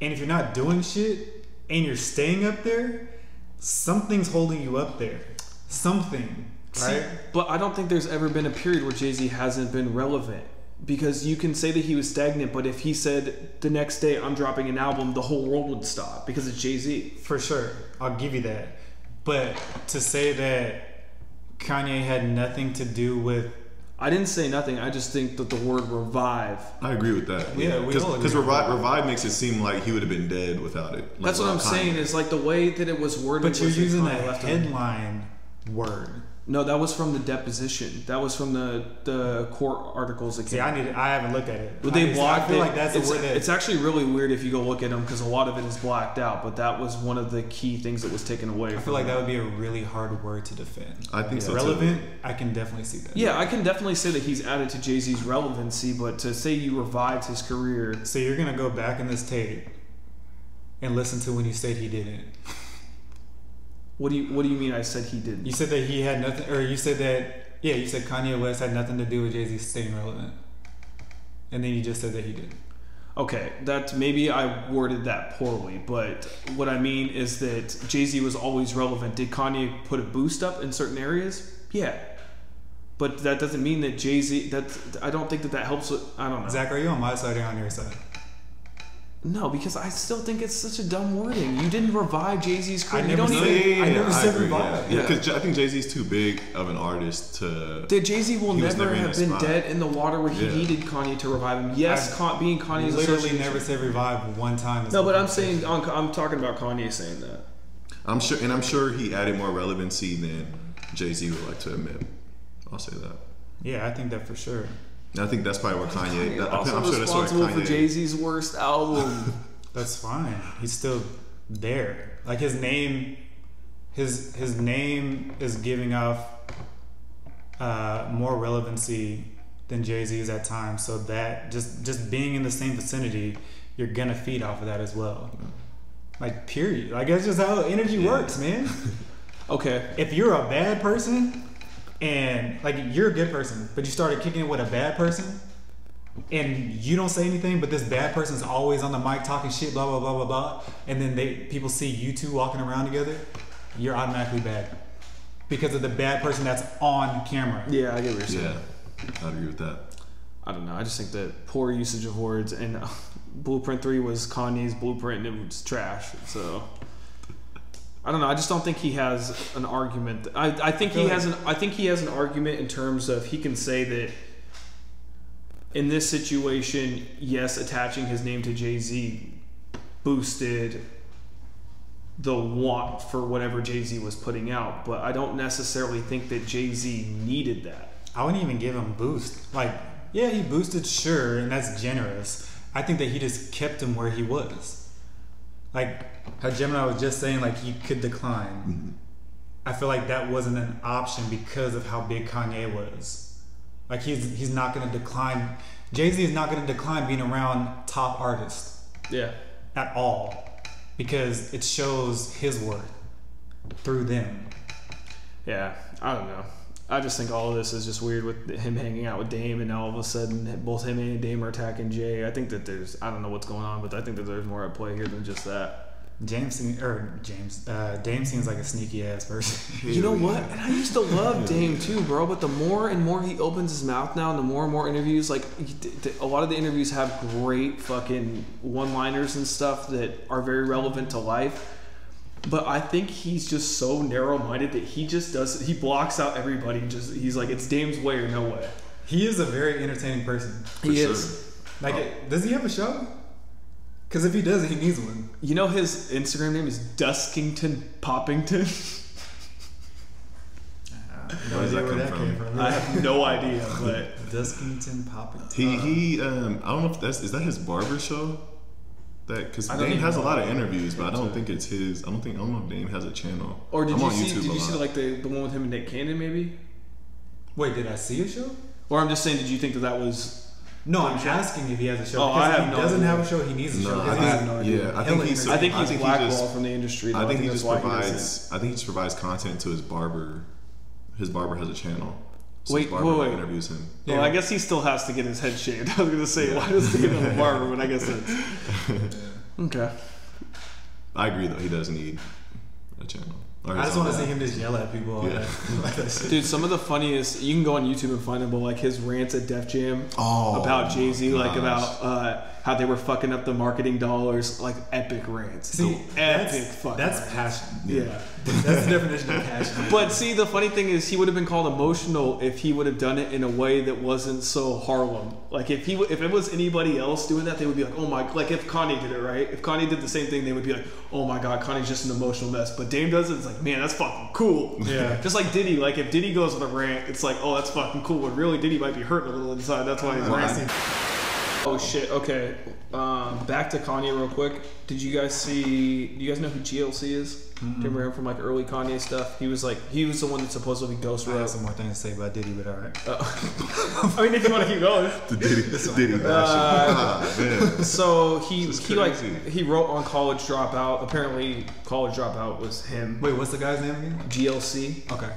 And if you're not doing shit and you're staying up there, something's holding you up there. Something. Right. See, but I don't think there's ever been a period where Jay Z hasn't been relevant. Because you can say that he was stagnant, but if he said the next day I'm dropping an album, the whole world would stop because it's Jay Z. For sure, I'll give you that. But to say that Kanye had nothing to do with I didn't say nothing. I just think that the word revive. I agree with that. Yeah, we all because agree. revive, revive makes it seem like he would have been dead without it. Like, That's what I'm Kanye. saying. Is like the way that it was worded. but you're was that using Kanye a left him. headline word. No, that was from the deposition. That was from the the court articles. That See, came I need I haven't looked at it. But they I, blocked I feel it. like that's it's, a word that it's actually really weird if you go look at them because a lot of it is blacked out. But that was one of the key things that was taken away. I feel like that would be a really hard word to defend. I think so too. Relevant, I can definitely see that. Yeah, I can definitely say that he's added to Jay Z's relevancy, but to say you revived his career, So you're gonna go back in this tape and listen to when you said he didn't. What do you what do you mean? I said he didn't. You said that he had nothing, or you said that yeah, you said Kanye West had nothing to do with Jay Z staying relevant, and then you just said that he did. Okay, that maybe I worded that poorly, but what I mean is that Jay Z was always relevant. Did Kanye put a boost up in certain areas? Yeah, but that doesn't mean that Jay Z. That I don't think that that helps. With, I don't know. Zach, are you on my side or on your side? No, because I still think it's such a dumb wording. You didn't revive Jay Z's career. I you never don't said- even. I never said agree, revive. Yeah, Yeah. because I think Jay Z's too big of an artist to. That Jay Z will never never have been spot. dead in the water where he Yeah. needed Kanye to revive him. Yes, I've Con- being Kanye Literally never said revive one time. No, but I'm saying I'm, I'm talking about Kanye saying that. I'm sure, and I'm sure he added more relevancy than Jay Z would like to admit. I'll say that. Yeah, I think that for sure. And I think that's probably what Kanye. Kanye I- also I'm sure that's what responsible for Jay Z's worst album. That's fine. He's still there. Like his name, his his name is giving off uh, more relevancy than Jay Z's at times. So that just just being in the same vicinity, you're gonna feed off of that as well. Like period. Like that's just how energy works, man. Okay. if you're a bad person and like you're a good person, but you started kicking it with a bad person and you don't say anything, but this bad person's always on the mic talking shit, blah blah blah blah blah, and then they people see you two walking around together, you're automatically bad. Because of the bad person that's on camera. Yeah, I get what you're saying. Yeah, I'd agree with that. I don't know. I just think that poor usage of words and uh, Blueprint Three was Kanye's blueprint and it was trash. So I don't know. I just don't think he has an argument. I, I think he has an. I think he has an argument in terms of he can say that in this situation, yes, attaching his name to Jay Z boosted the want for whatever Jay Z was putting out, but I don't necessarily think that Jay Z needed that. I wouldn't even give him boost. Like, yeah, he boosted, sure, and that's generous. I think that he just kept him where he was. Like how Jemini was just saying, like he could decline. Mm-hmm. I feel like that wasn't an option because of how big Kanye was. Like he's he's not going to decline. Jay Z is not going to decline being around top artists Yeah. at all because it shows his worth through them. Yeah, I don't know. I just think all of this is just weird with him hanging out with Dame, and now all of a sudden both him and Dame are attacking Jay. I think that there's I don't know what's going on, but I think that there's more at play here than just that. James seem- or James uh, Dame seems like a sneaky ass person. You know what? And I used to love Dame too, bro. But the more and more he opens his mouth now, and the more and more interviews, like a lot of the interviews have great fucking one-liners and stuff that are very relevant to life. But I think he's just so narrow-minded that he just does he blocks out everybody. and Just he's like it's Dame's way or no way. He is a very entertaining person. he sure. is. Like, does he have a show? Because if he doesn't, he needs one. You know his Instagram name is Duskington Poppington. No does idea that where come came from? from. I have no idea, but Duskington Poppington. He he um I don't know if that's is that his barber show? That because I Dame has a lot of interviews, but I don't think it's his. I don't think I don't know if Dame has a channel. or did I'm you on see? YouTube Did you see like the the one with him and Nick Cannon maybe? Wait, did I see a show? Or I'm just saying, did you think that that was? No, I'm Did you? asking if he has a show. Oh, because I if have he no doesn't idea. have a show, he needs a show. No, 'cause I he's- have no idea. yeah, I think he's. I think he's he blackballed just- from the industry. though. I think he that's just why doesn't. provides. I think he just provides content to his barber. His barber has a channel. So Wait, his barber wait, wait. interviews him. Well, I guess he still has to get his head shaved. I was gonna say, why does he have a barber? But I guess it's okay. I agree though. He does need a channel. Or I his just want to see him just yell at people. All Yeah. like. Dude, some of the funniest you can go on YouTube and find them, but like his rants at Def Jam Oh, about Jay Z, like about uh, how they were fucking up the marketing dollars, like epic rants. See, epic that's, fucking. that's rants. passion. yeah. That's the definition of passion. But see, the funny thing is, he would have been called emotional if he would have done it in a way that wasn't so Harlem. Like if he, if it was anybody else doing that, they would be like, "Oh my!" God, like if Kanye did it, right? If Kanye did the same thing, they would be like, "Oh my god, Kanye's just an emotional mess." But Dame does it, it's like, man, that's fucking cool. Yeah. Just like Diddy, like if Diddy goes on a rant, it's like, oh, that's fucking cool. But really, Diddy might be hurting a little inside. That's why he's ranting. See- Oh shit. Okay. Um, back to Kanye real quick. Did you guys see? Do you guys know who GLC is? Do you remember him from like early Kanye stuff? He was like he was the one that supposedly ghost I have some more things to say about Diddy, but all right. I mean, if you want to keep going. The Diddy, the Diddy Uh. Ah, man. So he he like crazy. he wrote on College Dropout. Apparently, College Dropout was him. Wait, what's the guy's name again? GLC. Okay.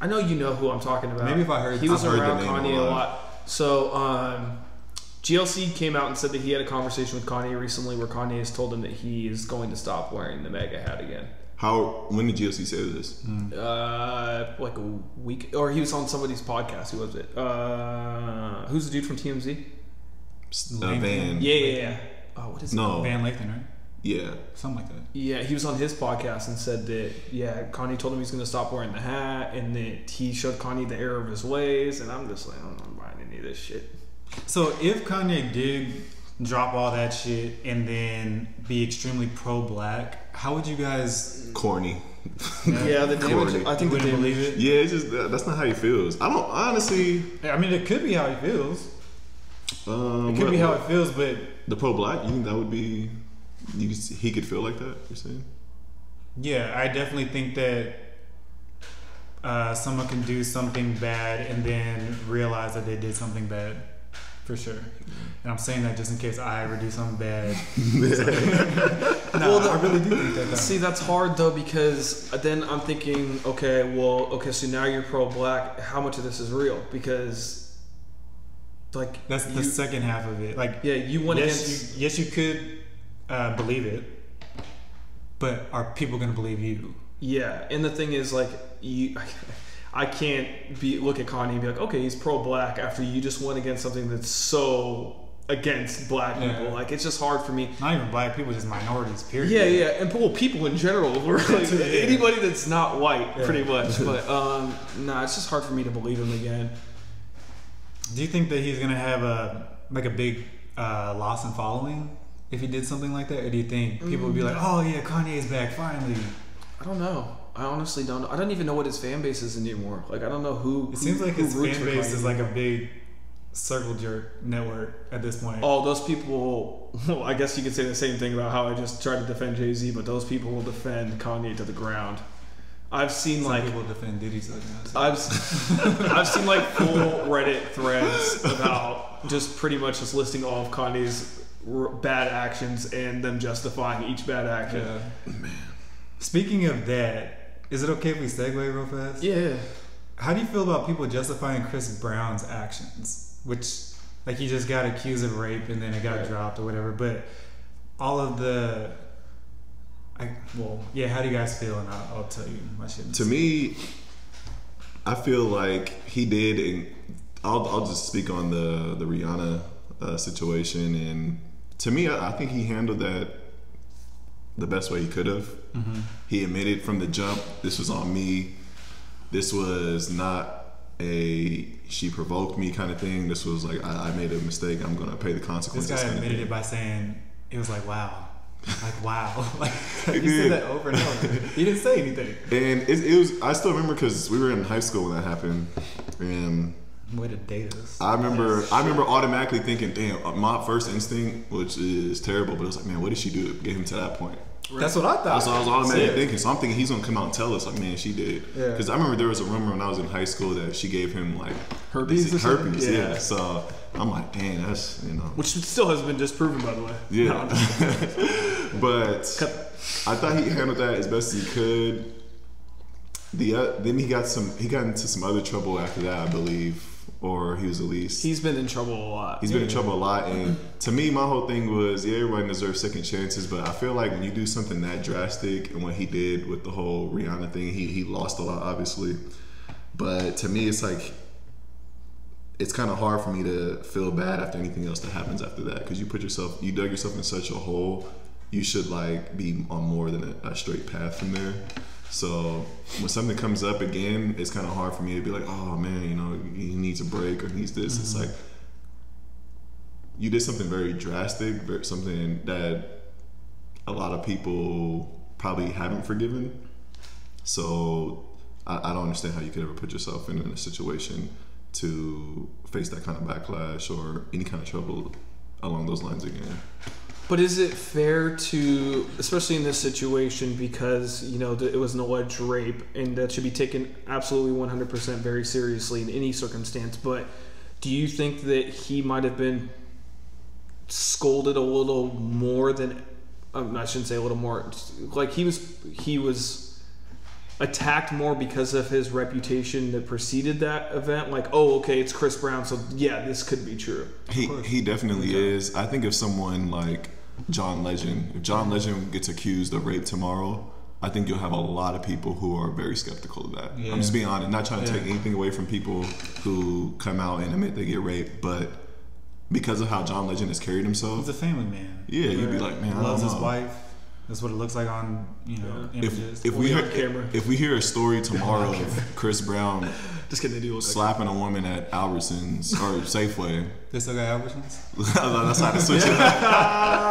I know you know who I'm talking about. Maybe if I heard- he was I've heard the around name Kanye a lot. lot. So um, GLC came out and said that he had a conversation with Kanye recently, where Kanye has told him that he is going to stop wearing the MAGA hat again. How? When did GLC say this? Uh, like a week, or he was on somebody's podcast. Who was it? Uh, who's the dude from TMZ? Uh, Link- Van. Yeah, yeah, yeah. Oh, what is it? No. Van Lathan, right? Yeah. Something like that. Yeah, he was on his podcast and said that yeah, Kanye told him he's going to stop wearing the hat, and that he showed Kanye the error of his ways. And I'm just like, I'm not buying any of this shit. So if Kanye did drop all that shit and then be extremely pro-black, how would you guys? Corny. Yeah, the Corny. I think you the wouldn't damage. believe it. Yeah, it's just that- that's not how he feels. I don't honestly. I mean, it could be how he feels. Um, It could be how it feels, but the pro black. You think that would be? You could, he could feel like that. You're saying? yeah, I definitely think that uh, someone can do something bad and then realize that they did something bad. For sure. And I'm saying that just in case I ever do something bad. no, Well, the- I really do think that. Though. See, that's hard though because then I'm thinking, okay, well, okay, so now you're pro-black. How much of this is real? Because, like, That's the second half of it. Like, yeah, you went yes, against. you, yes, you could uh, believe it, but are people going to believe you? Yeah, and the thing is, like, you, I can't be look at Kanye and be like, okay, he's pro-black after you just went against something that's so against black Yeah. people. Like, it's just hard for me. Not even black people, just minorities. Period. Yeah, yeah, and well, people in general, we're like Yeah. anybody that's not white, Yeah. pretty much. But um, nah, it's just hard for me to believe him again. Do you think that he's gonna have a like a big uh, loss in following if he did something like that, or do you think people would be like, "Oh yeah, Kanye's back finally"? I don't know. I honestly don't know. I don't even know what his fan base is anymore. Like, I don't know who. It seems like his fan base is like a big circle jerk network at this point. Oh, those people. Well, I guess you could say the same thing about how I just tried to defend Jay Z, but those people will defend Kanye to the ground. I've seen Some like people defend Diddy to so. I've I've seen like full Reddit threads about just pretty much just listing all of Kanye's r- bad actions and them justifying each bad action. Yeah. Speaking of that, is it okay if we segue real fast? Yeah. How do you feel about people justifying Chris Brown's actions? Which, like, he just got accused of rape and then it got Right. dropped or whatever. But all of the, I well, yeah. How do you guys feel? And I'll, I'll tell you my shit. To me, I feel like he did, and I'll, I'll just speak on the the Rihanna uh, situation. And to me, I, I think he handled that the best way he could have. He admitted from the jump, this was on me. This was not a she provoked me kind of thing. This was like I, I made a mistake. I'm gonna pay the consequences. this guy admitted it by saying it was like, "Wow." Like wow, like did. said that over and over. He didn't say anything. And it, it was. I still remember because we were in high school when that happened, and Way to date us. I remember I remember automatically thinking, damn, my first instinct, which is terrible, but it was like, man, what did she do to get him to that point? That's what I thought. That's what I was automatically Yeah. thinking. So I'm thinking he's gonna come out and tell us, like, man, she did. Yeah. Because I remember there was a rumor when I was in high school that she gave him like Herpes or herpes. Yeah. Yeah. So I'm like, dang, that's you know. Which still hasn't been disproven, by the way. Yeah. No, I'm just- but I thought he handled that as best as he could. The uh, then he got some he got into some other trouble after that, I believe, or he was at least he's been in trouble a lot. He's been in trouble a lot, and to me, my whole thing was, yeah, everybody deserves second chances, but I feel like when you do something that drastic, and what he did with the whole Rihanna thing, he he lost a lot, obviously. But to me, it's like it's kind of hard for me to feel bad after anything else that happens after that, because you put yourself, you dug yourself in such a hole. You should like be on more than a, a straight path from there. So when something comes up again, it's kind of hard for me to be like, oh man, you know, he needs a break or he needs this. It's mm-hmm. like you did something very drastic, something that a lot of people probably haven't forgiven. So I, I don't understand how you could ever put yourself in, in a situation to face that kind of backlash or any kind of trouble along those lines again. But is it fair to, especially in this situation, because you know it was an alleged rape, and that should be taken absolutely 100% very seriously in any circumstance. But do you think that he might have been scolded a little more than? Um, I shouldn't say a little more. Like he was, he was attacked more because of his reputation that preceded that event. Like, oh, okay, it's Chris Brown, so yeah, this could be true. He he definitely is. I think if someone like John Legend, if John Legend gets accused of rape tomorrow, I think you'll have a lot of people who are very skeptical of that. Yeah. I'm just being honest, not trying to take anything away from people who come out and admit they get raped, but because of how John Legend has carried himself, He's a family man. yeah, you'd be like, man, I loves his wife. That's what it looks like on you know images. If, if we hear, camera. if we hear a story tomorrow of Chris Brown Just kidding, they do look like slapping a woman at Albertsons or Safeway, they still got Albertsons. that's how to switch it up.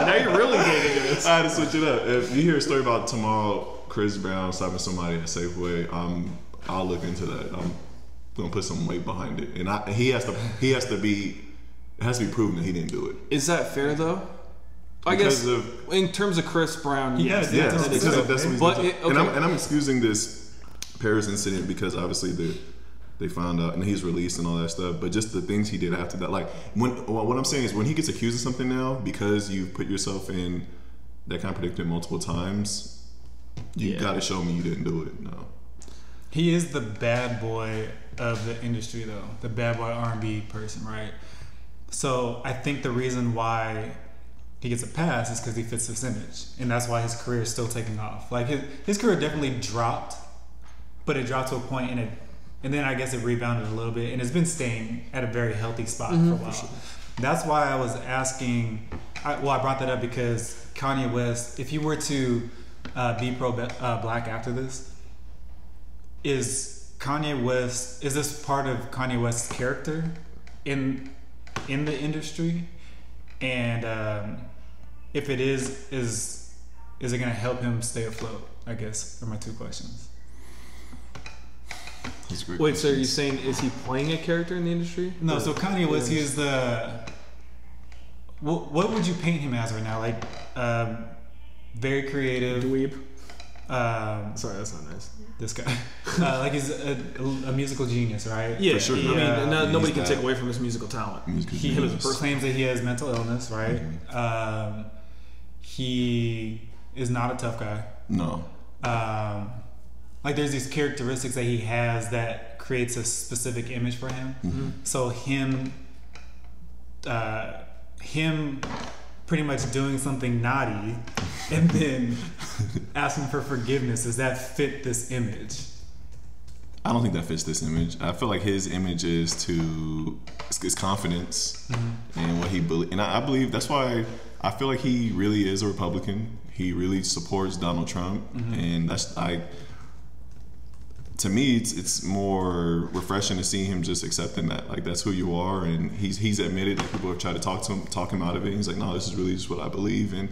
Now you're really getting into this. I had to switch it up. If you hear a story about tomorrow, Chris Brown slapping somebody at Safeway, um, I'll look into that. I'm gonna put some weight behind it, and I, he has to. He has to be. It has to be proven that he didn't do it. Is that fair though? I Because guess of- in terms of Chris Brown, Yeah, yes. yeah, Yes, that's- because that's of- that's what he's But doing. it- and, I'm, okay. and I'm excusing this Paris incident because obviously the they found out, and he's released and all that stuff. But just the things he did after that, like when what I'm saying is when he gets accused of something now because you've put yourself in that kind of predicament multiple times, you Yeah. got to show me you didn't do it. No. He is the bad boy of the industry, though. The bad boy R&B person, right? So I think the reason why he gets a pass is because he fits this image, and that's why his career is still taking off. Like his his career definitely dropped, but it dropped to a point, and it and then I guess it rebounded a little bit, and it's been staying at a very healthy spot for a while. That's why I was asking. I, well, I brought that up because Kanye West, if you were to uh, be pro uh, black after this, is Kanye West is this part of Kanye West's character in in the industry and um, if it is is is it going to help him stay afloat I guess are my two questions That's a great Wait, so are you question. saying is he playing a character in the industry? no Or- so Kanye West he is the what, what would you paint him as right now like um, very creative dweeb. um, Sorry, that's not nice. this guy uh, like he's a, a musical genius right Yeah, sure. I mean, uh, no, nobody can take away from his musical talent. Musical he genius. claims that he has mental illness, right? Um, he is not a tough guy. No. Um, like there's these characteristics that he has that creates a specific image for him. Mm-hmm. So him, uh, him, pretty much doing something naughty, and then asking for forgiveness. Does that fit this image? I don't think that fits this image. I feel like his image is to his confidence mm-hmm. and what he believe, and I, I believe that's why I feel like he really is a Republican. He really supports Donald Trump, mm-hmm. and that's I. To me, it's it's more refreshing to see him just accepting that, like that's who you are, and he's he's admitted that people have tried to talk to him, talk him out of it. He's like, no, this is really just what I believe, and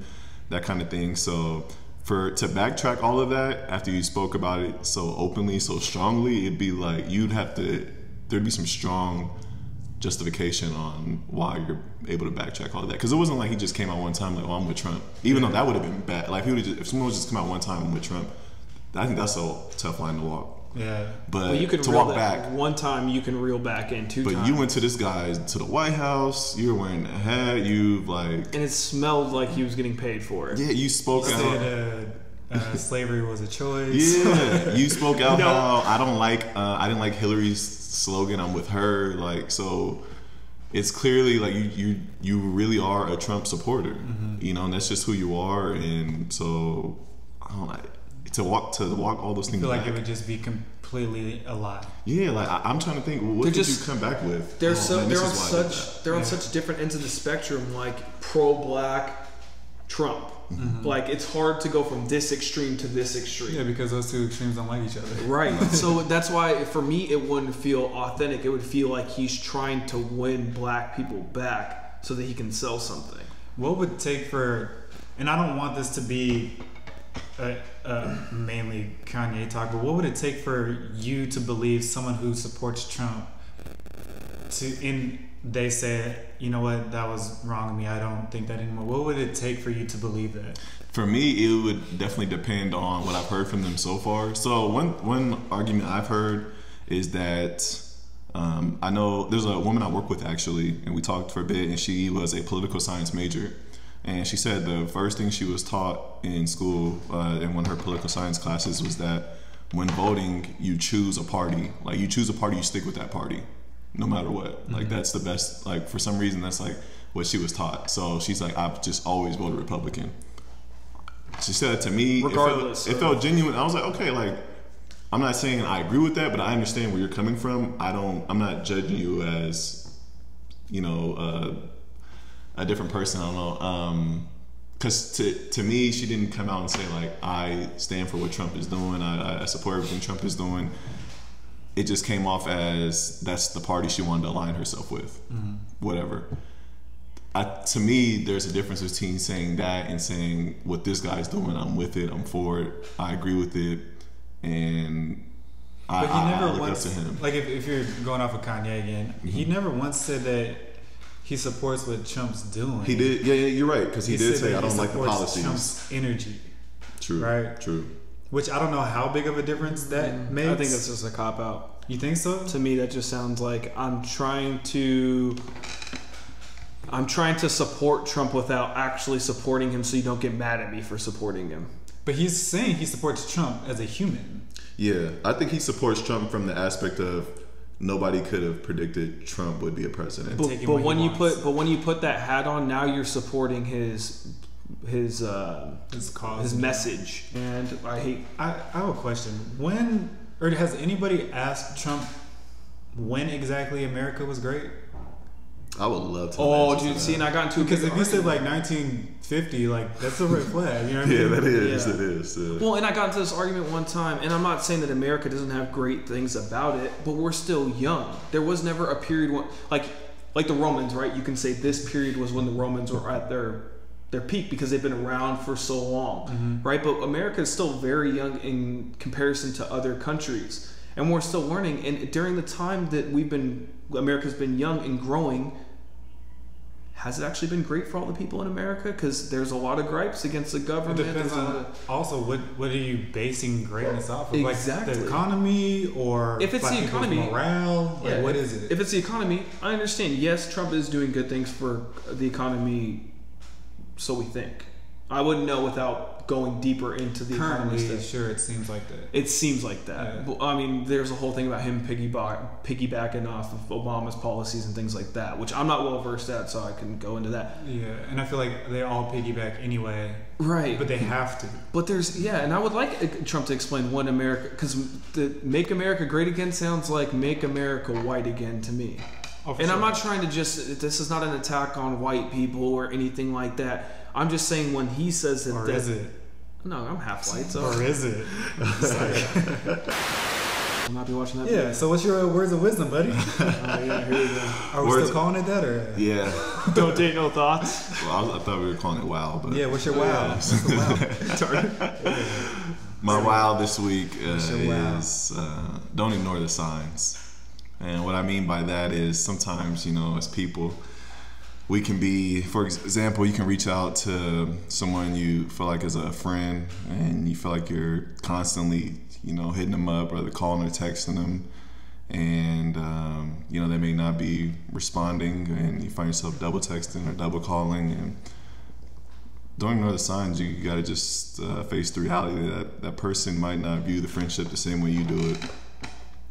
that kind of thing. So for to backtrack all of that after you spoke about it so openly, so strongly, it'd be like you'd have to there'd be some strong justification on why you're able to backtrack all of that. Because it wasn't like he just came out one time like, "Oh, I'm with Trump," even though that would have been bad. Like if, he if someone was just come out one time, "I'm with Trump," I think that's a tough line to walk. Yeah. But Well, you can to walk back, one time. You can reel back in two but times. you went to this guy to the White House. You were wearing a hat. You've like, and it smelled like he was getting paid for it. yeah, you spoke out. Said uh, uh, slavery was a choice. Yeah, you spoke out No. how I don't like. Uh, I didn't like Hillary's slogan. I'm with her. Like so, it's clearly like you you you really are a Trump supporter. You know, and that's just who you are. And so, I don't know. To walk to walk all those I things. feel like back. it would just be completely a lie. yeah, like I, I'm trying to think. What They're did just- you come back with? They're Oh, so man, they're on is why I did such they're on such different ends of the spectrum, like pro black Trump. Mm-hmm. Like it's hard to go from this extreme to this extreme. Yeah, because those two extremes don't like each other. Right. so that's why for me it wouldn't feel authentic. It would feel like he's trying to win black people back so that he can sell something. What would take for, and I don't want this to be uh uh mainly Kanye talk, but what would it take for you to believe someone who supports Trump to, in they say, you know what, that was wrong of me, I don't think that anymore. What would it take for you to believe that? For me, it would definitely depend on what I've heard from them so far. So one one argument I've heard is that um, I know there's a woman I work with actually, and we talked for a bit, and she was a political science major, and she said the first thing she was taught in school uh, in one of her political science classes was that when voting, you choose a party. Like you choose a party, you stick with that party, no matter what. Like that's the best. Like for some reason, that's like what she was taught. So she's like, I've just always voted Republican she said it to me. Regardless it felt, it felt genuine. I was like, okay, like I'm not saying I agree with that, but I understand where you're coming from. I don't. I'm not judging you as, you know, uh, a different person. I don't know. Um, Cause to to me, she didn't come out and say like I stand for what Trump is doing. I, I support everything Trump is doing. It just came off as that's the party she wanted to align herself with. Whatever. I, to me, there's a difference between saying that and saying what this guy's doing. I'm with it. I'm for it. I agree with it, and I, But he never I look once, up to him. like if, if you're going off of Kanye again, he never once said that he supports what Trump's doing. He did. Yeah, yeah, you're right. Because he, did say I don't like the supports policies. Trump's energy, True. right? True. which I don't know how big of a difference that mm, makes. I think that's just a cop out. You think so? To me, that just sounds like I'm trying to. I'm trying to support Trump without actually supporting him, so you don't get mad at me for supporting him. But he's saying he supports Trump as a human. Yeah, I think he supports Trump from the aspect of nobody could have predicted Trump would be a president. But, but when you put but when you put that hat on, now you're supporting his his uh, His cause. his message, and I hate. I, I have a question. When or has anybody asked Trump when exactly America was great? I would love to. Oh, imagine dude, that. see, and I got into a Because if you said like 1950, like that's a red flag. You know what I mean? yeah, that is, Yeah. it is. uh, Well, and I got into this argument one time, and I'm not saying that America doesn't have great things about it, but we're still young. There was never a period when, like, like the Romans, right? You can say this period was when the Romans were at their their peak because they've been around for so long, right? But America is still very young in comparison to other countries, and we're still learning. And during the time that we've been, America's been young and growing. Has it actually been great for all the people in America? Because there's a lot of gripes against the It government. depends a lot on of- also what what are you basing greatness off of? Like Exactly. the economy or If it's the economy- morale? Like Yeah, what is it? If it's the economy, I understand. Yes, Trump is doing good things for the economy, so we think. I wouldn't know without going deeper into the economy Currently, stuff. sure, it seems like that. It seems like that. Yeah. I mean, there's a whole thing about him piggyback, piggybacking off of Obama's policies and things like that, which I'm not well versed at, so I can go into that. Yeah, and I feel like they all piggyback anyway, Right. but they have to. But there's yeah, and I would like uh, Trump to explain what America because the "Make America Great Again" sounds like "Make America White Again" to me. Oh, and I'm not trying to just this is not an attack on white people or anything like that. I'm just saying when he says that, Or that- is it? no, I'm half white, so Or is it? I'll not be watching that. yeah. So what's your words of wisdom, buddy? Oh, yeah, here we go. Are we Words- still calling it that, or yeah. Don't date no thoughts. Well, I, was, I thought we were calling it WoW, but yeah? What's your wow? What's the wow? My wow this week uh, your wow? is uh, don't ignore the signs. And what I mean by that is sometimes, you know, as people, we can be, for example, you can reach out to someone you feel like is a friend and you feel like you're constantly, you know, hitting them up or calling or texting them. And, um, you know, they may not be responding and you find yourself double texting or double calling. And don't ignore the signs. You, got to just uh, face the reality that that person might not view the friendship the same way you do it.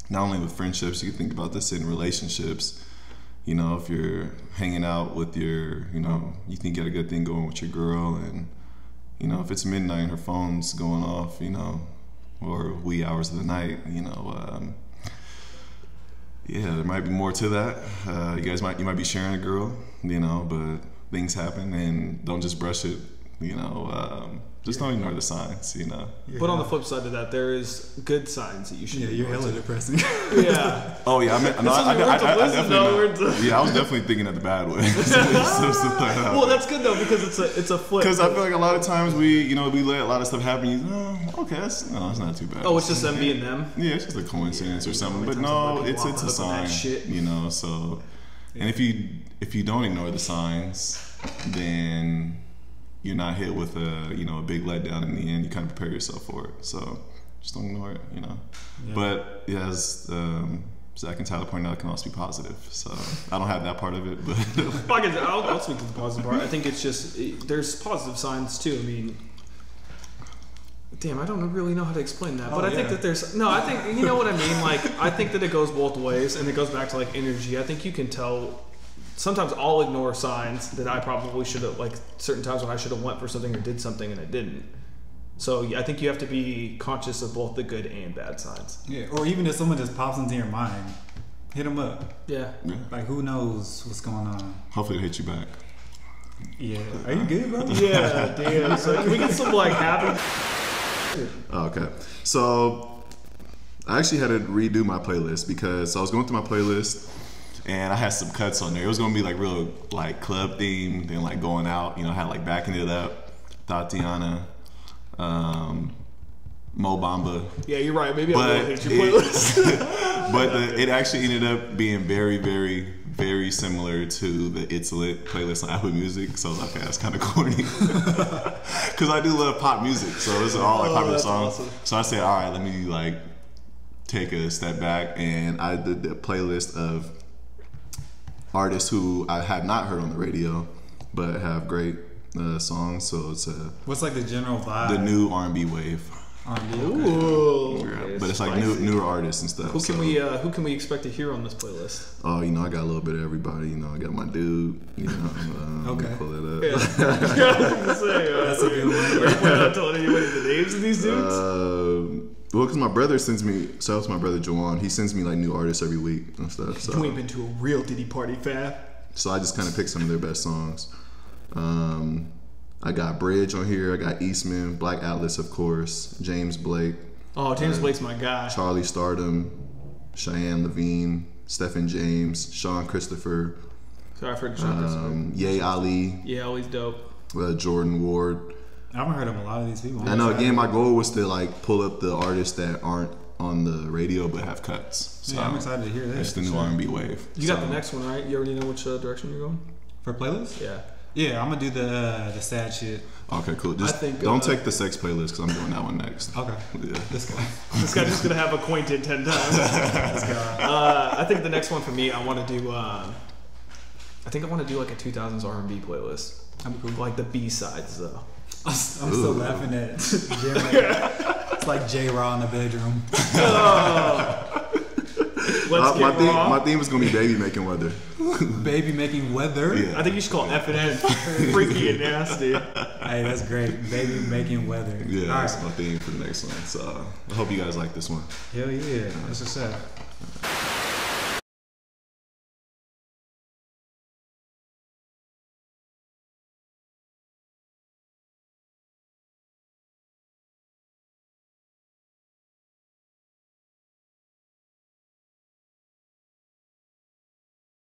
Not only with friendships, you can think about this in relationships. You know, if you're hanging out with your, you know, you think you got a good thing going with your girl, and you know, if it's midnight and her phone's going off, you know, or wee hours of the night, you know, um, yeah, there might be more to that. Uh, you guys might you might be sharing a girl, you know, but things happen, and don't just brush it. You know, um, just don't ignore the signs. You know. But on the flip side of that, there is good signs that you should. Yeah, you're ignore, hella depressing. Yeah. Oh yeah, I mean, no, I, I, is I, I, I definitely no know- words yeah, I was definitely thinking of the bad way. Just to throw it out well, that's good though because it's a it's a flip. Because I feel like a lot of times we, you know, we let a lot of stuff happen. You, oh, okay, that's no, that's not too bad. oh, it's just them being them. yeah, it's just a coincidence or something. But no, it's it's a up on that sign, you know. So, and if you if you don't ignore the signs, then you're not hit with a you know a big letdown in the end. You kind of prepare yourself for it. So just don't ignore it, you know. But yeah, as um, Zach and Tyler pointed out, it can also be positive. So I don't have that part of it, but I can- I'll, I'll speak to the positive part. I think it's just it- there's positive signs too. I mean, damn, I don't really know how to explain that, but Oh, I think yeah. that there's no. I think you know what I mean. Like I think that it goes both ways, and it goes back to like energy. I think you can tell. Sometimes I'll ignore signs that I probably should have like certain times when I should have went for something or did something and I didn't. So I think you have to be conscious of both the good and bad signs. yeah, or even if someone just pops into your mind, hit them up. Yeah. Like who knows what's going on? hopefully it'll hit you back. Yeah. Are you good, bro? Yeah, damn. So can we get some like happy? Oh, okay. So I actually had to redo my playlist because I was going through my playlist and I had some cuts on there. It was gonna be like real like club themed and like going out. You know, I had like backing it up, Tatiana, um, Mo Bamba. Yeah, you're right. Maybe I But will hate your it- playlist. but the, it actually ended up being very, very, very similar to the It's Lit playlist on Apple Music. So I was like, okay, that's kind of corny. Because I do love pop music. So it's all like Oh, popular that's songs. awesome. So I said, all right, let me like take a step back and I did the playlist of artists who I have not heard on the radio, but have great uh, songs. So it's a What's like the general vibe? the new R&B wave, R&B. Ooh. but it's like new newer artists and stuff. Who can so- we uh, who can we expect to hear on this playlist? Oh, you know, I got a little bit of everybody. You know, I got my dude. You know, um, let me Okay. pull it Yeah. up. That's That's a good one. We're not telling anybody the names of these dudes. Um, well, because my brother sends me. Shout out to my brother Joanne. He sends me like new artists every week and stuff. So, you ain't been to a real Diddy party, fam. so I just kind of pick some of their best songs. Um, I got Bridge on here. I got Eastman, Black Atlas, of course, James Blake, Oh, James Blake's my guy. Charlie Stardom, Cheyenne Levine, Stephen James, Sean Christopher, Sorry, I've heard the Sean Christopher. um, Ye Ali, Yeah, always dope. uh, Jordan Ward. I haven't heard of a lot of these people. I know. Again, my goal was to like pull up the artists that aren't on the radio but have cuts. So Yeah, I'm excited to hear this. It's the new sure. R&B wave. You got the next one, right? You already know which uh, direction you're going? For playlist? Yeah. Yeah, I'm gonna do the uh, the sad shit. Okay, cool. Just I think, don't uh, take the sex playlist because I'm doing that one next. Okay. Yeah. This guy. This guy's just gonna have acquainted ten times. uh, I think the next one for me, I want to do. Uh, I think I want to do like a 2000s R&B playlist. That'd be cool. Like the B sides though. I'm still laughing at Jim. it's like J Raw in the bedroom. Let's Uh, my, get theme, my theme is gonna be baby making weather. Baby making weather. Yeah. I think you should call it F and N. Freaky and nasty. Hey, that's great. Baby making weather. Yeah, All that's right. my theme for the next one. So I hope you guys like this one. Hell yeah. That's what's up.